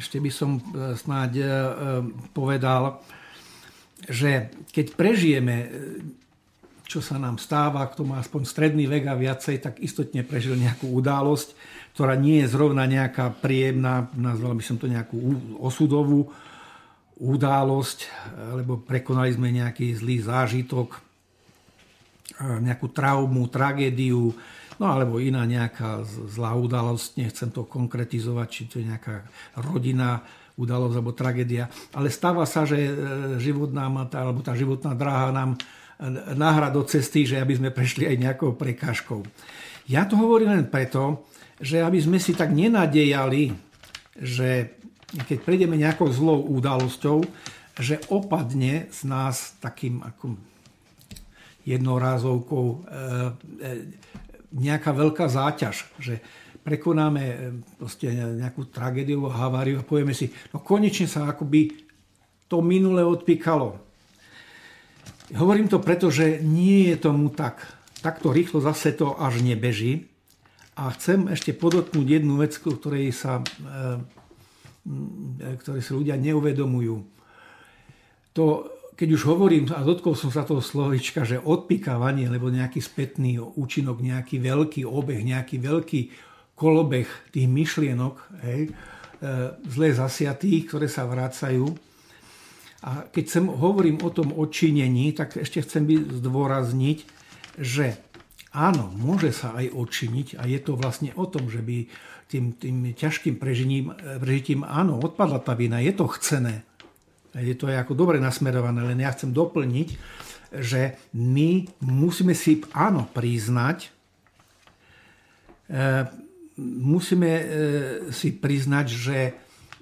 ešte by som snáď povedal, že keď prežijeme čo sa nám stáva, kto má aspoň stredný vek a viacej, tak istotne prežil nejakú udalosť, ktorá nie je zrovna nejaká príjemná, nazval by som to nejakú osudovú udalosť, alebo prekonali sme nejaký zlý zážitok, nejakú traumu, tragédiu, no alebo iná nejaká zlá udalosť, nechcem to konkretizovať, či to je nejaká rodina, udalosť alebo tragédia. Ale stáva sa, že e, život nám, alebo tá životná dráha nám náhra do cesty, že aby sme prešli aj nejakou prekážkou. Ja to hovorím len preto, že aby sme si tak nenadejali, že keď prejdeme nejakou zlou udalosťou, že opadne z nás takým ako jednorázovkou e, e, nejaká veľká záťaž, že prekonáme e, nejakú tragédiu, haváriu a povieme si, no konečne sa akoby to minule odpíkalo. Hovorím to preto, že nie je tomu tak. Takto rýchlo zase to až nebeží. A chcem ešte podotknúť jednu vec, ktorej sa, ktorej sa ľudia neuvedomujú. To, keď už hovorím, a dotkol som sa toho slovička, že odpikávanie, alebo nejaký spätný účinok, nejaký veľký obeh, nejaký veľký kolobeh tých myšlienok, hej, e, zle zasiatých, ktoré sa vracajú, a keď sem hovorím o tom odčinení, tak ešte chcem zdôrazniť, že áno, môže sa aj odčiniť a je to vlastne o tom, že by tým, tým ťažkým prežiním, prežitím, áno, odpadla tá vina, je to chcené. Je to aj ako dobre nasmerované, len ja chcem doplniť, že my musíme si áno priznať, e, musíme e, si priznať, že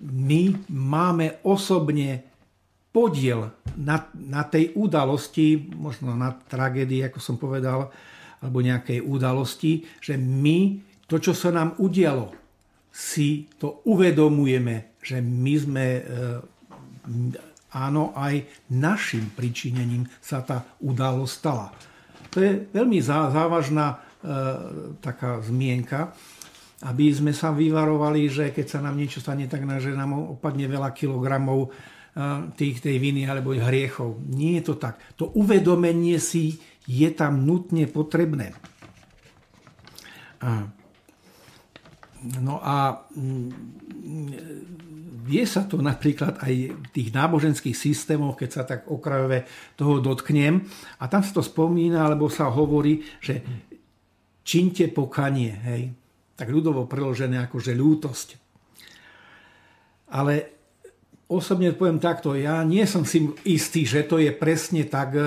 my máme osobne podiel na, na tej udalosti, možno na tragédii, ako som povedal, alebo nejakej udalosti, že my to, čo sa nám udialo, si to uvedomujeme, že my sme e, áno, aj našim pričinením sa tá udalosť stala. To je veľmi závažná e, taká zmienka, aby sme sa vyvarovali, že keď sa nám niečo stane, tak že nám opadne veľa kilogramov tých, tej viny alebo hriechov. Nie je to tak. To uvedomenie si je tam nutne potrebné. No a vie sa to napríklad aj v tých náboženských systémoch, keď sa tak okrajové toho dotknem. A tam sa to spomína, alebo sa hovorí, že činte pokanie, hej. Tak ľudovo preložené ako že ľútosť. Ale osobne poviem takto, ja nie som si istý, že to je presne tak, e,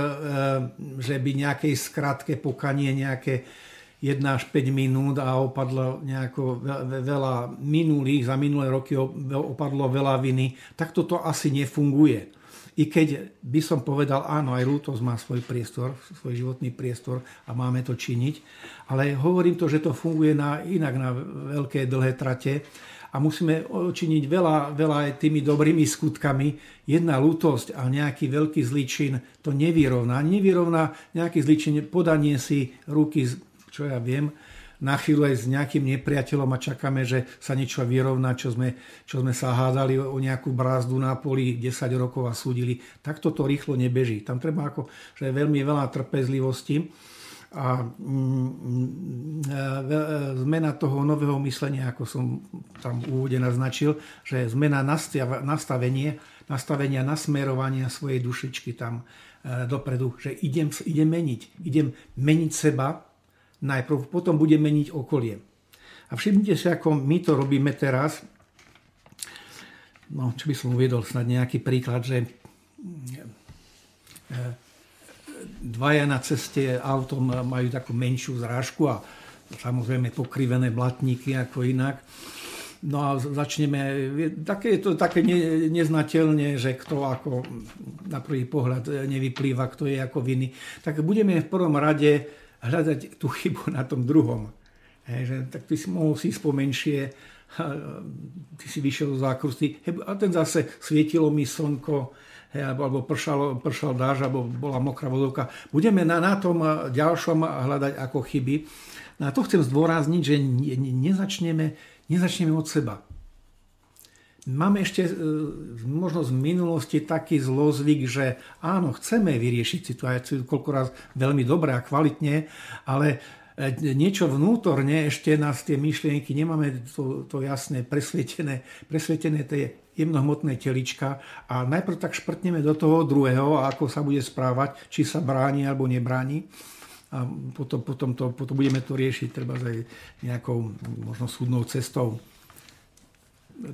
že by nejakej skratke pokanie nejaké 1 až 5 minút a opadlo nejako veľa minulých, za minulé roky opadlo veľa viny, tak toto asi nefunguje. I keď by som povedal, áno, aj lútosť má svoj priestor, svoj životný priestor a máme to činiť, ale hovorím to, že to funguje na, inak na veľké dlhé trate a musíme činiť veľa, veľa aj tými dobrými skutkami. Jedna lútosť a nejaký veľký zličin to nevyrovná. Nevyrovná nejaký zličin, podanie si ruky, čo ja viem, na chvíľu aj s nejakým nepriateľom a čakáme, že sa niečo vyrovná, čo sme, čo sme sa hádali o nejakú brázdu na poli 10 rokov a súdili. Tak toto rýchlo nebeží. Tam treba ako, že veľmi veľa trpezlivosti a mm, e, e, zmena toho nového myslenia, ako som tam úvode naznačil, že zmena nastavenie, nastavenia nasmerovania svojej dušičky tam e, dopredu, že idem, idem meniť. Idem meniť seba najprv, potom budem meniť okolie. A všimnite si, ako my to robíme teraz. No, čo by som uviedol snad nejaký príklad, že dvaja na ceste autom majú takú menšiu zrážku a samozrejme pokrivené blatníky ako inak. No a začneme, také je to také ne, neznateľne, že kto ako na prvý pohľad nevyplýva, kto je ako viny. Tak budeme v prvom rade hľadať tú chybu na tom druhom. Hej, že, tak ty si mohol si spomenšie, ty si vyšiel z zákrusty a ten zase svietilo mi slnko, hej, alebo pršal, pršal dáž, alebo bola mokrá vodovka. Budeme na, na tom ďalšom hľadať ako chyby. No a to chcem zdôrazniť, že nezačneme, nezačneme od seba. Máme ešte možno z minulosti taký zlozvyk, že áno, chceme vyriešiť situáciu koľko raz veľmi dobre a kvalitne, ale niečo vnútorne ešte nás tie myšlienky, nemáme to, to jasné, presvietené, presvietené tie jemnohmotné telička a najprv tak šprtneme do toho druhého, ako sa bude správať, či sa bráni alebo nebráni a potom, potom, to, potom budeme to riešiť treba aj nejakou možno súdnou cestou.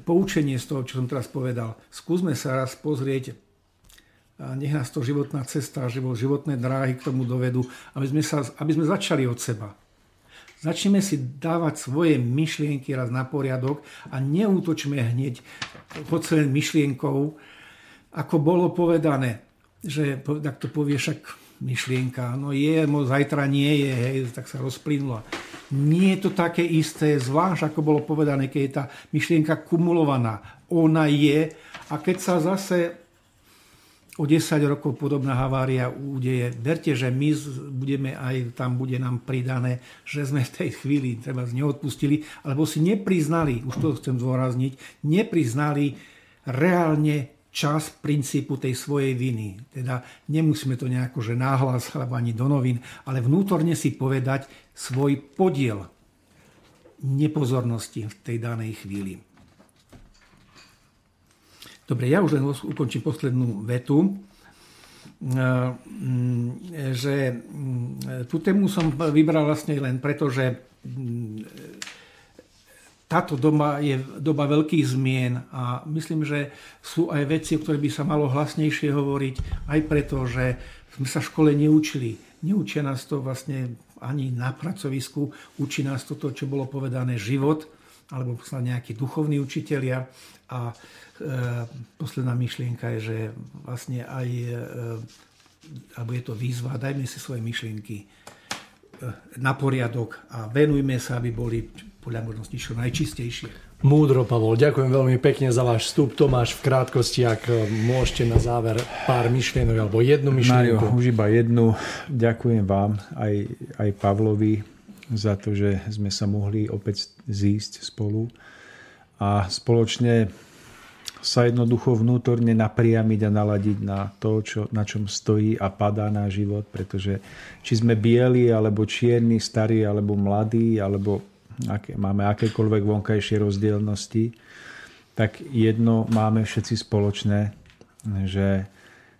Poučenie z toho, čo som teraz povedal. Skúsme sa raz pozrieť a nech nás to životná cesta, životné dráhy k tomu dovedú, aby sme, sa, aby sme začali od seba. Začneme si dávať svoje myšlienky raz na poriadok a neútočme hneď pod celým myšlienkou, ako bolo povedané, že tak to povie však myšlienka, no je, no zajtra nie je, hej, tak sa rozplynula. Nie je to také isté, zvlášť ako bolo povedané, keď je tá myšlienka kumulovaná. Ona je a keď sa zase o 10 rokov podobná havária udeje. Verte, že my budeme aj tam bude nám pridané, že sme v tej chvíli treba neodpustili, alebo si nepriznali, už to chcem zdôrazniť, nepriznali reálne čas princípu tej svojej viny. Teda nemusíme to nejako, že náhlas alebo ani do novín, ale vnútorne si povedať svoj podiel nepozornosti v tej danej chvíli. Dobre, ja už len ukončím poslednú vetu, e, že tú tému som vybral vlastne len preto, že táto doba je doba veľkých zmien a myslím, že sú aj veci, o ktorých by sa malo hlasnejšie hovoriť, aj preto, že sme sa v škole neučili. Neučia nás to vlastne ani na pracovisku, učí nás toto, čo bolo povedané, život, alebo nejakí duchovní učitelia. A e, posledná myšlienka je, že vlastne aj, e, alebo je to výzva, dajme si svoje myšlienky e, na poriadok a venujme sa, aby boli podľa možností čo najčistejšie. Múdro, Pavol, ďakujem veľmi pekne za váš vstup. Tomáš, v krátkosti, ak e, môžete na záver pár myšlienok alebo jednu myšlienku. Mario, už iba jednu. Ďakujem vám, aj, aj Pavlovi, za to, že sme sa mohli opäť zísť spolu a spoločne sa jednoducho vnútorne napriamiť a naladiť na to, čo, na čom stojí a padá náš život, pretože či sme bieli, alebo čierni, starí, alebo mladí, alebo aké, máme akékoľvek vonkajšie rozdielnosti, tak jedno máme všetci spoločné, že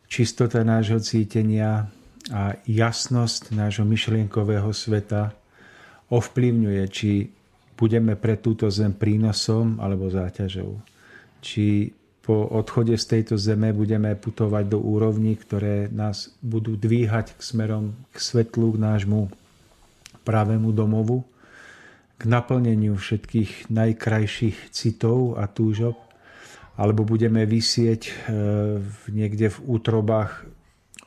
čistota nášho cítenia a jasnosť nášho myšlienkového sveta ovplyvňuje, či budeme pre túto zem prínosom alebo záťažou. Či po odchode z tejto zeme budeme putovať do úrovní, ktoré nás budú dvíhať k smerom k svetlu, k nášmu pravému domovu, k naplneniu všetkých najkrajších citov a túžob, alebo budeme vysieť e, niekde v útrobách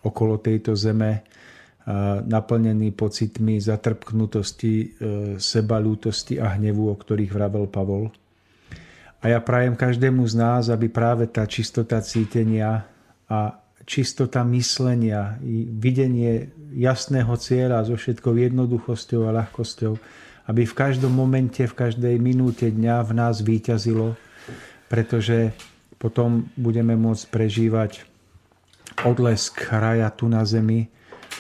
okolo tejto zeme e, naplnený pocitmi zatrpknutosti, e, sebalútosti a hnevu, o ktorých vravel Pavol. A ja prajem každému z nás, aby práve tá čistota cítenia a čistota myslenia, videnie jasného cieľa so všetkou jednoduchosťou a ľahkosťou aby v každom momente, v každej minúte dňa v nás výťazilo, pretože potom budeme môcť prežívať odlesk raja tu na zemi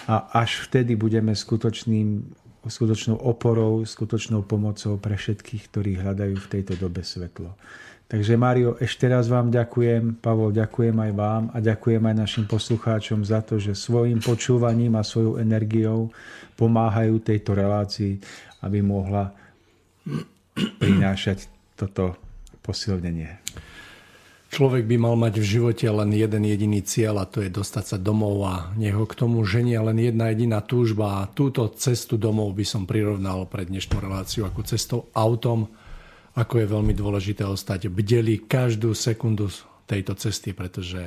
a až vtedy budeme skutočným, skutočnou oporou, skutočnou pomocou pre všetkých, ktorí hľadajú v tejto dobe svetlo. Takže Mário, ešte raz vám ďakujem, Pavol, ďakujem aj vám a ďakujem aj našim poslucháčom za to, že svojim počúvaním a svojou energiou pomáhajú tejto relácii aby mohla prinášať toto posilnenie. Človek by mal mať v živote len jeden jediný cieľ a to je dostať sa domov a nech ho k tomu ženia len jedna jediná túžba a túto cestu domov by som prirovnal pre dnešnú reláciu ako cestou autom, ako je veľmi dôležité ostať bdeli každú sekundu tejto cesty, pretože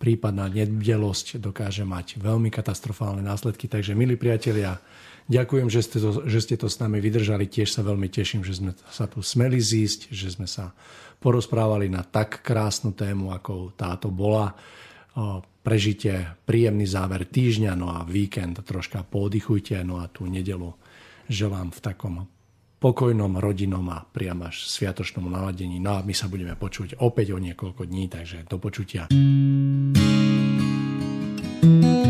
prípadná nebdelosť dokáže mať veľmi katastrofálne následky. Takže milí priatelia, Ďakujem, že ste, to, že ste to s nami vydržali. Tiež sa veľmi teším, že sme sa tu smeli zísť, že sme sa porozprávali na tak krásnu tému, ako táto bola. Prežite príjemný záver týždňa, no a víkend troška pooddychujte, no a tú nedelu želám v takom pokojnom rodinom a priam až sviatočnom naladení. No a my sa budeme počuť opäť o niekoľko dní, takže do počutia. Sadaj,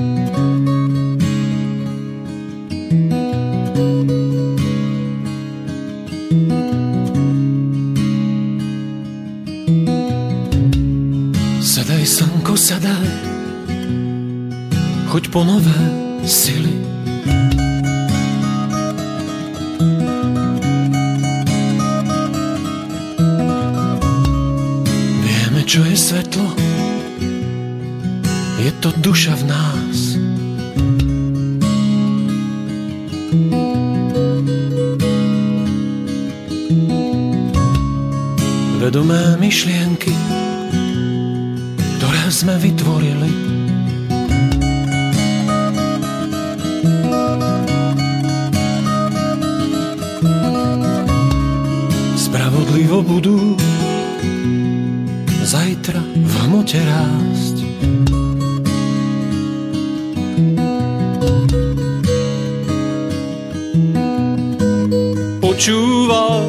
choď po nové sily. čo je svetlo, je to duša v nás. Vedomé myšlienky, ktoré sme vytvorili, spravodlivo budú zajtra v hmote rásť. Počúvaj,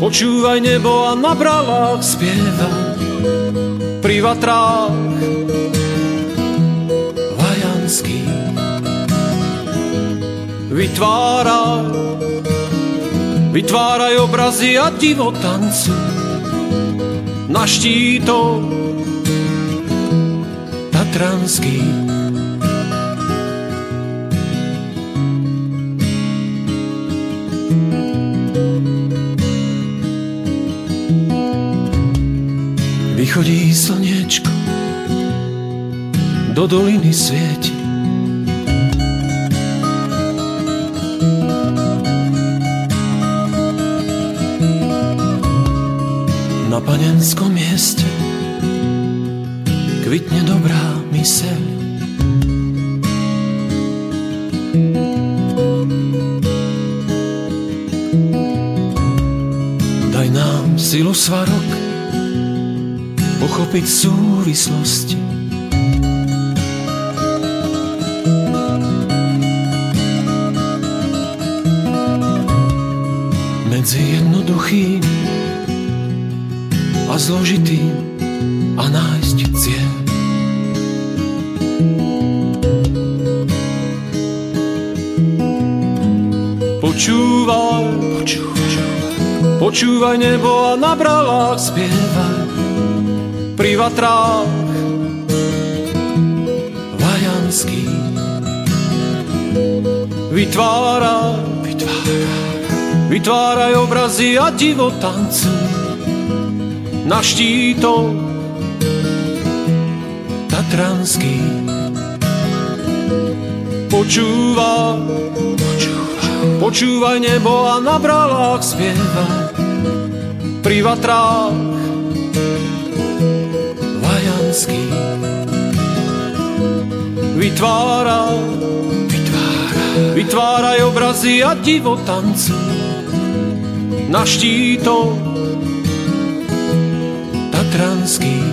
počúvaj nebo a na bravách spieva pri vatrách vajanský. Vytváraj, vytváraj obrazy a divo tancuj na štíto Tatranský. Vychodí slniečko, do doliny svieti. Kvitne dobrá myseľ. Daj nám silu svarok pochopiť súvislosti. Medzi jednoduchým a zložitým počúvaj nebo a na bravách spievaj pri vatrách vajanský. Vytváraj, vytváraj, vytváraj obrazy a divo tancuj na štíto Tatranský. Počúvaj, počúvaj, počúvaj nebo a na bralách spieva pri vatrách Vajanský. Vytvára, vytvára, vytváraj obrazy a divo tancu na štítoch Tatranský.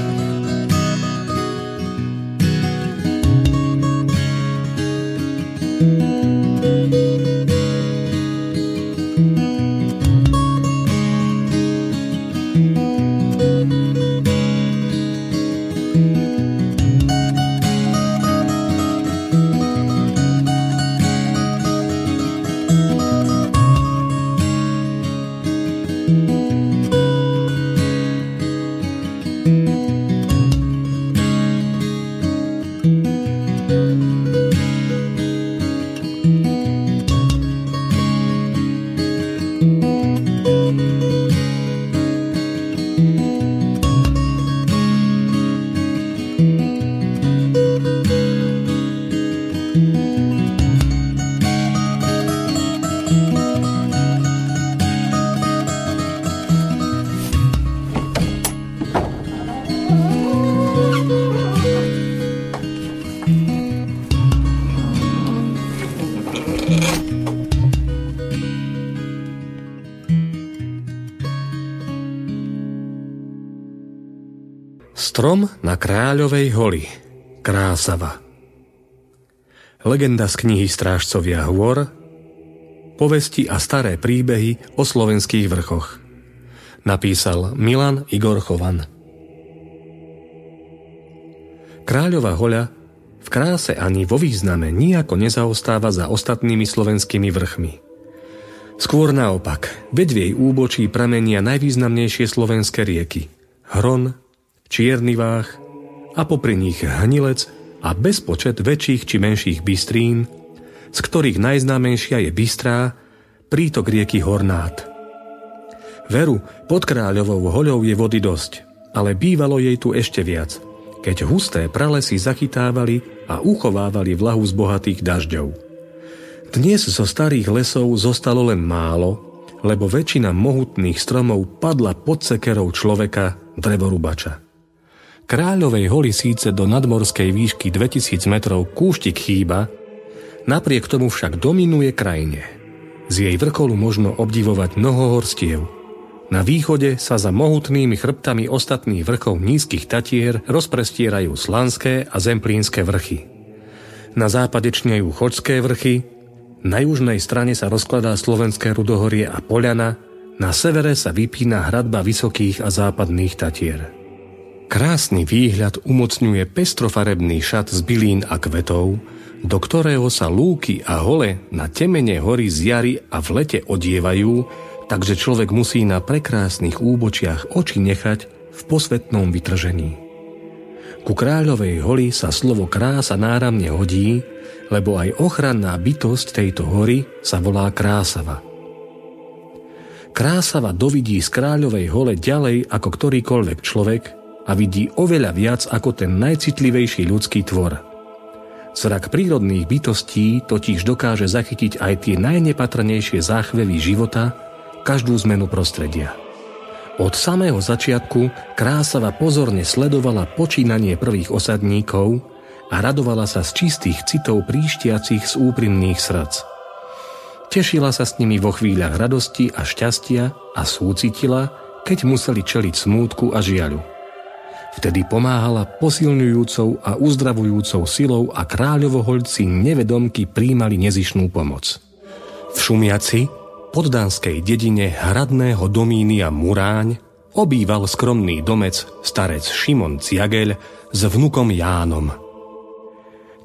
Strom na Kráľovej holi. Krásava. Legenda z knihy Strážcovia hôr povesti a staré príbehy o slovenských vrchoch. Napísal Milan Igor Chovan. Kráľová hoľa v kráse ani vo význame nijako nezaostáva za ostatnými slovenskými vrchmi. Skôr naopak, veď v jej úbočí pramenia najvýznamnejšie slovenské rieky. Hron, Čierny váh a popri nich Hnilec a bezpočet väčších či menších bystrín, z ktorých najznámejšia je Bystrá, prítok rieky Hornát. Veru, pod kráľovou hoľou je vody dosť, ale bývalo jej tu ešte viac, keď husté pralesy zachytávali a uchovávali vlahu z bohatých dažďov. Dnes zo starých lesov zostalo len málo, lebo väčšina mohutných stromov padla pod sekerou človeka, drevorubača. Kráľovej hory síce do nadmorskej výšky 2000 metrov kúštik chýba, napriek tomu však dominuje krajine. Z jej vrcholu možno obdivovať mnoho horstiev. Na východe sa za mohutnými chrbtami ostatných vrchov nízkych tatier rozprestierajú Slanské a Zemplínske vrchy. Na západe čnejú Choďské vrchy, na južnej strane sa rozkladá slovenské rudohorie a Poliana, na severe sa vypína hradba vysokých a západných tatier. Krásny výhľad umocňuje pestrofarebný šat z bylín a kvetov, do ktorého sa lúky a hole na temene hory z jary a v lete odievajú, takže človek musí na prekrásnych úbočiach oči nechať v posvetnom vytržení. Ku kráľovej holi sa slovo krása náramne hodí, lebo aj ochranná bytosť tejto hory sa volá krásava. Krásava dovidí z kráľovej hole ďalej ako ktorýkoľvek človek, a vidí oveľa viac ako ten najcitlivejší ľudský tvor. Zrak prírodných bytostí totiž dokáže zachytiť aj tie najnepatrnejšie záchvevy života, každú zmenu prostredia. Od samého začiatku Krásava pozorne sledovala počínanie prvých osadníkov a radovala sa z čistých citov príštiacich z úprimných srdc. Tešila sa s nimi vo chvíľach radosti a šťastia a súcitila, keď museli čeliť smútku a žiaľu. Vtedy pomáhala posilňujúcou a uzdravujúcou silou a kráľovohoľci nevedomky príjmali nezišnú pomoc. V Šumiaci, poddánskej dedine hradného domínia Muráň, obýval skromný domec starec Šimon Ciageľ s vnukom Jánom.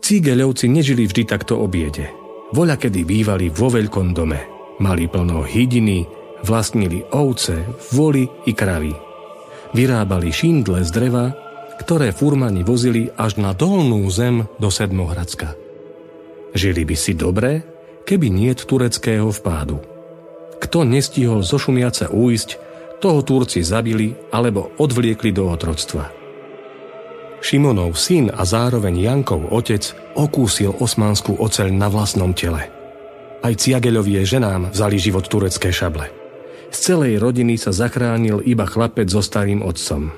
Cigeľovci nežili vždy takto obiede. Voľa kedy bývali vo veľkom dome. Mali plno hydiny, vlastnili ovce, voli i kravy vyrábali šindle z dreva, ktoré furmani vozili až na dolnú zem do Sedmohradska. Žili by si dobre, keby niet tureckého vpádu. Kto nestihol zo Šumiaca újsť, toho Turci zabili alebo odvliekli do otroctva. Šimonov syn a zároveň Jankov otec okúsil osmanskú oceľ na vlastnom tele. Aj Ciageľovie ženám vzali život turecké šable. Z celej rodiny sa zachránil iba chlapec so starým otcom.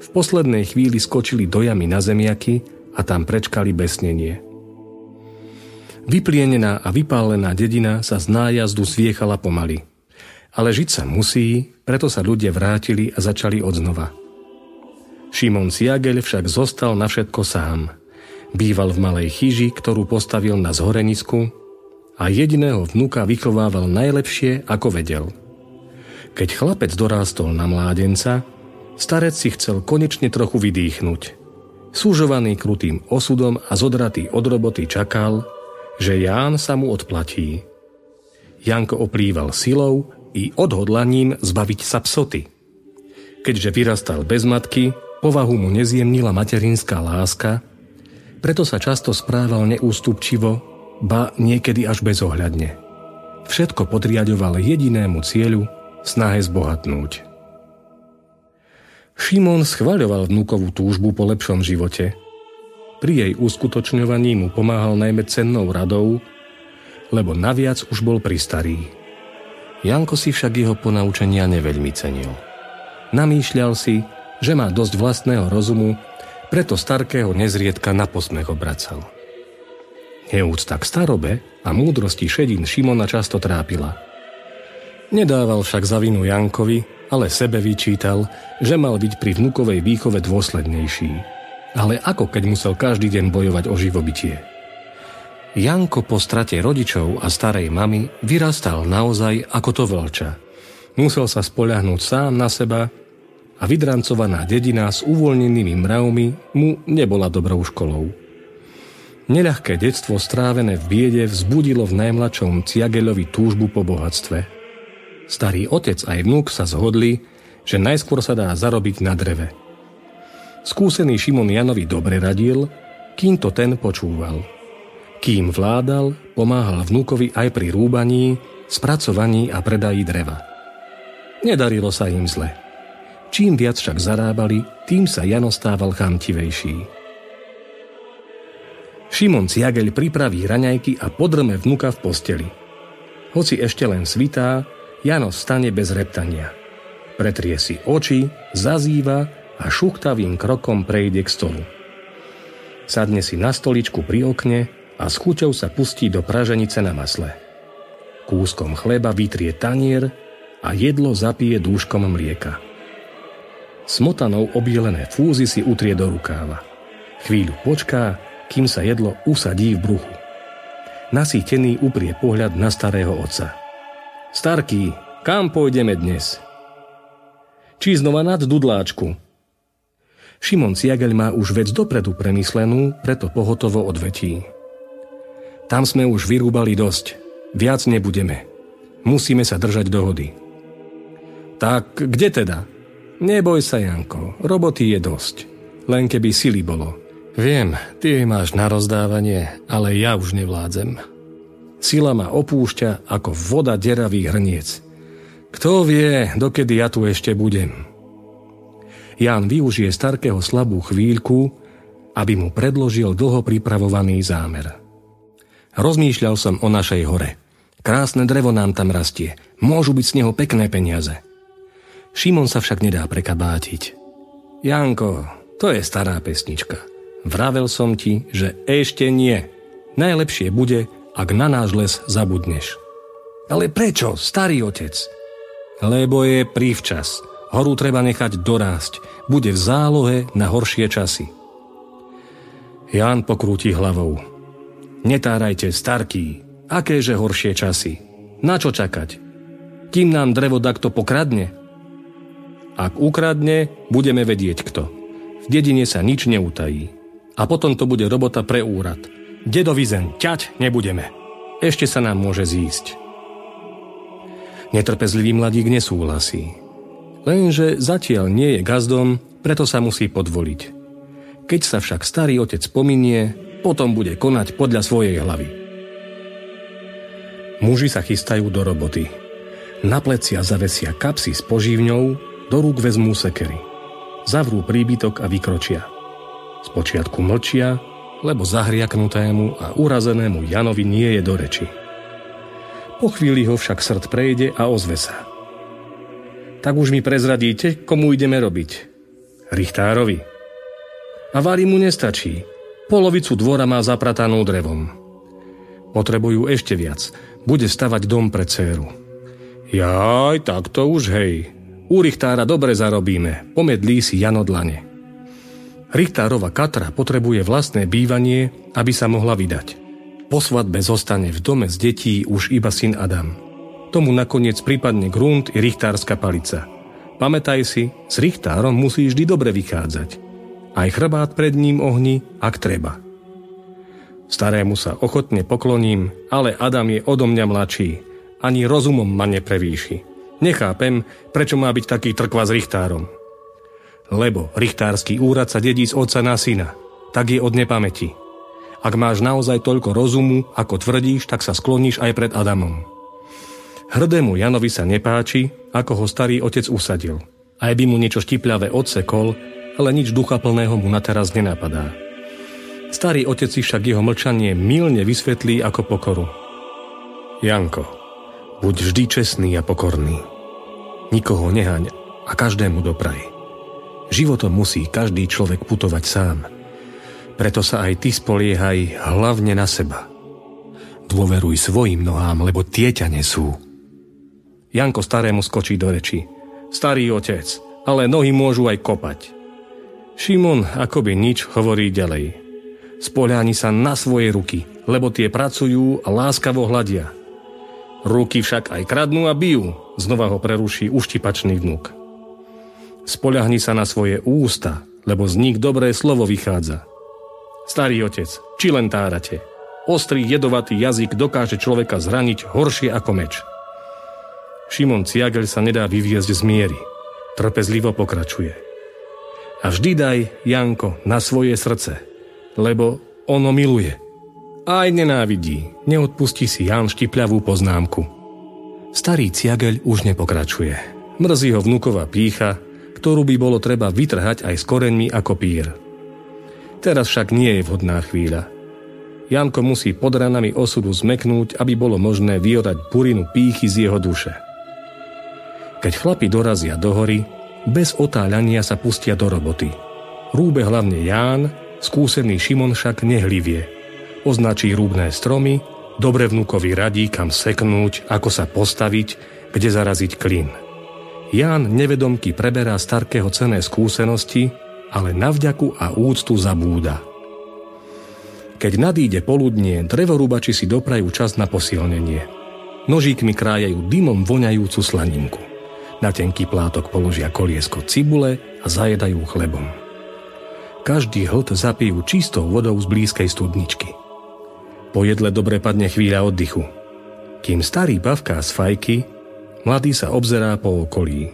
V poslednej chvíli skočili do jamy na zemiaky a tam prečkali besnenie. Vyplienená a vypálená dedina sa z nájazdu zviechala pomaly. Ale žiť sa musí, preto sa ľudia vrátili a začali odznova. Šimon Siagel však zostal na všetko sám. Býval v malej chyži, ktorú postavil na zhorenisku a jediného vnuka vychovával najlepšie, ako vedel – keď chlapec dorástol na mládenca, starec si chcel konečne trochu vydýchnuť. Súžovaný krutým osudom a zodratý od roboty čakal, že Ján sa mu odplatí. Janko oplýval silou i odhodlaním zbaviť sa psoty. Keďže vyrastal bez matky, povahu mu nezjemnila materinská láska, preto sa často správal neústupčivo, ba niekedy až bezohľadne. Všetko podriadoval jedinému cieľu snahe zbohatnúť. Šimon schvaľoval vnúkovú túžbu po lepšom živote. Pri jej uskutočňovaní mu pomáhal najmä cennou radou, lebo naviac už bol pristarý. Janko si však jeho ponaučenia neveľmi cenil. Namýšľal si, že má dosť vlastného rozumu, preto starkého nezriedka na posmech obracal. Neúcta k starobe a múdrosti šedín Šimona často trápila – Nedával však za vinu Jankovi, ale sebe vyčítal, že mal byť pri vnukovej výchove dôslednejší. Ale ako keď musel každý deň bojovať o živobytie? Janko po strate rodičov a starej mamy vyrastal naozaj ako to vlča. Musel sa spoľahnúť sám na seba a vydrancovaná dedina s uvoľnenými mravmi mu nebola dobrou školou. Neľahké detstvo strávené v biede vzbudilo v najmladšom Ciageľovi túžbu po bohatstve. Starý otec aj vnúk sa zhodli, že najskôr sa dá zarobiť na dreve. Skúsený Šimon Janovi dobre radil, kým to ten počúval – kým vládal, pomáhal vnúkovi aj pri rúbaní, spracovaní a predají dreva. Nedarilo sa im zle. Čím viac však zarábali, tým sa Jano stával chamtivejší. Šimon Ciageľ pripraví raňajky a podrme vnuka v posteli. Hoci ešte len svitá, Jano stane bez reptania. Pretrie si oči, zazýva a šuchtavým krokom prejde k stolu. Sadne si na stoličku pri okne a s chuťou sa pustí do praženice na masle. Kúskom chleba vytrie tanier a jedlo zapije dúškom mlieka. Smotanou obielené fúzy si utrie do rukáva. Chvíľu počká, kým sa jedlo usadí v bruchu. Nasýtený uprie pohľad na starého otca. Starký, kam pôjdeme dnes? Či znova nad Dudláčku? Šimon Ciagel má už vec dopredu premyslenú, preto pohotovo odvetí. Tam sme už vyrúbali dosť. Viac nebudeme. Musíme sa držať dohody. Tak kde teda? Neboj sa, Janko. Roboty je dosť. Len keby sily bolo. Viem, ty máš na rozdávanie, ale ja už nevládzem. Sila ma opúšťa ako voda deravý hrniec. Kto vie, dokedy ja tu ešte budem. Ján využije Starkého slabú chvíľku, aby mu predložil dlho pripravovaný zámer. Rozmýšľal som o našej hore. Krásne drevo nám tam rastie. Môžu byť z neho pekné peniaze. Šimon sa však nedá prekabátiť. Janko, to je stará pesnička. Vravel som ti, že ešte nie. Najlepšie bude, ak na náš les zabudneš. Ale prečo, starý otec? Lebo je prívčas. Horu treba nechať dorásť. Bude v zálohe na horšie časy. Ján pokrúti hlavou. Netárajte, starký, akéže horšie časy. Na čo čakať? Kým nám drevo takto pokradne? Ak ukradne, budeme vedieť kto. V dedine sa nič neutají. A potom to bude robota pre úrad. Dedovi zem ťať nebudeme. Ešte sa nám môže zísť. Netrpezlivý mladík nesúhlasí. Lenže zatiaľ nie je gazdom, preto sa musí podvoliť. Keď sa však starý otec pominie, potom bude konať podľa svojej hlavy. Muži sa chystajú do roboty. Na plecia zavesia kapsy s požívňou, do rúk vezmú sekery. Zavrú príbytok a vykročia. Spočiatku mlčia, lebo zahriaknutému a urazenému Janovi nie je do reči. Po chvíli ho však srd prejde a ozve sa. Tak už mi prezradíte, komu ideme robiť. Richtárovi. A Vári mu nestačí. Polovicu dvora má zapratanú drevom. Potrebujú ešte viac. Bude stavať dom pre dceru. Jaj, tak to už hej. U Richtára dobre zarobíme. Pomedlí si Jano dlane. Richtárova Katra potrebuje vlastné bývanie, aby sa mohla vydať. Po svadbe zostane v dome z detí už iba syn Adam. Tomu nakoniec prípadne grunt i richtárska palica. Pamätaj si, s richtárom musí vždy dobre vychádzať aj chrbát pred ním ohni, ak treba. Starému sa ochotne pokloním, ale Adam je odo mňa mladší. Ani rozumom ma neprevýši. Nechápem, prečo má byť taký trkva s richtárom. Lebo richtársky úrad sa dedí z otca na syna. Tak je od nepamäti. Ak máš naozaj toľko rozumu, ako tvrdíš, tak sa skloníš aj pred Adamom. Hrdému Janovi sa nepáči, ako ho starý otec usadil. Aj by mu niečo štipľavé odsekol, ale nič duchaplného mu na teraz nenapadá. Starý otec si však jeho mlčanie milne vysvetlí ako pokoru. Janko, buď vždy čestný a pokorný. Nikoho nehaň a každému dopraj. Životom musí každý človek putovať sám. Preto sa aj ty spoliehaj hlavne na seba. Dôveruj svojim nohám, lebo tie ťa nesú. Janko starému skočí do reči. Starý otec, ale nohy môžu aj kopať. Šimon akoby nič hovorí ďalej. Spoľáni sa na svoje ruky, lebo tie pracujú a láskavo hľadia. Ruky však aj kradnú a bijú, znova ho preruší uštipačný vnúk. Spoľahni sa na svoje ústa, lebo z nich dobré slovo vychádza. Starý otec, či len tárate. Ostrý jedovatý jazyk dokáže človeka zraniť horšie ako meč. Šimon Ciagel sa nedá vyviezť z miery. Trpezlivo pokračuje. A vždy daj, Janko, na svoje srdce, lebo ono miluje. Aj nenávidí, neodpustí si Jan štipľavú poznámku. Starý Ciagel už nepokračuje. Mrzí ho vnúková pícha, ktorú by bolo treba vytrhať aj s koreňmi ako pír. Teraz však nie je vhodná chvíľa. Janko musí pod ranami osudu zmeknúť, aby bolo možné vyorať burinu pýchy z jeho duše. Keď chlapi dorazia do hory, bez otáľania sa pustia do roboty. Rúbe hlavne Ján, skúsený Šimon však nehlivie. Označí rúbné stromy, dobre vnúkovi radí, kam seknúť, ako sa postaviť, kde zaraziť klin. Ján nevedomky preberá starkého cené skúsenosti, ale na vďaku a úctu zabúda. Keď nadíde poludnie, drevorúbači si doprajú čas na posilnenie. Nožíkmi krájajú dymom voňajúcu slaninku. Na tenký plátok položia koliesko cibule a zajedajú chlebom. Každý hlt zapijú čistou vodou z blízkej studničky. Po jedle dobre padne chvíľa oddychu. Kým starý bavká z fajky, mladý sa obzerá po okolí.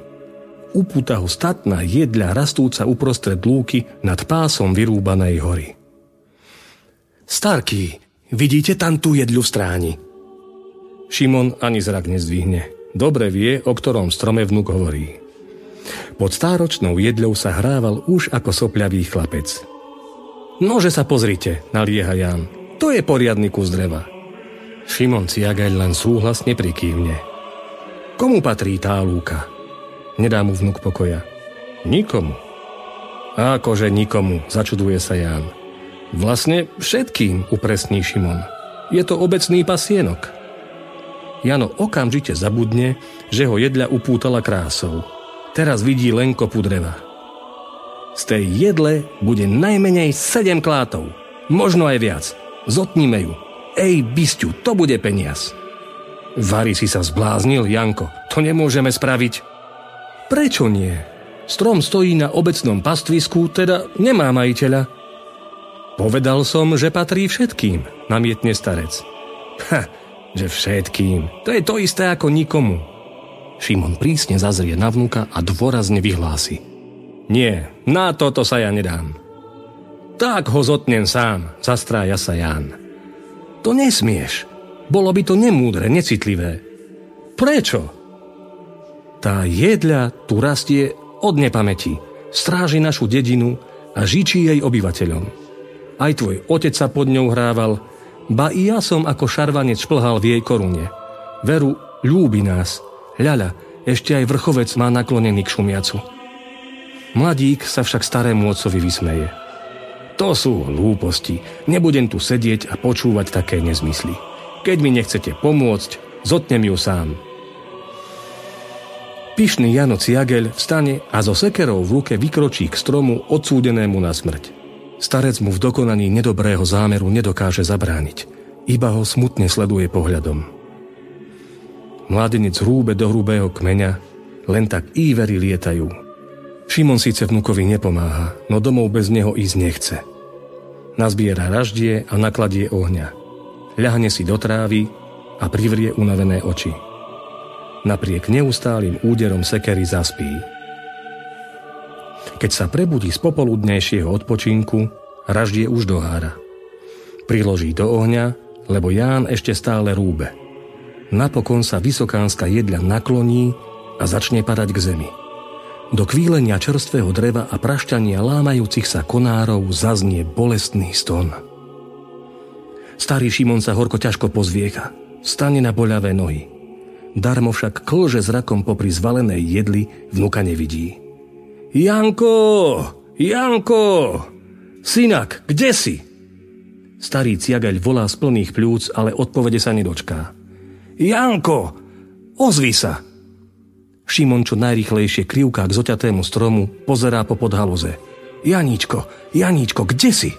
Upúta ho statná jedľa rastúca uprostred lúky nad pásom vyrúbanej hory. Starky, vidíte tam tú jedľu v stráni? Šimon ani zrak nezdvihne. Dobre vie, o ktorom strome vnúk hovorí. Pod stáročnou jedľou sa hrával už ako sopľavý chlapec. Nože sa pozrite, nalieha Jan. To je poriadny kus dreva. Šimon Ciagaj len súhlasne prikývne. Komu patrí tá lúka? Nedá mu vnúk pokoja. Nikomu. Akože nikomu, začuduje sa Ján. Vlastne všetkým, upresní Šimon. Je to obecný pasienok. Jano okamžite zabudne, že ho jedľa upútala krásou. Teraz vidí len kopu dreva. Z tej jedle bude najmenej 7 klátov. Možno aj viac. Zotníme ju. Ej, bysťu, to bude peniaz. Vary si sa zbláznil, Janko. To nemôžeme spraviť. Prečo nie? Strom stojí na obecnom pastvisku, teda nemá majiteľa. Povedal som, že patrí všetkým, namietne starec. Ha, že všetkým. To je to isté ako nikomu. Šimon prísne zazrie na vnúka a dôrazne vyhlási. Nie, na toto sa ja nedám. Tak ho zotnem sám, zastrája sa Ján. To nesmieš. Bolo by to nemúdre, necitlivé. Prečo? Tá jedľa tu rastie od nepamäti, stráži našu dedinu a žičí jej obyvateľom. Aj tvoj otec sa pod ňou hrával, Ba i ja som ako šarvanec šplhal v jej korune. Veru, ľúbi nás. Ľaľa, ešte aj vrchovec má naklonený k šumiacu. Mladík sa však starému otcovi vysmeje. To sú hlúposti. Nebudem tu sedieť a počúvať také nezmysly. Keď mi nechcete pomôcť, zotnem ju sám. Pyšný Jano Ciagel vstane a so sekerou v ruke vykročí k stromu odsúdenému na smrť. Starec mu v dokonaní nedobrého zámeru nedokáže zabrániť, iba ho smutne sleduje pohľadom. Mladenec hrúbe do hrubého kmeňa, len tak ívery lietajú. Šimon síce vnukovi nepomáha, no domov bez neho ísť nechce. Nazbiera raždie a nakladie ohňa. Ľahne si do trávy a privrie unavené oči. Napriek neustálým úderom sekery zaspí. Keď sa prebudí z popoludnejšieho odpočinku, raždie už dohára. Priloží do ohňa, lebo Ján ešte stále rúbe. Napokon sa vysokánska jedľa nakloní a začne padať k zemi. Do kvílenia čerstvého dreva a prašťania lámajúcich sa konárov zaznie bolestný ston. Starý Šimon sa horko ťažko pozviecha. Stane na boľavé nohy. Darmo však klže zrakom popri zvalenej jedli, vnuka nevidí. Janko! Janko! Synak, kde si? Starý ciagaľ volá z plných pľúc, ale odpovede sa nedočká. Janko! Ozvi sa! Šimon čo najrychlejšie krivká k zoťatému stromu, pozerá po podhaloze. Janíčko, Janíčko, kde si?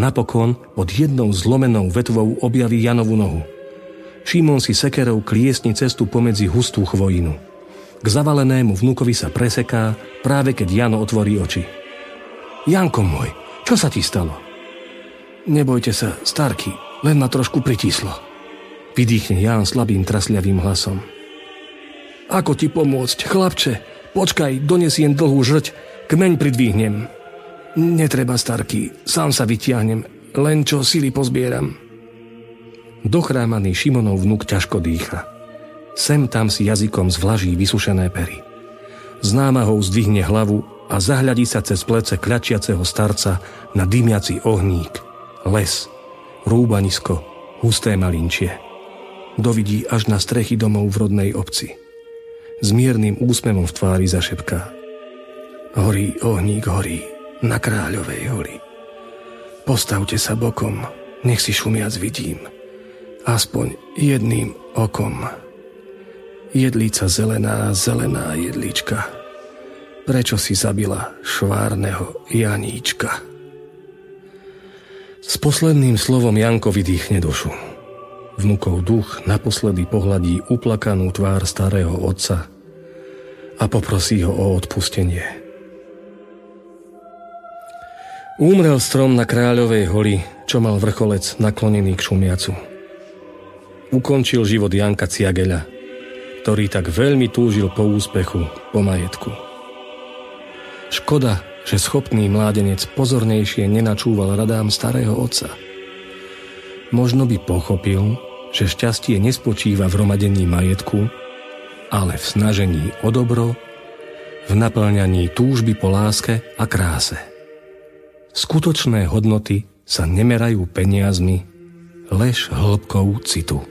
Napokon pod jednou zlomenou vetvou objaví Janovu nohu. Šimon si sekerou kliesni cestu pomedzi hustú chvojinu. K zavalenému vnúkovi sa preseká, práve keď Jano otvorí oči. Janko môj, čo sa ti stalo? Nebojte sa, starky, len ma trošku pritíslo. Vydýchne Ján slabým trasľavým hlasom. Ako ti pomôcť, chlapče? Počkaj, donesiem dlhú žrť, kmeň pridvihnem. Netreba, starky, sám sa vytiahnem, len čo sily pozbieram. Dochrámaný Šimonov vnúk ťažko dýcha. Sem tam si jazykom zvlaží vysušené pery. Z námahou zdvihne hlavu a zahľadí sa cez plece kľačiaceho starca na dymiaci ohník, les, rúbanisko, husté malinčie. Dovidí až na strechy domov v rodnej obci. S miernym úsmevom v tvári zašepká. Horí ohník, horí, na kráľovej holi. Postavte sa bokom, nech si šumiac vidím, aspoň jedným okom. Jedlica zelená, zelená jedlička, prečo si zabila švárneho Janíčka? S posledným slovom Janko vydýchne dušu. Vnukov duch naposledy pohľadí uplakanú tvár starého otca a poprosí ho o odpustenie. Úmrel strom na Kráľovej holi, čo mal vrcholec naklonený k šumiacu. Ukončil život Janka Ciageľa, ktorý tak veľmi túžil po úspechu, po majetku. Škoda, že schopný mládenec pozornejšie nenačúval radám starého otca. Možno by pochopil, že šťastie nespočíva v romadení majetku, ale v snažení o dobro, v naplňaní túžby po láske a kráse. Skutočné hodnoty sa nemerajú peniazmi, lež hĺbkou citu.